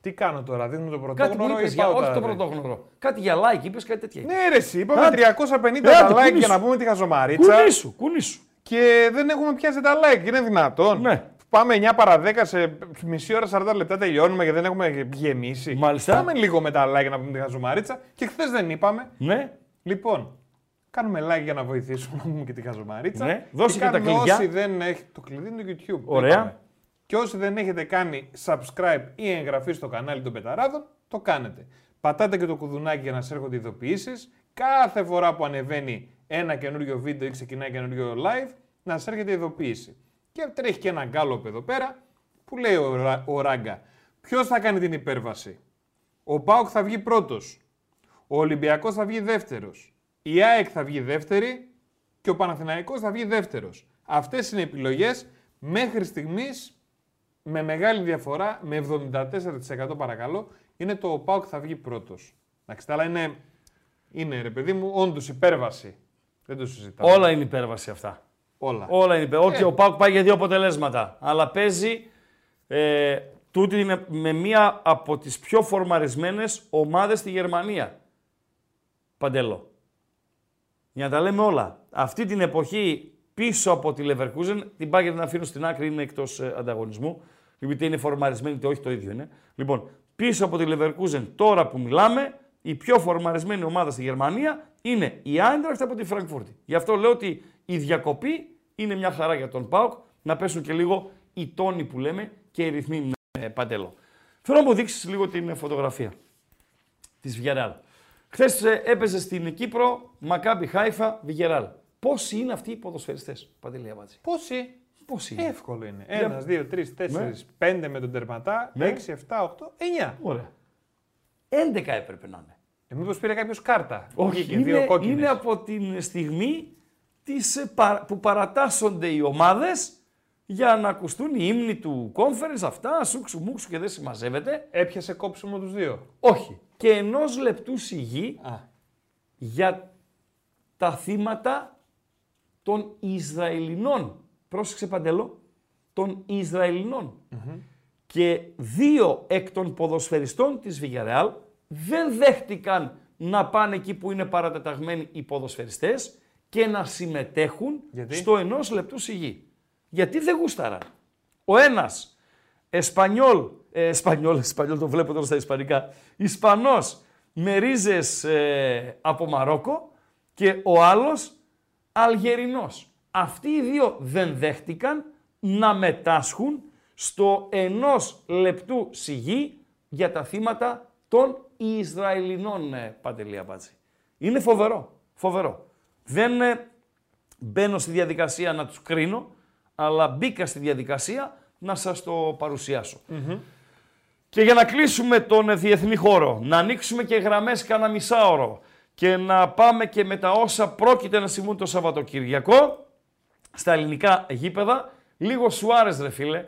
Τι κάνω τώρα, δίνουμε το Κάτι πρωτόγνωρο μου ή είπες για, πάω όχι τώρα, το ρε; πρωτόγνωρο. Κάτι για like, είπες κάτι τέτοια. Ναι, ρε, εσύ, είπαμε Άντε. 350 Άντε, τα like κουνήσου. για να πούμε τη χαζομαρίτσα Κουνήσου, κουνήσου. και δεν έχουμε πιάσει τα like. Είναι δυνατόν. Ναι. Πάμε 9 παρα 10 σε μισή ώρα 40 λεπτά τελειώνουμε και δεν έχουμε γεμίσει. Μάλιστα. Πάμε λίγο με τα like για να πούμε τη χαζομαρίτσα και χθες δεν είπαμε. Ναι, Λοιπόν, κάνουμε like για να βοηθήσουμε να πούμε και τη χαζομαρίτσα. Ναι, δώσε και τα κάνουμε κλειδιά. Όσοι δεν έχει... Το κλειδί είναι το YouTube. το Ωραία. Είπαμε. Και όσοι δεν έχετε κάνει subscribe ή εγγραφή στο κανάλι των Πεταράδων, το κάνετε. Πατάτε και το κουδουνάκι για να σας έρχονται ειδοποιήσεις. Κάθε φορά που ανεβαίνει ένα καινούριο βίντεο ή ξεκινάει καινούριο live, να σας έρχεται ειδοποίηση. Και τρέχει και ένα γκάλωπ εδώ πέρα που λέει ο, Ρα- ο Ράγκα. Ποιος θα κάνει την υπέρβαση; Ο Πάοκ θα βγει πρώτος. Ο Ολυμπιακός θα βγει δεύτερος. Η ΑΕΚ θα βγει δεύτερη και ο Παναθηναϊκός θα βγει δεύτερος. Αυτές είναι οι επιλογές μέχρι στιγμής με μεγάλη διαφορά, με 74% παρακαλώ, είναι το ο ΠΑΟΚ θα βγει πρώτος. Εντάξει, τα άλλα είναι, είναι ρε παιδί μου, όντως υπέρβαση. Δεν το συζητάω. Όλα είναι υπέρβαση αυτά. Όλα. Όλα είναι υπέρβαση. Ε. Όχι, ο Πάουκ πάει για δύο αποτελέσματα. Αλλά παίζει. Ε, τούτη είναι με μία από τις πιο φορμαρισμένες ομάδες στη Γερμανία. Παντελό. Για να τα λέμε όλα. Αυτή την εποχή πίσω από τη Leverkusen, την Bayern την αφήνω στην άκρη, είναι εκτός ε, ανταγωνισμού. Γιατί είναι φορμαρισμένη, είτε όχι το ίδιο είναι. Λοιπόν, πίσω από τη Leverkusen τώρα που μιλάμε, η πιο φορμαρισμένη ομάδα στη Γερμανία είναι η Eintracht από τη Φραγκφούρτη. Γι' αυτό λέω ότι η διακοπή είναι μια χαρά για τον ΠΑΟΚ, να πέσουν και λίγο οι τόνοι που λέμε και οι ρυθμοί ε, παντέλο. Θέλω να μου δείξεις λίγο την ε, φωτογραφία της Βιγεράλ. Χθες έπαιζε στην Κύπρο Μακάμπι Χάιφα Βιγεράλ. Πόσοι είναι αυτοί οι ποδοσφαιριστές, Παντελή Αμπάτζη. Πόσοι; Πόσοι είναι; Εύκολο είναι. Ένας, δύο, τρεις, τέσσερις, πέντε με τον τερματά, Ναι. έξι, εφτά, οχτώ, εννιά. Ωραία. 11 έπρεπε να είναι. Ε, Μήπως πήρε κάποιος κάρτα. Όχι, Βγήκε δύο είναι, κόκκινες. είναι από την στιγμή της, ε, πα- που παρατάσσονται οι ομάδες για να ακουστούν οι ύμνοι του conference, αυτά, σούξου μουξου και δεν συμμαζεύεται. Έπιασε κόψιμο τους δύο. Όχι. Και ενός λεπτού σιγή Α. για τα θύματα των Ισραηλινών. Πρόσεξε Παντελό, των ισραηλινων Και δύο εκ των ποδοσφαιριστών της Βιγιαρεάλ δεν δέχτηκαν να πάνε εκεί που είναι παρατεταγμένοι οι ποδοσφαιριστές και να συμμετέχουν Γιατί; στο ενός λεπτού σιγή. Γιατί δεν γούσταραν. Ο ένας Εσπανιόλ, ε, Εσπανιόλ, Εσπανιόλ το βλέπω τώρα στα Ισπανικά, Ισπανός με ρίζες ε, από Μαρόκο και ο άλλος Αλγερινός. Αυτοί οι δύο δεν δέχτηκαν να μετάσχουν στο ενός λεπτού σιγή για τα θύματα των Ισραηλινών, ε, Παντελή Αμπάτζη. Είναι φοβερό, φοβερό. Δεν ε, μπαίνω στη διαδικασία να τους κρίνω, αλλά μπήκα στη διαδικασία να σας το παρουσιασω Και για να κλείσουμε τον ε, διεθνή χώρο, να ανοίξουμε και γραμμές κάνα μισάωρο και να πάμε και με τα όσα πρόκειται να συμβούν το Σαββατοκυριακό στα ελληνικά γήπεδα, λίγο Σουάρες ρε φίλε,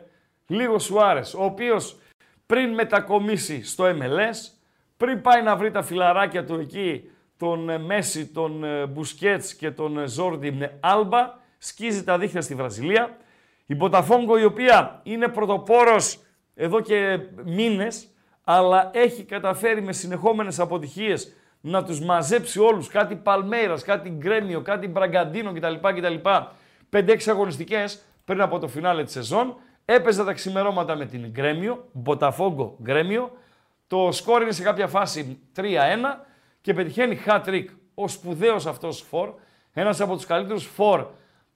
λίγο Σουάρες, ο οποίος πριν μετακομίσει στο MLS, πριν πάει να βρει τα φιλαράκια του εκεί, τον ε, Μέση, τον ε, Μπουσκέτς και τον ε, Ζόρντι με Άλμπα, σκίζει τα δίχτυα στη Βραζιλία. Η Μποταφόγκο η οποία είναι πρωτοπόρος εδώ και μήνες, αλλά έχει καταφέρει με συνεχόμενες αποτυχίες να τους μαζέψει όλους, κάτι Παλμέιρας, κάτι Γκρέμιο, κάτι Μπραγκαντίνο κτλ. κτλ. 5-6 αγωνιστικές πριν από το φινάλε της σεζόν. Έπαιζε τα ξημερώματα με την Γκρέμιο, Μποταφόγκο Γκρέμιο. Το σκόρ είναι σε κάποια φάση 3-1 και πετυχαίνει hat-trick ο σπουδαίος αυτός φορ, ένας από τους καλύτερους φορ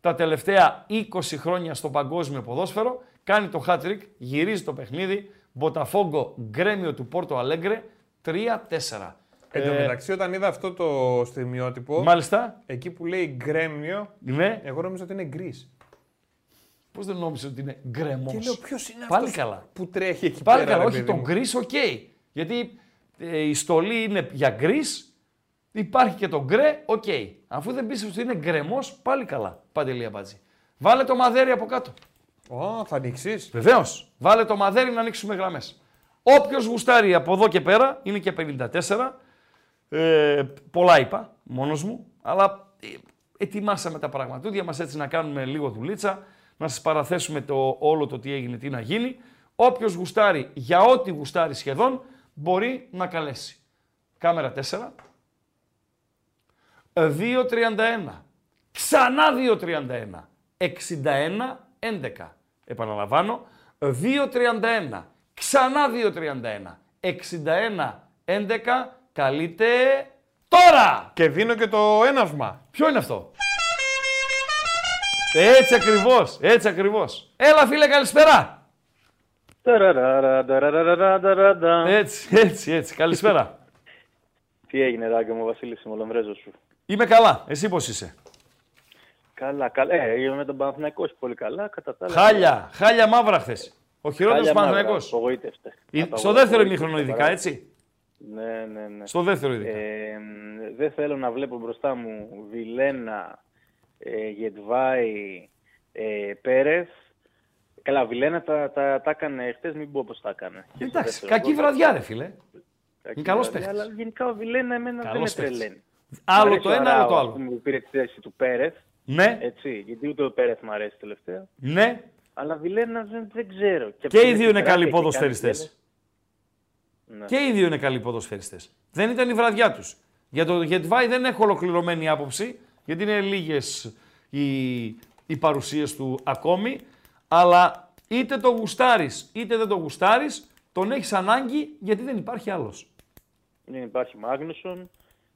τα τελευταία 20 χρόνια στο παγκόσμιο ποδόσφαιρο, κάνει το hat-trick, γυρίζει το παιχνίδι, Μποταφόγκο Γκρέμιο του Πόρτο Αλέγκρε, 3-4. Εν τω Ε, μεταξύ, όταν είδα αυτό το στιγμιότυπο, Μάλιστα, εκεί που λέει γκρέμιο, ναι. εγώ νόμιζα ότι είναι γκρις. Πώς δεν νόμιζες ότι είναι γκρεμός; Και λέω ποιος είναι Πάλι αυτός καλά. που τρέχει εκεί Πάλι πέρα. καλά, ρε όχι παιδί το μου. γκρις, οκ. Γιατί ε, η στολή είναι για γκρις, υπάρχει και το γκρε, οκ. Αφού δεν πεις ότι είναι γκρεμός, πάλι καλά. Παντελή Αμπάτζη. Βάλε το μαδέρι από κάτω. Ω, θα ανοίξεις. Βεβαίως. Βάλε το μαδέρι να ανοίξουμε γραμμές. Όποιος γουστάρει από εδώ και πέρα, είναι και 54. Ε, πολλά είπα, μόνος μου, αλλά ε, ετοιμάσαμε τα πραγματούδια μας έτσι να κάνουμε λίγο δουλίτσα, να σας παραθέσουμε το, όλο το τι έγινε, τι να γίνει. Όποιος γουστάρει, για ό,τι γουστάρει σχεδόν, μπορεί να καλέσει. Κάμερα 4. 2.31. Ξανά 2.31. 61. 11. Επαναλαμβάνω. 2.31. Ξανά 2.31. 61 καλείται τώρα! Και δίνω και το έναυσμα. Ποιο είναι αυτό; Έτσι ακριβώς, έτσι ακριβώς. Έλα φίλε καλησπέρα. Έτσι, έτσι, έτσι. Καλησπέρα. Τι έγινε, Ράγκο μου, Βασίλη, είμαι ο Λομβρέζο σου. Είμαι καλά. Εσύ πώ είσαι. Καλά, καλά. Ε, είμαι με τον Παναθηναϊκό πολύ καλά. Κατά. Χάλια, χάλια μαύρα χθε. Ο χειρότερο Παναθηναϊκό. Στο δεύτερο ημίχρονο, ειδικά έτσι. Ναι, ναι, ναι. Στο δεύτερο ειδικά. Ε, μ, δεν θέλω να βλέπω μπροστά μου Βιλένα, ε, Γετβάη, ε, Πέρεθ. Καλά, Βιλένα τα, τα, τα έκανε χτες, μην πω πώς τα έκανε. Και στο Εντάξει, δεύτερο κακή γκολ. βραδιά, ρε φίλε. Κακή Είναι καλός βραδιά, παίκτης. Αλλά γενικά ο Βιλένα εμένα δεν με Καλός παίκτης. τρελαίνει. Μ' Άλλο αρέσει το ο ένα, Αράο, άλλο το ας άλλο. πούμε, που πήρε τη θέση του Πέρεθ, Ναι, έτσι, γιατί ούτε ο Πέρεθ μου αρέσει τελευταία. ναι. Αλλά Βιλένα δεν, δεν ξέρω. από Και την οι δύο είναι αριστερά καλοί έχει κάνει ποδοσφαιριστές. Ναι. Και οι δύο είναι καλοί ποδοσφαιριστές. Δεν ήταν η βραδιά τους. Για το Γετβάη δεν έχω ολοκληρωμένη άποψη, γιατί είναι λίγες οι, οι παρουσίες του ακόμη, αλλά είτε το γουστάρεις είτε δεν το γουστάρεις, τον έχεις ανάγκη γιατί δεν υπάρχει άλλος. Δεν υπάρχει Μάγνουσον.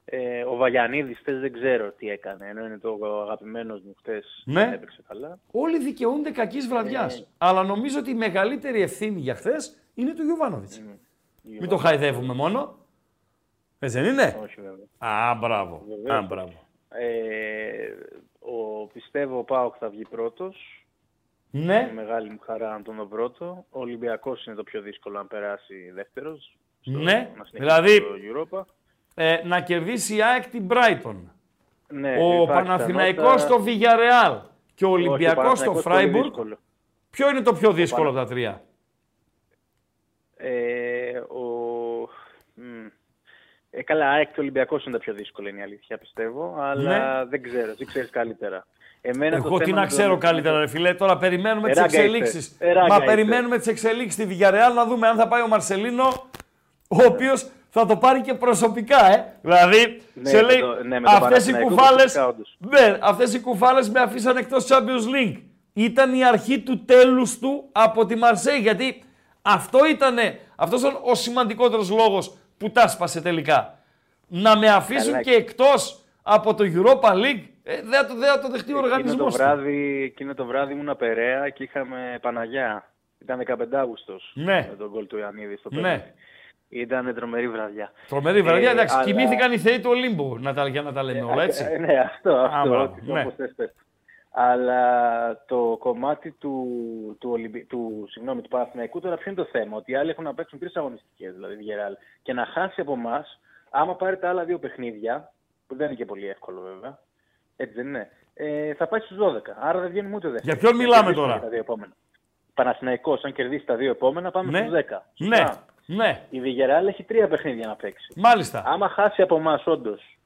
Ε, ο Βαγιανίδης χθες δεν ξέρω τι έκανε. Ενώ είναι το αγαπημένος μου χθες. Ναι. Δεν έπαιξε καλά. Όλοι δικαιούνται κακής βραδιάς. Αλλά νομίζω ότι η μεγαλύτερη ευθύνη για χθες είναι του Γιωβάνοβιτς. Μην το χαϊδεύουμε μόνο. Έτσι δεν είναι; Όχι βέβαια. Α, μπράβο. Βεβαίως. Α, μπράβο. Ε, ο, πιστεύω ο Πάοκ θα βγει πρώτος. Ναι, Μεγάλη μου χαρά να τον δω πρώτο. Ο Ολυμπιακός είναι το πιο δύσκολο να περάσει δεύτερος. ναι. Δηλαδή, Στο Europa. ε, να κερδίσει η ΑΕΚ την Brighton. Ναι, ο υπάρχει Παναθηναϊκός στο πιθανότητα- Villarreal και ο Όχι, ο Ολυμπιακός στο Παναθηναϊκός πολύ Freiburg. δύσκολο. Ποιο είναι το πιο δύσκολο από τα τρία; Ε, ο... μ. Ε, καλά, ΑΕΚ και Ολυμπιακός είναι τα πιο δύσκολα, είναι η αλήθεια, πιστεύω. Αλλά δεν ξέρω, τι ξέρεις καλύτερα. Εμένα το Ναι. Εγώ τι θέμα να με τον- ξέρω καλύτερα, ρε φιλέ. Τώρα περιμένουμε Ε, τι ράγκα εξελίξεις. είστε. Ε, ράγκα Μα είστε. περιμένουμε τις εξελίξεις στη Villarreal να δούμε αν θα πάει ο Μαρσελίνο, ο οποίος θα το πάρει και προσωπικά, ε. Δηλαδή, Ναι, σε με λέει, το- ναι, με τον αυτές οι Παναθηναϊκό κουφάλε. προσωπικά, όντως. Ναι, αυτές οι κουφάλες με αφήσαν εκτός Champions League. Ήταν η αρχή του τέλους του από τη Μαρσέη. Γιατί αυτό ήταν αυτός ήταν ο σημαντικότερος λόγος που τα σπάσε τελικά. Να με αφήσουν Καλά. και εκτός από το Europa League. Ε, δεν θα το, δεν θα το δεχτεί ο Εκείνο οργανισμός. το, βράδυ, εκείνο το βράδυ ήμουν Περαία και είχαμε Παναγιά. Ήταν 15 Αύγουστος Ναι. με τον γκολ του Ιωαννίδη στο Ναι. πέναλτι. Ήταν τρομερή βραδιά. Τρομερή βραδιά, Ε, εντάξει. αλλά- Κοιμήθηκαν οι θεοί του Ολύμπου να τα, για να τα λέμε όλα, έτσι. Ε, ναι, αυτό, αυτό, μπράβο, ό,τι- ναι. όπως θες πες. Αλλά το κομμάτι του, του, Ολυμπι... του, συγγνώμη, του Παναθηναϊκού τώρα ποιο είναι το θέμα. Ότι οι άλλοι έχουν να παίξουν τρεις αγωνιστικές, δηλαδή Βιγεράλ. Και να χάσει από εμάς, άμα πάρει τα άλλα δύο παιχνίδια, που δεν είναι και πολύ εύκολο βέβαια, έτσι δεν είναι, ε, θα πάει στους 12. Άρα δεν βγαίνουμε ούτε δεύτερο. Για ποιον μιλάμε τώρα; Τα δύο επόμενα. Παναθηναϊκός, αν κερδίσει τα δύο επόμενα, πάμε Ναι. στους 10. Ναι, Σωστά. ναι, Η Βιγεράλ έχει τρία παιχνίδια να παίξει. μάλιστα. Άμα χάσει από εμάς, όντως.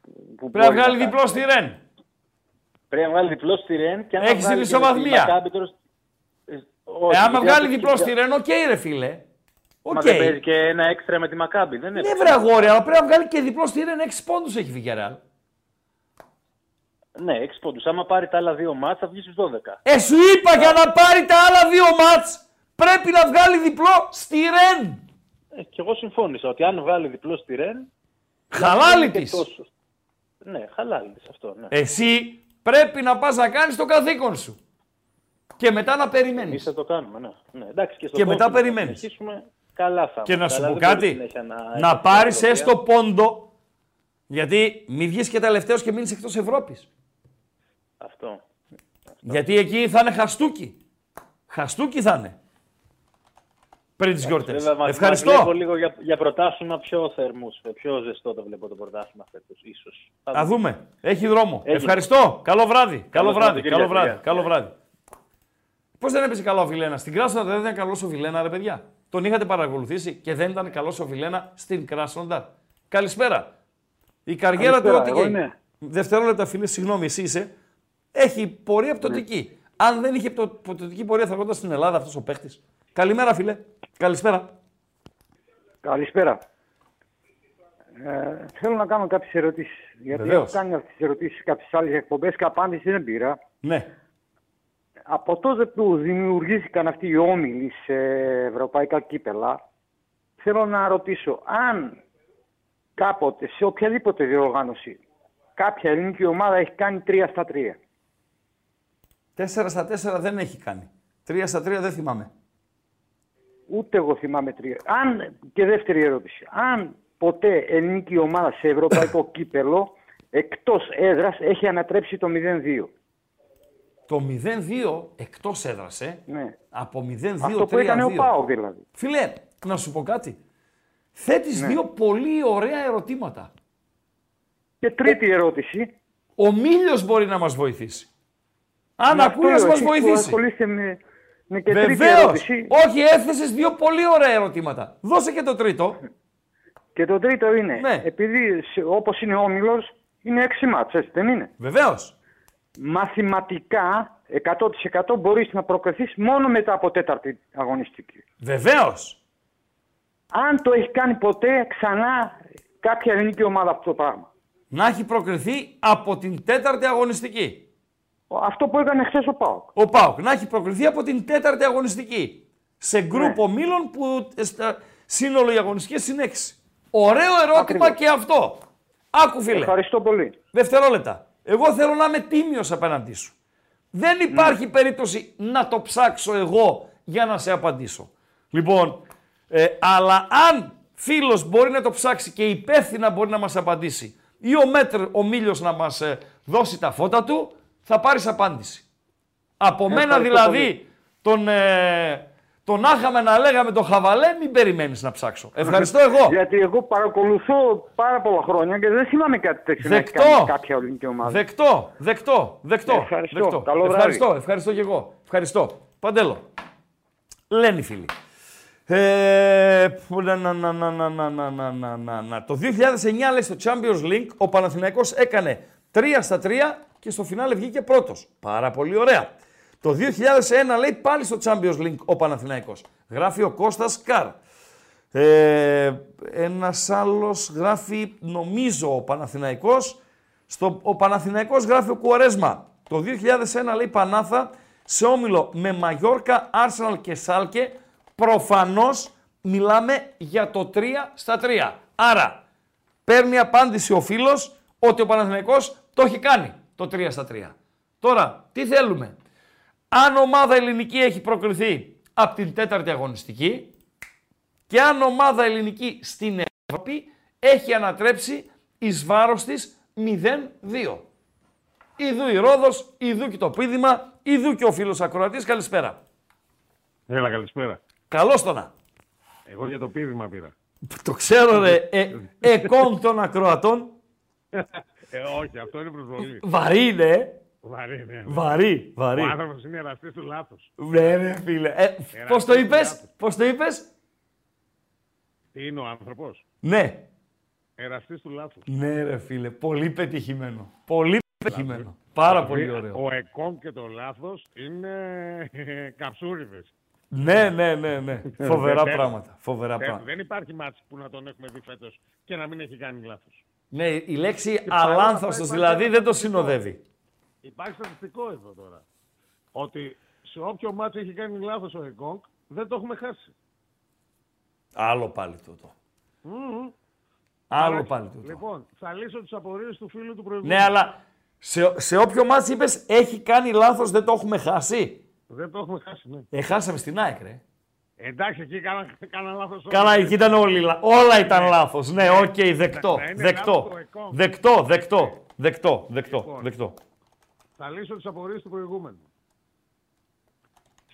Πρέπει να βγάλει διπλό στη Ρεν. Πρέπει να βγάλει διπλό στη Ρεν και άμα Έχεις βγάλει την και ισοβαθμία. τη Μακάμπι τώρα- Ε, όχι, Ε, άμα γιατί βγάλει αυτή διπλό τη- στη Ρεν, οκ, ρε φίλε. Μα Οκ. δεν παίζει και ένα έξτρα με τη Μακάμπι, δεν Ναι, έπαιζε. βρε αγόρι, αλλά πρέπει να βγάλει και διπλό στη Ρεν. 6 πόντους έχει η Βιγιαρεάλ. Ναι, 6 πόντους. Άμα πάρει τα άλλα δύο μάτς θα βγει στους 12. Ε, σου είπα για να πάρει τα άλλα δύο μάτς πρέπει να βγάλει διπλό στη Ρεν. Ε, και εγώ συμφώνησα ότι αν βγάλει διπλό στη Ρεν... Χαλάλη και της. τόσο. Ναι, χαλάλη της αυτό, ναι. Εσύ πρέπει να πας να κάνεις το καθήκον σου. Και μετά να Εμείς περιμένεις. θα το κάνουμε, ναι. ναι εντάξει, και στο Και μετά πόντο, να περιμένεις. συνεχίσουμε, καλά θα Και να είμαστε, σου αλλά πω δεν μπορεί κάτι. συνέχεια Να, Να έχουμε πάρεις την έστω πόντο. Γιατί μη βγεις και τελευταίος και μείνεις εκτός Ευρώπης. Αυτό. Γιατί εκεί θα είναι χαστούκι. Χαστούκι θα είναι. Πριν τις γιορτές. Βέβαια, μας- Ευχαριστώ. μας βλέπω λίγο για, για πρωτάθλημα πιο θερμούς, πιο ζεστό το βλέπω το πρωτάθλημα φέτος, ίσως. Θα Α δούμε. Έχει δρόμο. Έγινε. Ευχαριστώ. Καλό βράδυ. Καλό βράδυ. Σαββατοκύριακο, Καλό βράδυ. γεια. Καλό βράδυ. Πώς δεν έπαιζε καλά ο Βιλένα; Στην Κράσνονταρ δεν ήταν καλός ο Βιλένα, ρε παιδιά. Τον είχατε παρακολουθήσει και δεν ήταν καλός ο Βιλένα στην Κράσνονταρ. Καλησπέρα. Η καριέρα του, ό,τι εγώ και. είμαι. Δευτερόλεπτα, φίλε, συγγνώμη, εσύ είσαι. Έχει πορεία πτωτική. Αν δεν είχε πτω- πτωτική πορεία, θα έρχονταν στην Ελλάδα αυτός ο παίχτης. Καλημέρα, φίλε. Καλησπέρα. Καλησπέρα. Ε, θέλω να κάνω κάποιες ερωτήσεις. Γιατί Βεβαίως. έχω κάνει αυτές τις ερωτήσεις σε κάποιες άλλες εκπομπές και απάντηση δεν πήρα. Ναι. Από τότε που δημιουργήθηκαν αυτοί οι όμιλοι σε ευρωπαϊκά κύπελα, θέλω να ρωτήσω αν κάποτε σε οποιαδήποτε διοργάνωση κάποια ελληνική ομάδα έχει κάνει 3 στα 3. 4 στα 4 δεν έχει κάνει. 3 στα 3 δεν θυμάμαι. Ούτε εγώ θυμάμαι τρία. Αν, και δεύτερη ερώτηση. Αν ποτέ ελληνική ομάδα σε ευρωπαϊκό κύπελο εκτός έδρας έχει ανατρέψει το 0-2. Το 0-2 εκτός έδρασε. Ναι. Από 0-2 Αυτό που έκανε ο Πάο δηλαδή. Φίλε, να σου πω κάτι. θέτεις Ναι. δύο πολύ ωραία ερωτήματα. Και τρίτη ερώτηση. Ο Μίλιος μπορεί να μας βοηθήσει. Αν Με ακούει, αυτό ας μας εσείς που βοηθήσει. ασχολείστε με, με και τρίτη Βεβαίως. ερώτηση. Όχι, έθεσες δύο πολύ ωραία ερωτήματα. Δώσε και το τρίτο. Και το τρίτο είναι, Ναι. επειδή σε- όπως είναι ο Όμιλος, είναι έξι μάτς, έτσι δεν είναι; Βεβαίως. Μαθηματικά, 100% μπορείς να προκριθείς μόνο μετά από τέταρτη αγωνιστική. Βεβαίως. Αν το έχει κάνει ποτέ ξανά κάποια ελληνική ομάδα αυτό το πράγμα. Να έχει προκριθεί από την τέταρτη αγωνιστική. Αυτό που έκανε χθες ο Πάοκ. Ο Πάουκ να έχει προκριθεί από την τέταρτη αγωνιστική. Σε Ναι. γκρουπ ομίλων που ε, στα σύνολο οι αγωνιστικές είναι έξι. Ωραίο ερώτημα Ακριβώς. και αυτό. Άκου φίλε. Ευχαριστώ πολύ. Δευτερόλεπτα. Εγώ θέλω να είμαι τίμιος απέναντί σου. Δεν υπάρχει περίπτωση να το ψάξω εγώ για να σε απαντήσω. Λοιπόν, ε, αλλά αν φίλος μπορεί να το ψάξει και υπεύθυνα μπορεί να μας απαντήσει ή ο Μέτρ, ο Μίλιος να μας ε, δώσει τα φώτα του, θα πάρεις απάντηση. Από μένα Ευχαριστώ δηλαδή, πολύ. τον, ε, τον άχαμε να λέγαμε τον χαβαλέ, μην περιμένεις να ψάξω. Ευχαριστώ εγώ. Γιατί εγώ παρακολουθώ πάρα πολλά χρόνια και δεν θυμάμαι κάτι τέτοιο να έχει Δεκτό. κάνει κάποια ελληνική ομάδα. Δεκτό, δεκτό, δεκτό. Ευχαριστώ. δεκτό. Καλό βράδυ. ευχαριστώ, ευχαριστώ και εγώ. Ευχαριστώ. Παντέλο. Λένε οι φίλοι. Ε, που- να, να, να, να, να, να, να, να, να, να, να. Το 2009 λέει στο Champions League ο Παναθηναϊκός έκανε 3 στα 3 και στο φινάλε βγήκε πρώτος. Πάρα πολύ ωραία. Το 2001 λέει πάλι στο Champions League ο Παναθηναϊκός. Γράφει ο Κώστας Καρ. Ε, ένας άλλος γράφει, νομίζω, ο Παναθηναϊκός. Στο, ο Παναθηναϊκός γράφει ο Κουαρέσμα. Το 2001 λέει Πανάθα σε όμιλο με Μαγιόρκα, Άρσεναλ και Σάλκε. Προφανώς μιλάμε για το 3 στα 3. Άρα παίρνει απάντηση ο φίλος ότι ο Παναθηναϊκός το έχει κάνει το 3 στα 3. Τώρα, τι θέλουμε; Αν ομάδα ελληνική έχει προκριθεί από την τέταρτη αγωνιστική, και αν ομάδα ελληνική στην Ευρώπη έχει ανατρέψει εις βάρος της 0-2. Ιδού η Ρόδος, ιδού και το πίδημα, ιδού και ο φίλος ακροατής. Καλησπέρα. Έλα, καλησπέρα. Καλώς το να. Εγώ για το πείδημα πήρα. Το ξέρω ρε, ε, εκόν των ακροατών. Ε, όχι, αυτό είναι προσβολή. Βαρύ είναι, ε. Βαρύ, ναι. ναι. Βαρύ, Ο βαρύ. άνθρωπος είναι εραστής του λάθο. Ναι, ρε φίλε. Ε, πώς το είπες, πώς το είπες; Τι είναι ο άνθρωπος; Ναι. Εραστής του λάθους. Ναι ρε φίλε, πολύ πετυχημένο. Πολύ πετυχημένο. Πάρα πολύ ωραίο. Δηλαδή, Ο Εκόνγκ και το λάθος είναι καψούριδες. Ναι, ναι, ναι, ναι. Φοβερά δεν- πράγματα. Φοβερά πράγματα. Δεν υπάρχει ματς που να τον έχουμε δει φέτος και να μην έχει κάνει λάθος. Ναι, η λέξη παρόλα αυτά αλάνθαστος υπάρχει δηλαδή ένα δεν το στατιστικό. συνοδεύει. Υπάρχει στατιστικό εδώ τώρα. Ότι σε όποιο ματς έχει κάνει λάθος ο Εκόνγκ δεν το έχουμε χάσει. Άλλο πάλι τούτο. Άλλο Παράξενο. πάλι τούτο. Λοιπόν, θα λύσω τις απορίες του φίλου του προηγούμενου. Ναι, αλλά σε, σε όποιο μάτς είπες έχει κάνει λάθος, δεν το έχουμε χάσει. Δεν το έχουμε χάσει, ναι. Ε, χάσαμε στην ΑΕΚ, ρε. Εντάξει, εκεί κάνα, κάνα λάθος. Καλά, εκεί ήταν όλοι, λα- όλα ήταν λάθος. Ναι, οκ, δεκτό, να είναι δεκτό, λάθος το εκόν. δεκτό, δεκτό, δεκτό, δεκτό, Λοιπόν. δεκτό. Θα λύσω τις απορίες του προηγούμενου.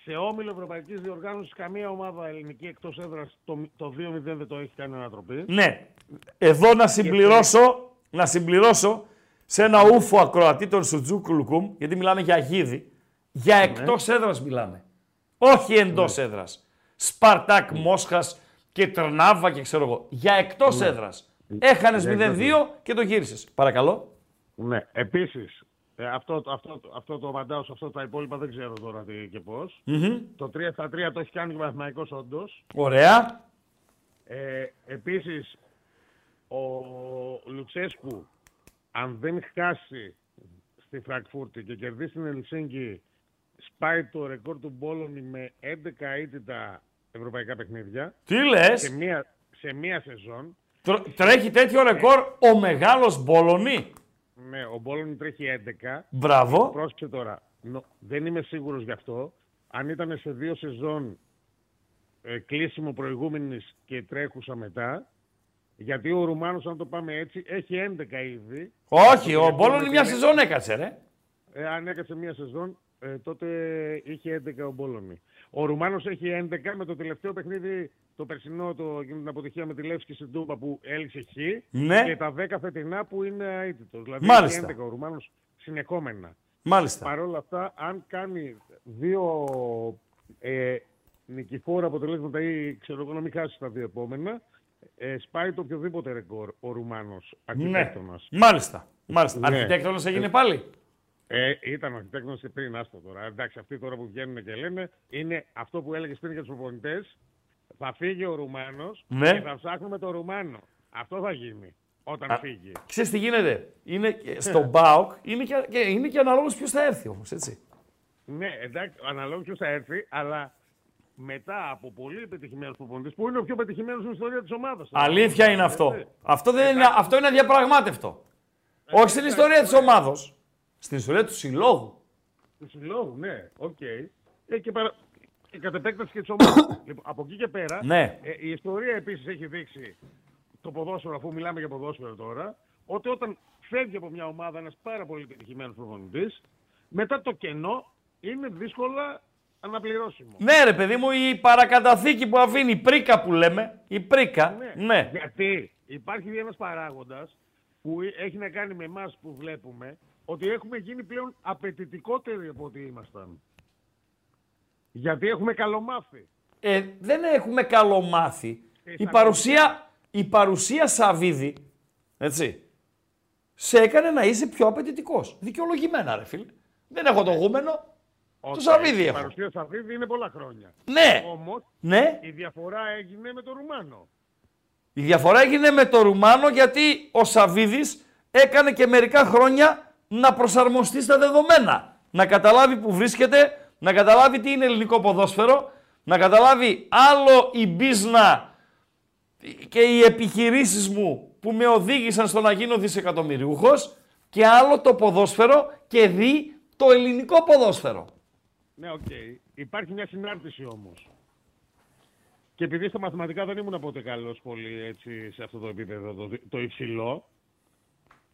Σε όμιλο Ευρωπαϊκής Διοργάνωσης, καμία ομάδα ελληνική εκτός έδρας το, το 2-0 δεν το έχει κάνει ανατροπή. Ναι, εδώ να συμπληρώσω, να συμπληρώσω σε ένα ούφο ακροατή των Σουτζούκουλουκουμ, γιατί μιλάμε για γίδι, για εκτός έδρας μιλάμε. Όχι εντός έδρας. Σπαρτάκ, Μόσχας και Τρνάβα και ξέρω εγώ. Για εκτός έδρας. Έχανες 0-2 και το γύρισες. Παρακαλώ. Ναι. Επίσης, αυτό, αυτό, αυτό το απαντάω σε αυτό τα υπόλοιπα δεν ξέρω τώρα τι και πώς. Το 3 στα 3 το έχει κάνει και ο Παναθηναϊκός όντως. Ωραία. Ε, επίσης, ο Λουτσέσκου, αν δεν χάσει στη Φραγκφούρτη και κερδίσει την Ελσίνκη, σπάει το ρεκόρ του Μπόλωνη με 11 αίτητα ευρωπαϊκά παιχνίδια Τι σε λες. μία, σε μία σεζόν. Τρο- Τρέχει τέτοιο ρεκόρ ο μεγάλος Μπολονί. Ναι, ο Μπόλωνη τρέχει 11. Μπράβο. Πρόσεξε τώρα, νο- δεν είμαι σίγουρος γι' αυτό. Αν ήταν σε δύο σεζόν ε, κλείσιμο προηγούμενης και τρέχουσα μετά, γιατί ο Ρουμάνος, αν το πάμε έτσι, έχει 11 ήδη. Όχι, ο Το Μπόλονι μια είναι- σεζόν έκατσε, ρε. Ε, αν έκατσε μία σεζόν, ε, τότε είχε 11 ο Μπόλωνη. Ο Ρουμάνος έχει 11 με το τελευταίο παιχνίδι, το περσινό, το, εκείνη την αποτυχία με τη Λεύσκη στην Τούμπα που έληξε χ Ναι. και τα 10 φετινά που είναι αίτητος. Δηλαδή Μάλιστα. έχει 11 ο Ρουμάνος συνεχόμενα. Μάλιστα. Παρ' όλα αυτά, αν κάνει δύο ε, νικηφόρα αποτελέσματα ή ξέρω εγώ να μην χάσει τα δύο επόμενα, ε, σπάει το οποιοδήποτε ρεκόρ ο Ρουμάνος Ναι. αρχιτέκτονας. Μάλιστα. Μάλιστα. Ναι. Αρχιτέκτονας έγινε πάλι. Ε, ήταν αρχιτέκτονας και πριν, άστο τώρα. Εντάξει, αυτοί τώρα που βγαίνουν και λένε, είναι αυτό που έλεγε πριν για τους προπονητές, θα φύγει ο Ρουμάνος Ναι. και θα ψάχνουμε το Ρουμάνο. Αυτό θα γίνει όταν Α, φύγει. Ξέρεις τι γίνεται; Είναι, και- στον ΠΑΟΚ είναι και, και, είναι και αναλόγως ποιος θα έρθει όμως, έτσι. Ναι, εντάξει, αναλόγως ποιος θα έρθει, αλλά μετά από πολύ πετυχημένου προπονητές, που είναι ο πιο πετυχημένο στην ιστορία της ομάδας. Αλήθεια είναι αυτό. Αυτό, δεν είναι, αυτό είναι αδιαπραγμάτευτο. Όχι στην ιστορία της ομάδος. Στην ιστορία του συλλόγου. Του συλλόγου, ναι, οκ. Ε, και, παρα... και κατ' επέκταση και της ομάδας. λοιπόν, από εκεί και πέρα, Ναι. ε, η ιστορία επίσης έχει δείξει το ποδόσφαιρο, αφού μιλάμε για ποδόσφαιρο τώρα, ότι όταν φεύγει από μια ομάδα ένας πάρα πολύ πετυχημένο προπονητής, μετά το κενό είναι δύσκολα αναπληρώσιμο. Ναι ρε παιδί μου, η παρακαταθήκη που αφήνει, η πρίκα που λέμε, η πρίκα, ναι. Γιατί υπάρχει ένας παράγοντας που έχει να κάνει με εμάς που βλέπουμε ότι έχουμε γίνει πλέον απαιτητικότεροι από ό,τι ήμασταν. Γιατί έχουμε καλομάθει. Ε, δεν έχουμε καλό μάθει. Ε, Η θα παρουσία, η παρουσία Σαββίδη, έτσι, σε έκανε να είσαι πιο απαιτητικός. Δικαιολογημένα, ρε φίλε. Δεν έχω το γούμενο. Το Σαββίδη Η έχω. παρουσία Σαββίδη είναι πολλά χρόνια. Ναι. Όμως Ναι. η διαφορά έγινε με τον Ρουμάνο. Η διαφορά έγινε με το Ρουμάνο γιατί ο Σαββίδης έκανε και μερικά χρόνια να προσαρμοστεί στα δεδομένα. Να καταλάβει που βρίσκεται, να καταλάβει τι είναι ελληνικό ποδόσφαιρο, να καταλάβει άλλο η μπίζνα και οι επιχειρήσεις μου που με οδήγησαν στο να γίνω δισεκατομμυριούχος και άλλο το ποδόσφαιρο και δη το ελληνικό ποδόσφαιρο. Ναι, οκ. Υπάρχει μια συνάρτηση όμως. Και επειδή στα μαθηματικά δεν ήμουν ποτέ καλός πολύ έτσι, σε αυτό το επίπεδο, το, το υψηλό,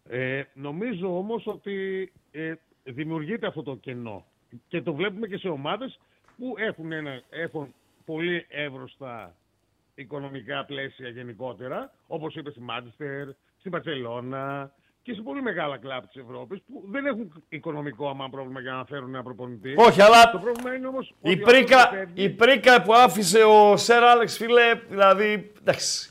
ε, νομίζω όμως ότι ε, δημιουργείται αυτό το κενό. Και το βλέπουμε και σε ομάδες που έχουν, ένα, έχουν πολύ εύρωστα οικονομικά πλαίσια γενικότερα, όπως είπες στη Μάντσεστερ, στην Παρσελώνα και σε πολύ μεγάλα κλαμπ της Ευρώπης που δεν έχουν οικονομικό άμα πρόβλημα για να φέρουν ένα προπονητή. Όχι, αλλά Το πρόβλημα είναι όμως Η ότι αυτός πρίκα, που φεύγει- η πρίκα που άφησε ο Σερ Άλεξ, φίλε, δηλαδή, εντάξει.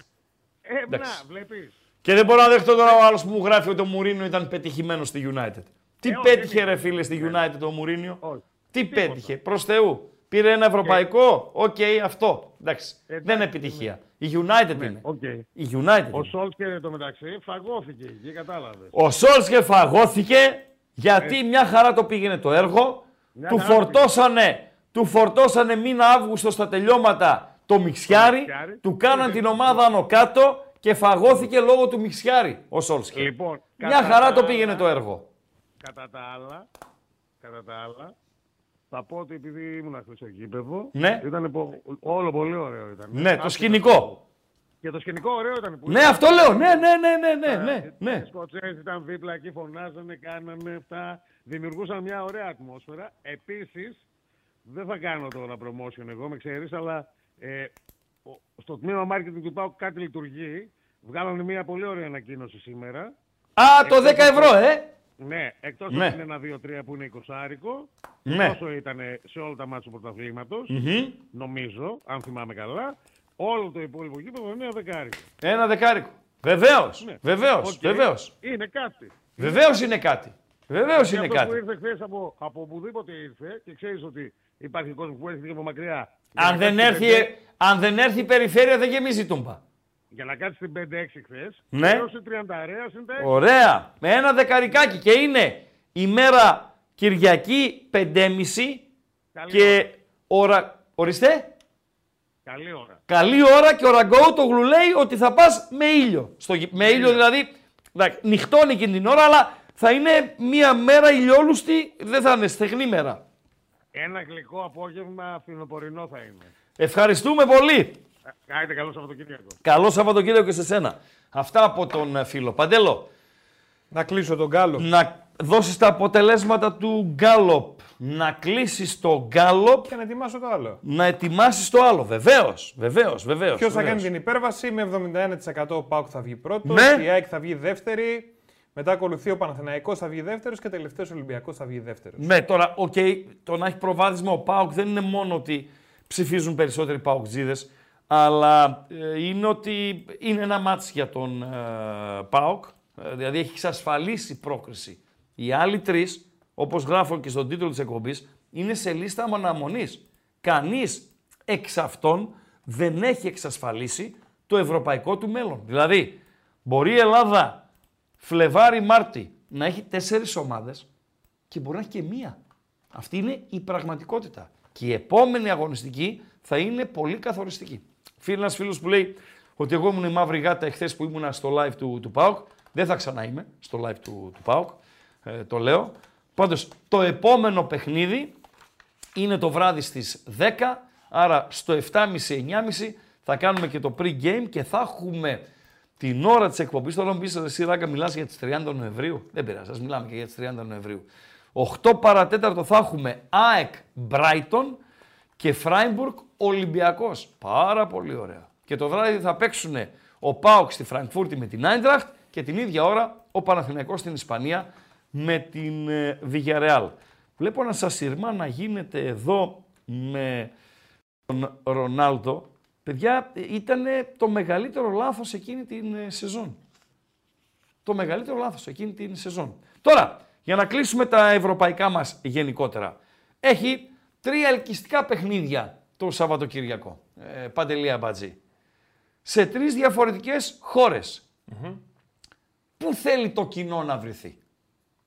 Ε, να, εντάξει. βλέπεις. Και δεν μπορώ να δεχτώ τώρα ο άλλος που μου γράφει ότι ο Μουρίνιο ήταν πετυχημένος στη United. Τι Ε, όχι, πέτυχε, δεν ρε είναι. φίλε, στη United ο Μουρίνιο; Όχι. Τι Τίποτα. πέτυχε, προς Θεού. Πήρε ένα ευρωπαϊκό, οκ, αυτό. Εντάξει. Εντάξει, δεν είναι επιτυχία. Η United είναι. Οκ. Η United. Ο είναι. Σόλσκερ το μεταξύ φαγώθηκε εκεί, κατάλαβες. Ο Σόλσκερ φαγώθηκε γιατί μια χαρά το πήγαινε το έργο. Ε. Μια Του χαρά φορτώσανε, του φορτώσανε μήνα Αύγουστο στα τελειώματα το μυξιάρη, μυξιάρη. του κάναν την ομάδα άνω κάτω και φαγώθηκε λόγω του μυξιάρη ο Σόλσκερ. Λοιπόν, Μια κατά χαρά τα το άλλα- πήγαινε το έργο. Κατά τα άλλα, κατά τα άλλα, θα πω ότι επειδή ήμουν χθες στο γήπεδο, Ναι. ήταν πο- όλο πολύ ωραίο ήταν. Ναι, το Άσχετα σκηνικό. Και το σκηνικό ωραίο ήταν. Που Ναι, αυτό λέω. Ναι, ναι, ναι, ναι, ναι, ναι, ναι. Οι Σκοτσέζοι ήταν δίπλα εκεί, φωνάζανε, κάνανε αυτά. Δημιουργούσαν μια ωραία ατμόσφαιρα. Επίσης, δεν θα κάνω τώρα promotion εγώ, με ξέρεις, αλλά ε, ο- στο τμήμα marketing του ΠΑΟΚ κάτι λειτουργεί. Βγάλανε μια πολύ ωραία ανακοίνωση σήμερα. Α, το 10 ευρώ, ε! Ναι, εκτός Ναι. από την 1-2-3 που είναι 20 Ναι. όσο ήταν σε όλα τα ματς του πρωταθλήματος, Μμμ. νομίζω, αν θυμάμαι καλά, όλο το υπόλοιπο γήπεδο είναι ένα δεκάρικο. Ένα δεκάρικο. Βεβαίως. Ναι. Βεβαίως. Οκ. Βεβαίως. Είναι κάτι. Βεβαίως είναι κάτι. Βεβαίως Και είναι αυτό που κάτι. ήρθε χθες από, από οπουδήποτε ήρθε και ξέρεις ότι υπάρχει κόσμος που έρχεται και από μακριά. Για Αν να δεν, κάτσει έρθει, στην πέντε- αν δεν έρθει η περιφέρεια δεν γεμίζει η τούμπα. Για να κάτσεις στην 5-6 χθες. Ναι. Έω 30 αρέα είναι τα έξι. Ωραία. Με ένα δεκαρικάκι και είναι ημέρα Κυριακή 5.30 Καλή και ώρα. Ορίστε. Καλή ώρα. Καλή ώρα και ο Ραγκόου το γλουλέει ότι θα πας με ήλιο. Στο, γη- με ήλιο δηλαδή, εντάξει, νυχτώνει εκείνη την ώρα, αλλά θα είναι μία μέρα ηλιόλουστη, δεν θα είναι στεγνή μέρα. Ένα γλυκό απόγευμα φθινοπορεινό θα είναι. Ευχαριστούμε πολύ. Ε, Κάνετε καλό Σαββατοκύριακο. Καλό Σαββατοκύριακο και σε σένα. Αυτά από τον ε, φίλο. Παντέλο, Να κλείσω τον κάλο. να δώσεις τα αποτελέσματα του Γκάλοπ. να κλείσεις το γκάλοπ Και να ετοιμάσω το άλλο. να ετοιμάσεις το άλλο. Βεβαίως, βεβαίως, βεβαίως. Ποιος θα κάνει την υπέρβαση; Με 71% ο Πάουκ θα βγει πρώτος, Ναι. η ΑΕΚ θα βγει δεύτερη, μετά ακολουθεί ο Παναθηναϊκός θα βγει δεύτερος και τελευταίος Ολυμπιακός θα βγει δεύτερος. Ναι, τώρα, οκ, το να έχει προβάδισμα ο ΠΑΟΚ δεν είναι μόνο ότι ψηφίζουν περισσότεροι ΠΑΟΚτσήδες, αλλά ε, είναι ότι είναι ένα ματς για τον ε, ΠΑΟΚ, ε, δηλαδή έχει εξασφαλίσει πρόκριση. Οι άλλοι τρεις, όπως γράφω και στον τίτλο της εκπομπής, είναι σε λίστα αναμονής. Κανείς εξ αυτών δεν έχει εξασφαλίσει το ευρωπαϊκό του μέλλον. Δηλαδή, μπορεί η Ελλάδα Φλεβάρι-Μάρτι να έχει τέσσερις ομάδες και μπορεί να έχει και μία. Αυτή είναι η πραγματικότητα. Και η επόμενη αγωνιστική θα είναι πολύ καθοριστική. Φίλοι ένας φίλος που λέει ότι εγώ ήμουν η μαύρη γάτα εχθές που ήμουνα στο live του, του ΠΑΟΚ. Δεν θα ξανά είμαι στο live του, του ΠΑΟΚ. Ε, το λέω. Πάντως, το επόμενο παιχνίδι είναι το βράδυ στις 10, άρα στο 7.30-9.30 θα κάνουμε και το pre-game και θα έχουμε την ώρα της εκπομπής. Τώρα μου πεις εσύ Ράκα μιλάς για τις 30 Νοεμβρίου. Δεν πειράζει, ας μιλάμε και για τις 30 Νοεμβρίου. 8 παρατέταρτο θα έχουμε ΑΕΚ Brighton και Φράιμπουργκ Ολυμπιακός. Πάρα πολύ ωραία. Και το βράδυ θα παίξουν ο ΠΑΟΚ στη Φραγκφούρτη με την Άιντραχτ και την ίδια ώρα ο Παναθηναϊκός στην Ισπανία με την ε, Villarreal. Βλέπω ένα σασιρμά να γίνεται εδώ με τον Ρονάλντο. Παιδιά, ήταν το μεγαλύτερο λάθος εκείνη την ε, σεζόν. Το μεγαλύτερο λάθος εκείνη την σεζόν. Τώρα, για να κλείσουμε τα ευρωπαϊκά μας γενικότερα. Έχει τρία ελκυστικά παιχνίδια το Σαββατοκυριακό. Ε, Παντελία Μπατζή. Σε τρεις διαφορετικές χώρες. Πού θέλει το κοινό να βρεθεί;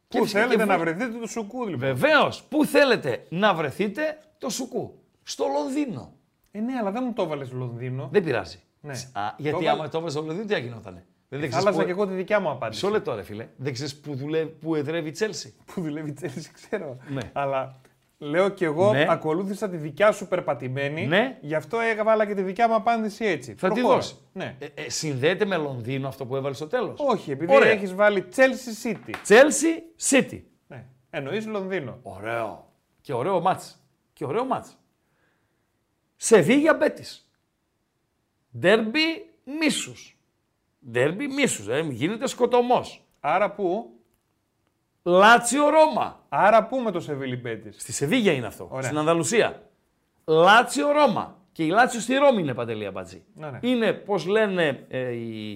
Πού φυσικά θέλετε και να βρε- βρεθείτε του Σουκού, λοιπόν. Βεβαίως, πού θέλετε να βρεθείτε το σουκού; Στο Λονδίνο. Ε, ναι, αλλά δεν μου το έβαλες Λονδίνο. Δεν πειράζει. Ναι. Α, γιατί Το έβαλε- άμα το έβαζε στο Λονδίνο, τι θα γινότανε; Δεν, δεν Θα άλλαζα που... και εγώ τη δικιά μου απάντηση. Μισό λεπτό, ρε φίλε. Δεν ξέρεις που, δουλεύει, που εδρεύει η Τσέλσι. Που δουλεύει η Chelsea, ξέρω. Ναι. Αλλά λέω κι εγώ, Ναι. ακολούθησα τη δικιά σου περπατημένη. Ναι. Γι' αυτό έβαλα και τη δικιά μου απάντηση έτσι. Θα τη Προχώρα. δώσει. Ναι. Ε, ε, συνδέεται με Λονδίνο αυτό που έβαλες στο τέλος; Όχι, επειδή Ωραία. έχεις βάλει Chelsea City. Τσέλσι City. Ναι. Εννοείς Λονδίνο. Ωραίο. Και ωραίο μάτς. Και ωραίο μάτς. Σεβίγια Μπέτης. Ντέρμπι μίσους. Ντέρμπι μίσους. Ε, γίνεται σκοτωμός. Άρα πού, Λάτσιο Ρώμα. άρα πού με το Σεβίλη Μπέτης; Στη Σεβίγια είναι αυτό. Ωραία. Στην Ανδαλουσία. Λάτσιο Ρώμα. Και η Λάτσιος στη Ρώμη είναι παντελή αμπατζή. Ναι, ναι. Είναι, πώς λένε ε, οι,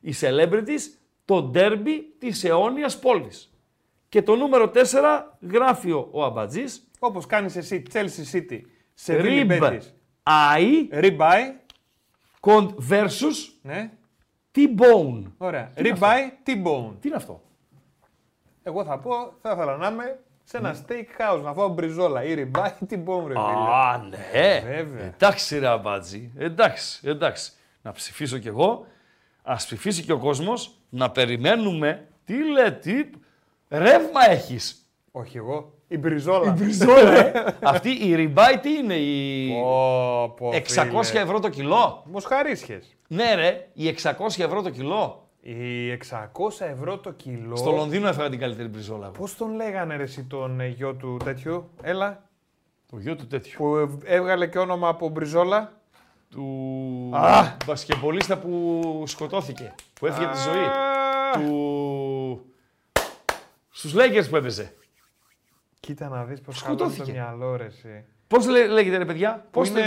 οι celebrities, το ντέρμπι της αιώνιας πόλης. Και το νούμερο 4 γράφει ο, ο αμπατζής. Όπως κάνεις εσύ Chelsea City. Σεβίλη Ριμπ Μπέτης. Άι Ριμπάι. κοντ versus Ναι. T-Bone. Ωραία. είναι Ριμπάι T-Bone. Τι είναι αυτό; Εγώ θα πω, θα ήθελα να είμαι σε ένα steak house να φάω μπριζόλα ή ριμπάι T-Bone, ρε φίλε. Α, ναι. Βέβαια. Εντάξει, ρε αμπάτζη. Εντάξει, εντάξει. Να ψηφίσω κι εγώ. Α ψηφίσει και ο κόσμος. Να περιμένουμε. Τι λέει, τι. Ρεύμα έχεις; Όχι εγώ. Η μπριζόλα. Μπριζόλα, ε. Αυτή η ριμπάι τι είναι, η. Πω, πω, 600 φίλε. ευρώ το κιλό; Μοσχαρίσιες. Ναι, ρε, οι 600 ευρώ το κιλό. Οι 600 ευρώ το κιλό. Στο Λονδίνο έφαγα την καλύτερη μπριζόλα. εγώ. Πώς τον λέγανε ρε εσύ τον ε, γιο του τέτοιου; Έλα. Το γιο του τέτοιου. Που ε, έβγαλε και όνομα από μπριζόλα. Του. Α! Μπασκεμπολίστα που σκοτώθηκε. Που έφυγε τη ζωή. Α, Του. Στους Lakers που έπαιζε. Κοίτα να δεις πως χαλώνει το Σκοτώθηκε. μυαλό ρε εσύ. Πώς λέγεται, ρε παιδιά, Πώ πώς είναι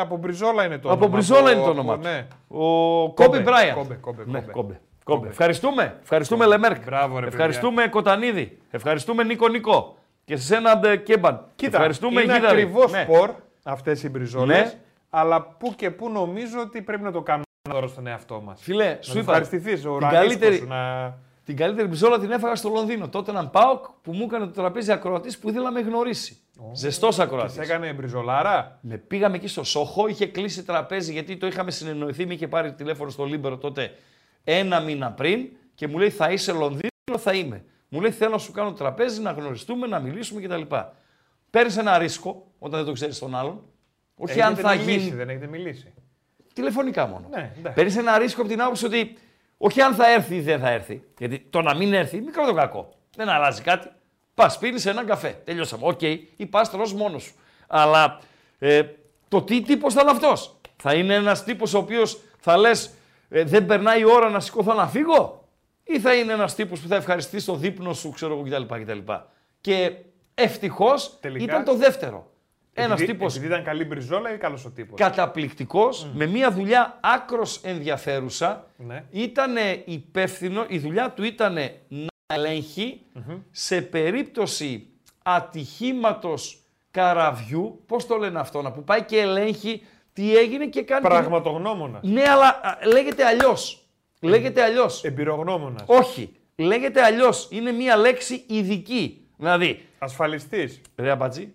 από μπριζόλα είναι το Από όνομα. Μπριζόλα είναι το όνομα του. Ναι. Ο Κόμπι Μπράιαντ. Κόμπε, κόμπε, Ναι, κόμπε. κόμπε. Κόμπε. Ευχαριστούμε. Ευχαριστούμε Λεμέρκ. Μπράβο, ρε, Ευχαριστούμε Κοτανίδη. Ευχαριστούμε Νίκο Νικό. Και σε ένα Ντε Κέμπαν. Κοίτα, Ευχαριστούμε είναι Γίδαρη. ακριβώς Ναι. σπορ αυτές οι μπριζόλες, Ναι. αλλά που και που νομίζω ότι πρέπει να το κάνουμε δώρο στον εαυτό μας. Φίλε, Να σου του είπα. ευχαριστηθείς, ο την ουρανίσκος καλύτερη- σου να... Την καλύτερη μπριζόλα την έφαγα στο Λονδίνο. Τότε έναν Πάοκ που μου έκανε το τραπέζι ακροατής που ήθελα να με γνωρίσει. Ζεστός Σε ακροατή. έκανε μπριζολάρα; Με πήγαμε εκεί στο Σόχο, είχε κλείσει τραπέζι γιατί το είχαμε συνεννοηθεί. Με είχε πάρει τηλέφωνο στο Λίμπερο τότε ένα μήνα πριν και μου λέει: Θα είσαι Λονδίνο, θα είμαι. Μου λέει: Θέλω να σου κάνω τραπέζι, να γνωριστούμε, να μιλήσουμε κτλ. Παίρνεις ένα ρίσκο όταν δεν το ξέρεις τον άλλον. Όχι αν Έχετε θα μιλήσει, γίνει. δεν έχετε μιλήσει. Τηλεφωνικά μόνο. Ναι, εντάξει. Παίρνεις ένα ρίσκο από την άποψη ότι όχι αν θα έρθει ή δεν θα έρθει. Γιατί το να μην έρθει, μικρό το κακό. Δεν αλλάζει κάτι. Πας, πίνεις έναν καφέ. Τελειώσαμε. Οκ, ή πας τρως μόνος σου. Αλλά ε, το τι τύπος θα είναι αυτός; Θα είναι ένας τύπος ο οποίος θα λες, ε, δεν περνάει η ώρα να σηκωθώ να φύγω, ή θα είναι ένας τύπος που θα ευχαριστεί το δείπνο σου, ξέρω εγώ κτλ. κτλ. Και ευτυχώς Τελικά, ήταν το δεύτερο. Ένας Επειδή- τύπος Επειδή ήταν καλή μπριζόλα ή καλός ο τύπος; καταπληκτικός, με μια δουλειά άκρος ενδιαφέρουσα. Ναι. Ήταν υπεύθυνο, η δουλειά του ήταν να ελεγχει σε περίπτωση ατυχήματος καραβιού, πώς το λένε αυτό, να που πάει και ελέγχει τι έγινε και κάνει... Πραγματογνώμονας. Ναι, αλλά α, λέγεται αλλιώς. Λέγεται αλλιώς. Εμπειρογνώμονας. Όχι. Λέγεται αλλιώς. Είναι μια λέξη ειδική. Δηλαδή, Ασφαλιστής. Ρε αμπατζή.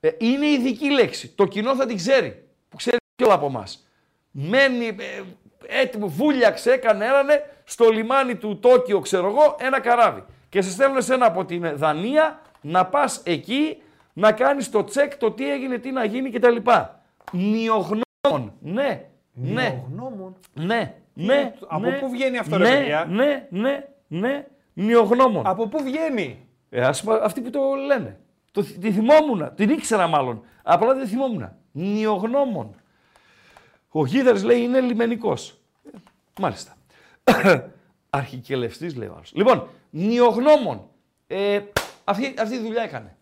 Ε, είναι ειδική λέξη. Το κοινό θα την ξέρει. Που ξέρει όλα από εμάς. Μένει ε, έτοιμο, βούλιαξε, έκανε, έρανε στο λιμάνι του Τόκιο, ξέρω εγώ, ένα καράβι. Και σε στέλνουν εσένα από την Δανία να πας εκεί να κάνεις το τσεκ, το τι έγινε, τι να γίνει κτλ. Νιογνώμων. Ναι, ναι, Γνώμων. ναι, ναι. από ναι, πού βγαίνει αυτό, ρε ναι, παιδιά; Ναι, ναι, ναι, νιογνώμων. Από πού βγαίνει; Ε, ας πούμε, αυτοί που το λένε. Το, θυ- τη θυμόμουν, την ήξερα μάλλον. Απλά δεν θυμόμουν. Νιογνώμων. Ο Γίδερς λέει είναι λιμενικός. Ε, μάλιστα. Αρχικελευστής λέει ο άλλος. Λοιπόν, νιογνώμων. Ε, αυτή, αυτή τη δουλειά έκανε.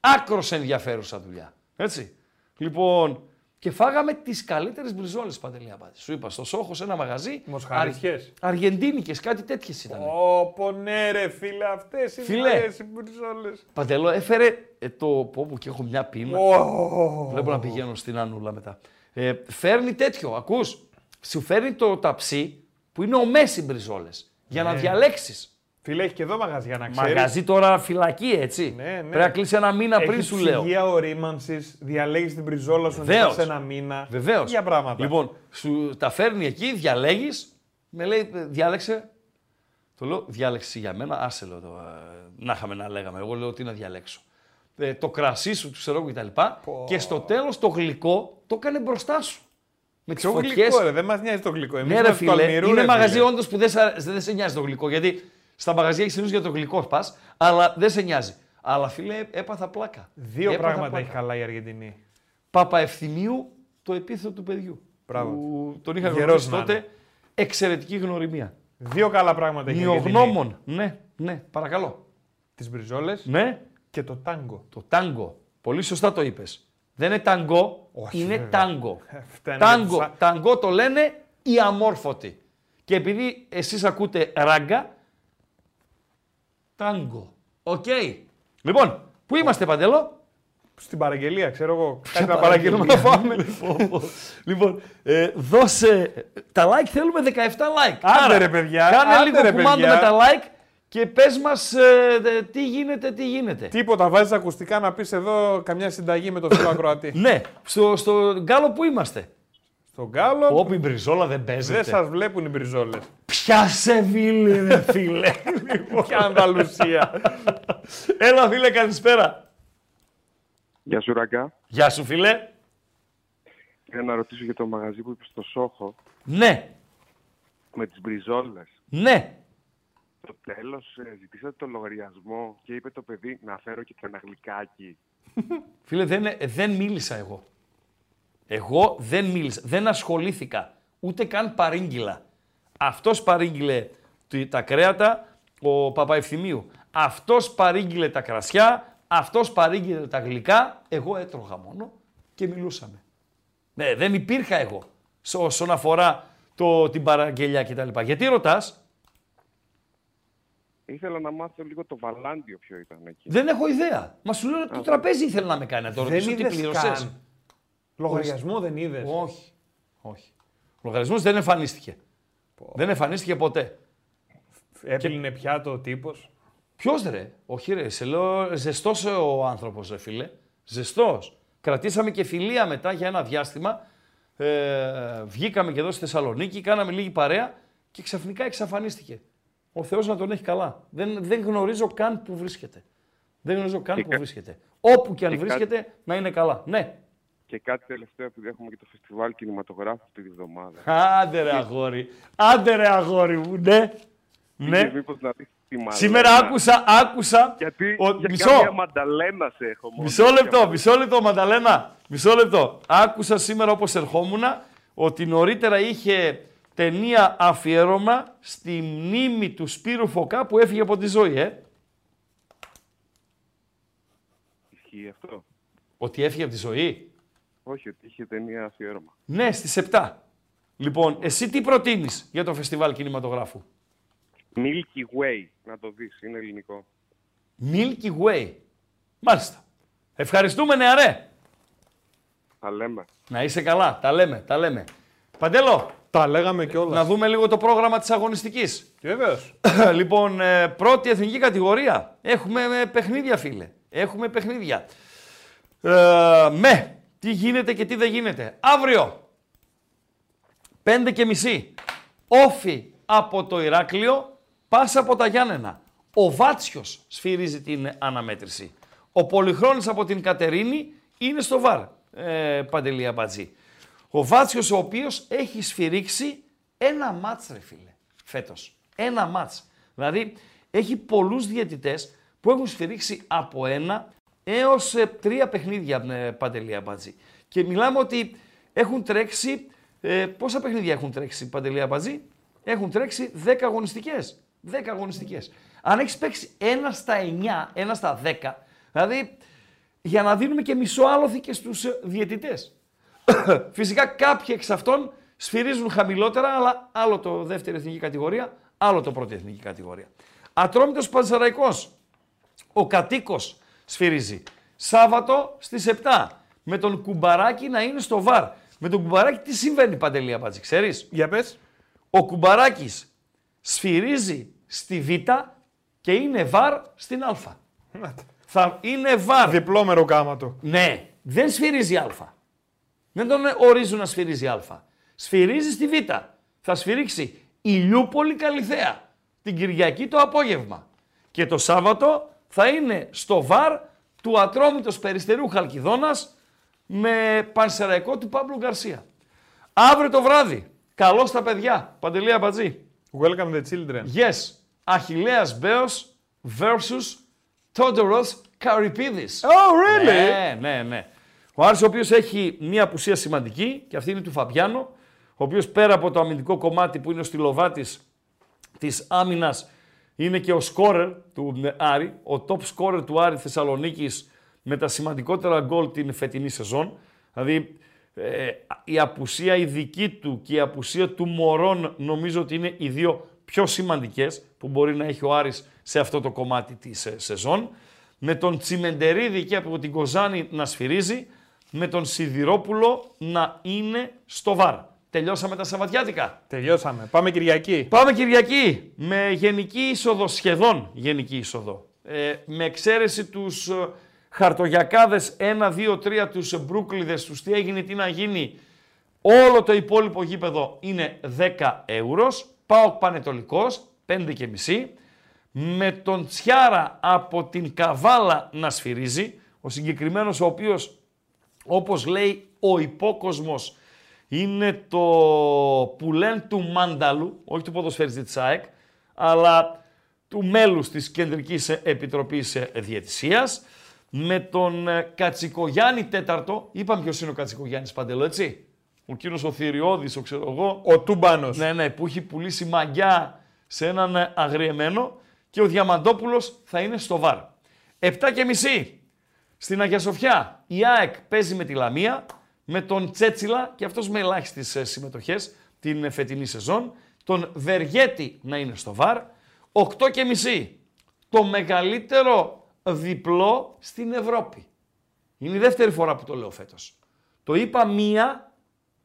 Άκρος ενδιαφέρουσα δουλειά. Έτσι. Λοιπόν, και φάγαμε τις καλύτερες μπριζόλες, Παντελή Αμπάτη. Σου είπα, στο Σόχος σε ένα μαγαζί. Μοσχαρίσιες. Αρ- Αργεντίνικες, κάτι τέτοιες ήταν. Όπο ναι ρε φίλε, αυτές είναι Φίλε. ωραίες οι μπριζόλες. Παντελό, έφερε ε, το πω που και έχω μια πείνα. Ω, Βλέπω να πηγαίνω στην Ανούλα μετά. Ε, φέρνει τέτοιο, ακούς. Σου φέρνει το ταψί που είναι ο Μέση μπριζόλες. Για να διαλέξεις. Φίλε, έχει και εδώ μαγαζιά να ξέρεις. Μαγαζί τώρα φυλακή, έτσι. Ναι, ναι. Πρέπει να κλείσει ένα μήνα πριν Έχει σου λέω. ψυγεία ορίμανσης, διαλέγεις την μπριζόλα σου Βεβαίως. σε ένα μήνα. Βεβαίως. Για πράγματα. Λοιπόν, σου τα φέρνει εκεί, διαλέγεις. Με λέει, «Ε, διάλεξε. Το λέω, διάλεξε για μένα. Άσε λέω το. ε, να είχαμε να λέγαμε. Εγώ λέω τι να διαλέξω. Ε, το κρασί σου, ξέρω εγώ κτλ. Και στο τέλος το γλυκό το έκανε μπροστά σου. Με τις Ποιο φωτιές. γλυκό ρε, δεν μας νοιάζει το γλυκό. Εμείς Ναι, ρε είμαστε του φίλε, Αλμυρού, είναι ρε, μαγαζί φίλε. όντως που δεν, σα- δεν σε νοιάζει το γλυκό. Γιατί στα μαγαζιά έχεις συνήθω για το γλυκό πας, αλλά δεν σε νοιάζει. Αλλά φίλε, έπαθα πλάκα. Δύο Έπαθα πράγματα πλάκα. έχει καλά η Αργεντινή. Παπαευθυμίου το επίθετο του παιδιού. Μπράβο. Που τον είχα Γερός γνωρίσει να τότε. είναι. Εξαιρετική γνωριμία. Δύο καλά πράγματα έχει η Αργεντινή. Νιογνώμων. Ναι, ναι, παρακαλώ. Τις μπριζόλες Ναι, και το τάγκο. το τάγκο. Πολύ σωστά το είπες. Δεν είναι ταγκό, Όχι, είναι βέβαια. τάγκο. Φταίνε για Τάγκο, τους α- τάγκο το λένε οι αμόρφωτοι. Και επειδή εσείς ακούτε ράγκα, τάγκο. Οκ. Λοιπόν, πού είμαστε Παντελό; Στην παραγγελία, ξέρω εγώ. Κάτι να παραγγελία. παραγγείλουμε να πάμε. λοιπόν, ε, δώσε. Τα like θέλουμε 17 like. Άντε, ρε, παιδιά, Κάνε άντε, λίγο ρε, κουμάντο παιδιά. με τα like και πες μας ε, δε- τι γίνεται, τι γίνεται. Τίποτα, βάζεις ακουστικά να πεις εδώ καμιά συνταγή με το φίλο ακροατή. Ναι, στο, στο γκάλο που είμαστε. Στον Γκάλο Όπι μπριζόλα δεν παίζεται. δεν σας βλέπουν οι μπριζόλες. Πιάσε βίλη ρε φίλε. Ποια Ανδαλουσία. Έλα φίλε καλησπέρα. Γεια σου Ραγκά. Γεια σου φίλε. Θέλω να ρωτήσω για το μαγαζί που είπες στο Σόχο Ναι, με τις μπριζόλες. ναι. Στο τέλος ε, ζητήσατε το λογαριασμό και είπε το παιδί να φέρω και ένα γλυκάκι. Φίλε, δεν, δεν μίλησα εγώ. Εγώ δεν μίλησα, δεν ασχολήθηκα, ούτε καν παρήγγειλα. Αυτός παρήγγειλε τη- τα κρέατα, ο Παπαευθυμίου. Αυτός παρήγγειλε τα κρασιά, αυτός παρήγγειλε τα γλυκά, εγώ έτρωγα μόνο και μιλούσαμε. Ναι, δεν υπήρχα εγώ σε- όσον αφορά το, την παραγγελιά κτλ. Γιατί ρωτάς, Ήθελα να μάθω λίγο το βαλάντιο ποιο ήταν εκεί. δεν έχω ιδέα. Μα σου λέω το τραπέζι ήθελε να με κάνει να το Δεν ρωτήσω τι είδες πλήρωσες. καν. Λογαριασμό δεν είδες; Όχι. Όχι. Ο λογαριασμός δεν εμφανίστηκε. Δεν εμφανίστηκε ποτέ. Έπλυνε πιάτο ο τύπος; Ποιος ρε, όχι ρε, σε λέω ζεστός ο άνθρωπος, ρε φίλε. Ζεστός. Κρατήσαμε και φιλία μετά για ένα διάστημα. Ε, βγήκαμε και εδώ στη Θεσσαλονίκη, κάναμε λίγη παρέα και ξαφνικά εξαφανίστηκε. Ο Θεός να τον έχει καλά. Δεν, δεν γνωρίζω καν που βρίσκεται. Δεν γνωρίζω καν Και που κα- βρίσκεται. Όπου και αν και κα- βρίσκεται, να είναι καλά. Ναι. Και κάτι τελευταίο, επειδή έχουμε και το φεστιβάλ κινηματογράφου αυτή τη βδομάδα. Άντε ρε αγόρι. Άντε ρε αγόρι μου, ναι. Ναι. Ναι. Μήπως να δεις τη Μαλένα. Σήμερα άκουσα, άκουσα. Γιατί ο- για μισό. καμία μανταλένα σε έχω μόνο. Μισό λεπτό, μισό λεπτό, Μανταλένα. Μισό λεπτό. Άκουσα σήμερα όπως ερχόμουν ότι νωρίτερα είχε ταινία αφιέρωμα στη μνήμη του Σπύρου Φωκά που έφυγε από τη ζωή, ε. Ισχύει αυτό; Ότι έφυγε από τη ζωή. Όχι, ότι είχε ταινία αφιέρωμα. Ναι, στις 7. Λοιπόν, εσύ τι προτείνεις για το φεστιβάλ κινηματογράφου; Milky Way, να το δεις, είναι ελληνικό. Milky Way. Μάλιστα. Ευχαριστούμε νεαρέ. Θα λέμε. Να είσαι καλά. Τα λέμε, τα λέμε. Παντέλο, Τα λέγαμε κιόλας. να δούμε λίγο το πρόγραμμα της αγωνιστικής. Βεβαίως. λοιπόν, ε, πρώτη εθνική κατηγορία. Έχουμε ε, παιχνίδια, φίλε. Έχουμε παιχνίδια. Ε, με, τι γίνεται και τι δεν γίνεται. Αύριο, 5 και μισή, όφι από το Ηράκλειο, πάσα από τα Γιάννενα. Ο Βάτσιος σφυρίζει την αναμέτρηση. Ο Πολυχρόνης από την Κατερίνη είναι στο ΒΑΡ, ε, Παντελή Αμπατζή. Ο Βάτσιος ο οποίος έχει σφυρίξει ένα μάτς ρε φίλε, φέτος. Ένα μάτς. Δηλαδή έχει πολλούς διαιτητές που έχουν σφυρίξει από ένα έως ε, τρία παιχνίδια ε, Παντελή Αμπατζή. Και μιλάμε ότι έχουν τρέξει, ε, πόσα παιχνίδια έχουν τρέξει Παντελή Αμπατζή, έχουν τρέξει 10 αγωνιστικές. 10 αγωνιστικές. Αν έχεις παίξει ένα στα 9, ένα στα 10, δηλαδή για να δίνουμε και μισό άλοθη και στους ε, διαιτητές. Φυσικά κάποιοι εξ αυτών σφυρίζουν χαμηλότερα, αλλά άλλο το δεύτερη εθνική κατηγορία, άλλο το πρώτη εθνική κατηγορία. Ατρόμητος Πανσεραϊκός, ο κατοίκος σφυρίζει. Σάββατο στις 7, με τον Κουμπαράκη να είναι στο ΒΑΡ. Με τον Κουμπαράκη τι συμβαίνει Παντελή Αμπάτζη, ξέρεις; Για πες. Ο Κουμπαράκης σφυρίζει στη Β και είναι ΒΑΡ στην Α. Θα είναι ΒΑΡ. Διπλό μεροκάματο. Ναι, δεν σφυρίζει Α. Δεν τον ορίζουν να σφυρίζει Α. Σφυρίζει στη Β. Θα σφυρίξει Ηλιούπολη Καλυθέα την Κυριακή το απόγευμα. Και το Σάββατο θα είναι στο ΒΑΡ του Ατρόμητος Περιστερού Χαλκιδόνας με πανσεραϊκό του Παύλου Γκαρσία. Αύριο το βράδυ, καλό στα παιδιά, Παντελία Μπατζή. Welcome the children. Yes, Αχιλέας Μπέος versus Τόντορος Καρυπίδης. Oh, really? Ναι, ναι, ναι. Ο Άρης ο οποίος έχει μία απουσία σημαντική και αυτή είναι του Φαμπιάνο, ο οποίος πέρα από το αμυντικό κομμάτι που είναι ο στυλοβάτης της άμυνας είναι και ο σκόρερ του ε, Άρη, ο top scorer του Άρη Θεσσαλονίκης με τα σημαντικότερα γκολ την φετινή σεζόν. Δηλαδή ε, η απουσία η δική του και η απουσία του Μωρών νομίζω ότι είναι οι δύο πιο σημαντικές που μπορεί να έχει ο Άρης σε αυτό το κομμάτι της ε, σεζόν. Με τον Τσιμεντερίδη και από την Κοζάνη να σφυρίζει, με τον Σιδηρόπουλο να είναι στο βαρ. Τελειώσαμε τα Σαββατιάτικα. Τελειώσαμε. Πάμε Κυριακή. Πάμε Κυριακή με γενική είσοδο, σχεδόν γενική είσοδο. Ε, με εξαίρεση τους ε, χαρτογιακάδες 1, 2, 3, τους μπρούκλιδες, τους τι έγινε, τι να γίνει. Όλο το υπόλοιπο γήπεδο είναι 10 ευρώς. Πάω Πανετολικός, 5 και μισή. Με τον Τσιάρα από την Καβάλα να σφυρίζει. Ο συγκεκριμένος ο οποίος, όπως λέει ο υπόκοσμος, είναι το πουλέν του Μάνταλου, όχι του ποδοσφαιριστή της ΑΕΚ, αλλά του μέλους της Κεντρικής Επιτροπής Διαιτησίας, με τον ε, Κατσικογιάννη τέταρτο, είπαμε ποιος είναι ο Κατσικογιάννης Παντελό, έτσι, ο κύριος ο Θηριώδης, ο ξέρω εγώ, Ο Τούμπανος. ναι, ναι, που έχει πουλήσει μαγιά σε έναν ε, αγριεμένο και ο Διαμαντόπουλος θα είναι στο ΒΑΡ. 7 και μισή στην Αγία Σοφιά η ΑΕΚ παίζει με τη Λαμία, με τον Τσέτσιλα και αυτός με ελάχιστες ε, συμμετοχές την ε, φετινή σεζόν, τον Βεργέτη να είναι στο ΒΑΡ. 8 και μισή το μεγαλύτερο διπλό στην Ευρώπη. Είναι η δεύτερη φορά που το λέω φέτος. Το είπα μία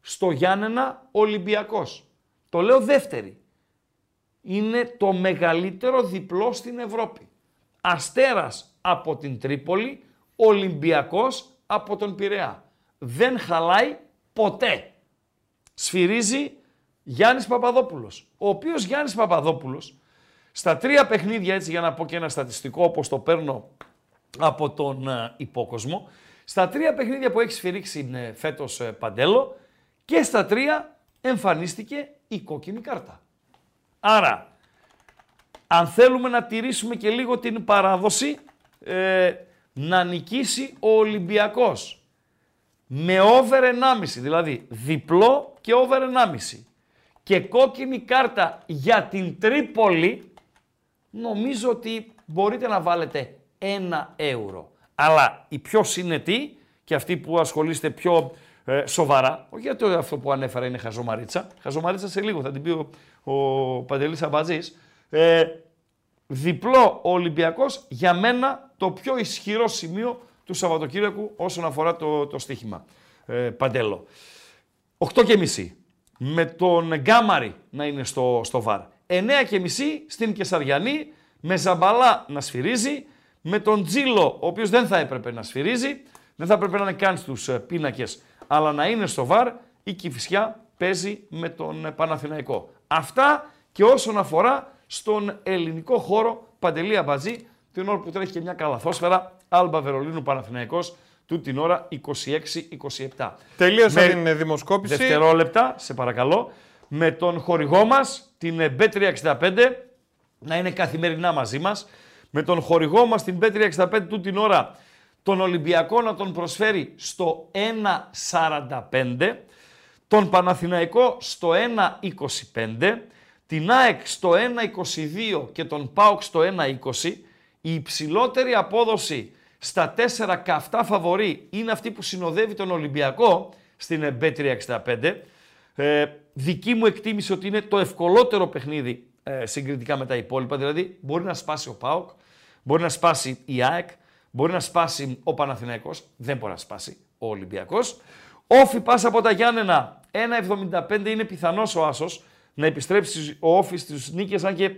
στο Γιάννενα Ολυμπιακός. Το λέω δεύτερη. Είναι το μεγαλύτερο διπλό στην Ευρώπη. Αστέρας από την Τρίπολη, Ολυμπιακός από τον Πειραιά. Δεν χαλάει ποτέ. Σφυρίζει Γιάννης Παπαδόπουλος. Ο οποίος Γιάννης Παπαδόπουλος στα τρία παιχνίδια, έτσι για να πω και ένα στατιστικό όπως το παίρνω από τον ε, υπόκοσμο, στα τρία παιχνίδια που έχει σφυρίξει ε, φέτος ε, Παντέλο και στα τρία εμφανίστηκε η κόκκινη κάρτα. Άρα, αν θέλουμε να τηρήσουμε και λίγο την παράδοση, ε, να νικήσει ο Ολυμπιακός με over 1,5, δηλαδή διπλό και over 1,5 και κόκκινη κάρτα για την Τρίπολη, νομίζω ότι μπορείτε να βάλετε ένα ευρώ. Αλλά η πιο συνετή και αυτή που ασχολείστε πιο ε, σοβαρά, όχι γιατί αυτό που ανέφερα είναι χαζομαρίτσα, χαζομαρίτσα σε λίγο θα την πει ο, ο Παντελής Αμπατζής, ε, διπλό ο Ολυμπιακός για μένα το πιο ισχυρό σημείο του Σαββατοκύριακου όσον αφορά το, το στοίχημα. Ε, Παντέλο. 8 και μισή. Με τον Γκάμαρη να είναι στο, στο βαρ. 9 και μισή στην Κεσαριανή με Ζαμπαλά να σφυρίζει. Με τον Τζίλο, ο οποίος δεν θα έπρεπε να σφυρίζει. Δεν θα έπρεπε να είναι καν στους ε, πίνακες, αλλά να είναι στο βαρ. Η Κηφισιά παίζει με τον ε, Παναθηναϊκό. Αυτά και όσον αφορά στον ελληνικό χώρο Παντελή Αμπατζή, την ώρα που τρέχει και μια καλαθόσφαιρα, Άλμπα Βερολίνου Παναθηναϊκός, του την ώρα 26-27. Τελείωσα Με- την ε, δημοσκόπηση. Δευτερόλεπτα, σε παρακαλώ, με τον χορηγό μας, την ε, Bet365, να είναι καθημερινά μαζί μας, με τον χορηγό μας, την Bet365, του την ώρα, τον Ολυμπιακό να τον προσφέρει στο 1.45, τον Παναθηναϊκό στο 1.25, την ΑΕΚ στο 1.22 και τον ΠΑΟΚ στο 1.20, η υψηλότερη απόδοση στα 4 καυτά φαβορή είναι αυτή που συνοδεύει τον Ολυμπιακό στην ε, Bet365. Ε, δική μου εκτίμηση ότι είναι το ευκολότερο παιχνίδι ε, συγκριτικά με τα υπόλοιπα, δηλαδή μπορεί να σπάσει ο ΠΑΟΚ, μπορεί να σπάσει η ΑΕΚ, μπορεί να σπάσει ο Παναθηναϊκός, δεν μπορεί να σπάσει ο Ολυμπιακός. Όφι πάσα από τα Γιάννενα, 1,75 είναι πιθανός ο Άσος να επιστρέψει ο Όφι στις νίκες, αν και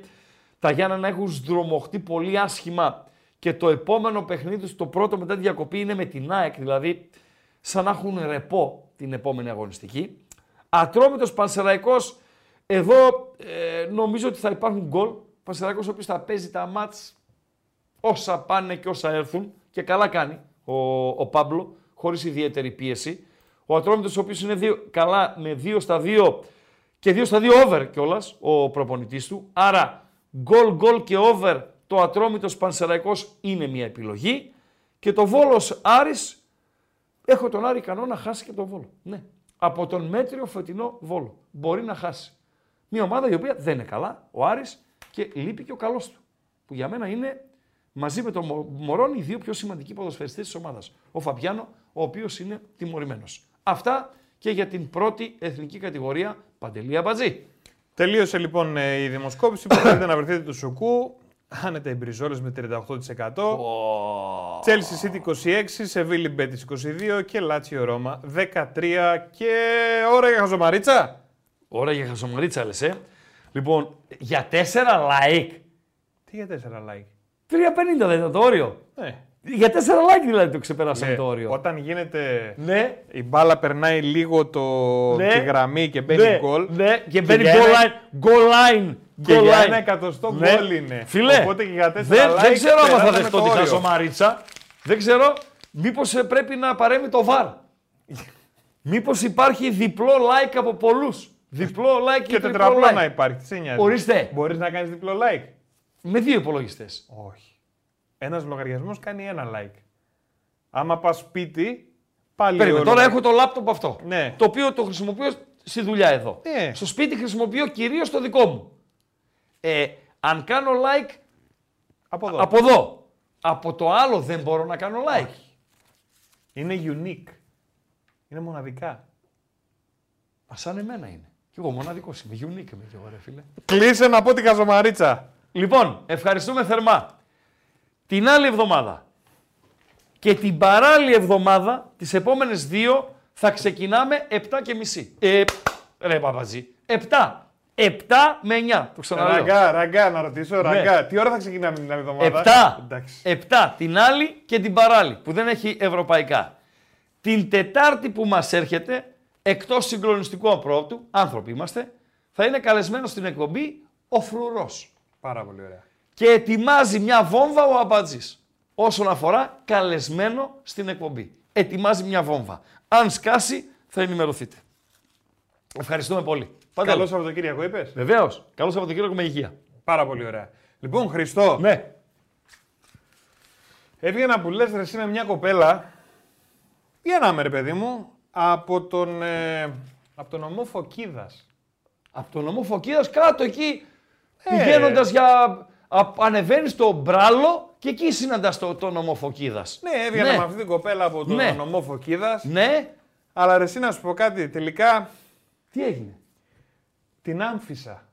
τα Γιάννενα έχουν σδρομοχτεί πολύ άσχημα και το επόμενο παιχνίδι τους, το πρώτο μετά τη διακοπή, είναι με την ΑΕΚ, δηλαδή σαν να έχουν ρεπό την επόμενη αγωνιστική. Ατρόμητος Πανσεραϊκός, εδώ ε, νομίζω ότι θα υπάρχουν γκολ. Πανσεραϊκός ο οποίος θα παίζει τα μάτς όσα πάνε και όσα έρθουν και καλά κάνει ο, ο Πάμπλο, χωρίς ιδιαίτερη πίεση. Ο Ατρόμητος ο οποίος είναι δύο, καλά με 2 στα 2 και 2 στα 2 over κιόλας ο προπονητής του. Άρα γκολ γκολ και over το Ατρόμητος Πανσεραϊκός είναι μια επιλογή και το Βόλος Άρης έχω τον Άρη ικανό να χάσει και τον Βόλο. Ναι. Από τον μέτριο φετινό Βόλο. Μπορεί να χάσει. Μια ομάδα η οποία δεν είναι καλά, ο Άρης και λείπει και ο καλός του. Που για μένα είναι μαζί με τον Μο- Μωρόν οι δύο πιο σημαντικοί ποδοσφαιριστές της ομάδας. Ο Φαμπιάνο, ο οποίος είναι τιμωρημένος. Αυτά και για την πρώτη εθνική κατηγορία Παντελή Αμπατζή. Τελείωσε λοιπόν ε, η δημοσκόπηση που θέλετε να βρεθείτε του Σουκού. Άνετα οι Μπριζόλες με 38%. Chelsea City 26, Σεβίλη Μπέτης 22 και Λάτσιο Ρώμα 13 και ώρα για χαζομαρίτσα. Ωραία για χασομαρίτσα λες, ε. Λοιπόν, για 4 like, Τι για 4 like; 3,50 δεν ήταν το όριο. Ναι. Για 4 like δηλαδή το ξεπεράσαμε Ναι, το όριο. Όταν γίνεται Ναι, η μπάλα περνάει λίγο το... Ναι. τη γραμμή και μπαίνει ναι, γκολ. Ναι, και μπαίνει για goal ένα- line. Goal line. Και goal για line. ένα εκατοστό Ναι. γκολ είναι. Φίλε, Οπότε και για 4 δεν, like δεν ξέρω άμα θα περάσαμε δεχτώ το τη όριο. χαζομαρίτσα. Δεν ξέρω. Μήπως ε, πρέπει να παρέμει το VAR. Μήπως υπάρχει διπλό like από πολλούς. Διπλό like Και τριπλό τετραπλό like. να υπάρχει. Τι σε νοιάζει; Ορίστε. Μπορείς να κάνεις διπλό like. Με δύο υπολογιστές. Όχι. Ένας λογαριασμός κάνει ένα like. Άμα πας σπίτι, πάλι Περίμενε, ο τώρα λογα- έχω το λάπτοπ αυτό. Ναι. Το οποίο το χρησιμοποιώ στη δουλειά εδώ. Ναι. Στο σπίτι χρησιμοποιώ κυρίως το δικό μου. Ε, αν κάνω like Από εδώ. από εδώ, από το άλλο δεν μπορώ να κάνω like. Είναι unique. Είναι μοναδικά. Μα σαν εμένα είναι. Κι εγώ μοναδικός είμαι. Unique είμαι κι εγώ, ρε φίλε. Κλείσε να πω τη χαζομαρίτσα. Λοιπόν, ευχαριστούμε θερμά. Την άλλη εβδομάδα και την παράλληλη εβδομάδα, τις επόμενες δύο, θα ξεκινάμε 7 και μισή. Ε, ρε Παπαζή, 7. 7 με 9, το ξαναλέω. Ραγκά, ραγκά, να ρωτήσω. Ναι. Ραγκά, τι ώρα θα ξεκινάμε την άλλη εβδομάδα; 7. Εντάξει. 7 την άλλη και την παράλληλη που δεν έχει ευρωπαϊκά. Την Τετάρτη που μας έρχεται, εκτός συγκλονιστικού απρόπτου, άνθρωποι είμαστε, θα είναι καλεσμένος στην εκπομπή ο Φρουρός. Πάρα πολύ ωραία. Και ετοιμάζει μια βόμβα ο Αμπατζής όσον αφορά καλεσμένο στην εκπομπή. Ετοιμάζει μια βόμβα. Αν σκάσει θα ενημερωθείτε. Ευχαριστούμε πολύ. Καλό Σαββατοκύριακο είπες; Βεβαίως. Καλό Σαββατοκύριακο με υγεία. Πάρα πολύ ωραία. Λοιπόν, Χριστό, Ναι. έβγαινα που λες ρε εσύ με μια κοπέλα, για να με ρε παιδί μου, από τον, ε, από τον ομό Φωκίδας. Από τον νομό Φωκίδας κάτω εκεί, Ε. πηγαίνοντας για. Α- Ανεβαίνεις στο μπράλο και εκεί συναντάς το, τον νομό Φωκίδας. Ναι, έβγαινα Ναι. με αυτή την κοπέλα από τον Ναι. ομό Φωκίδας. Ναι. Αλλά ρε εσύ να σου πω κάτι, τελικά Τι έγινε; την άμφισα.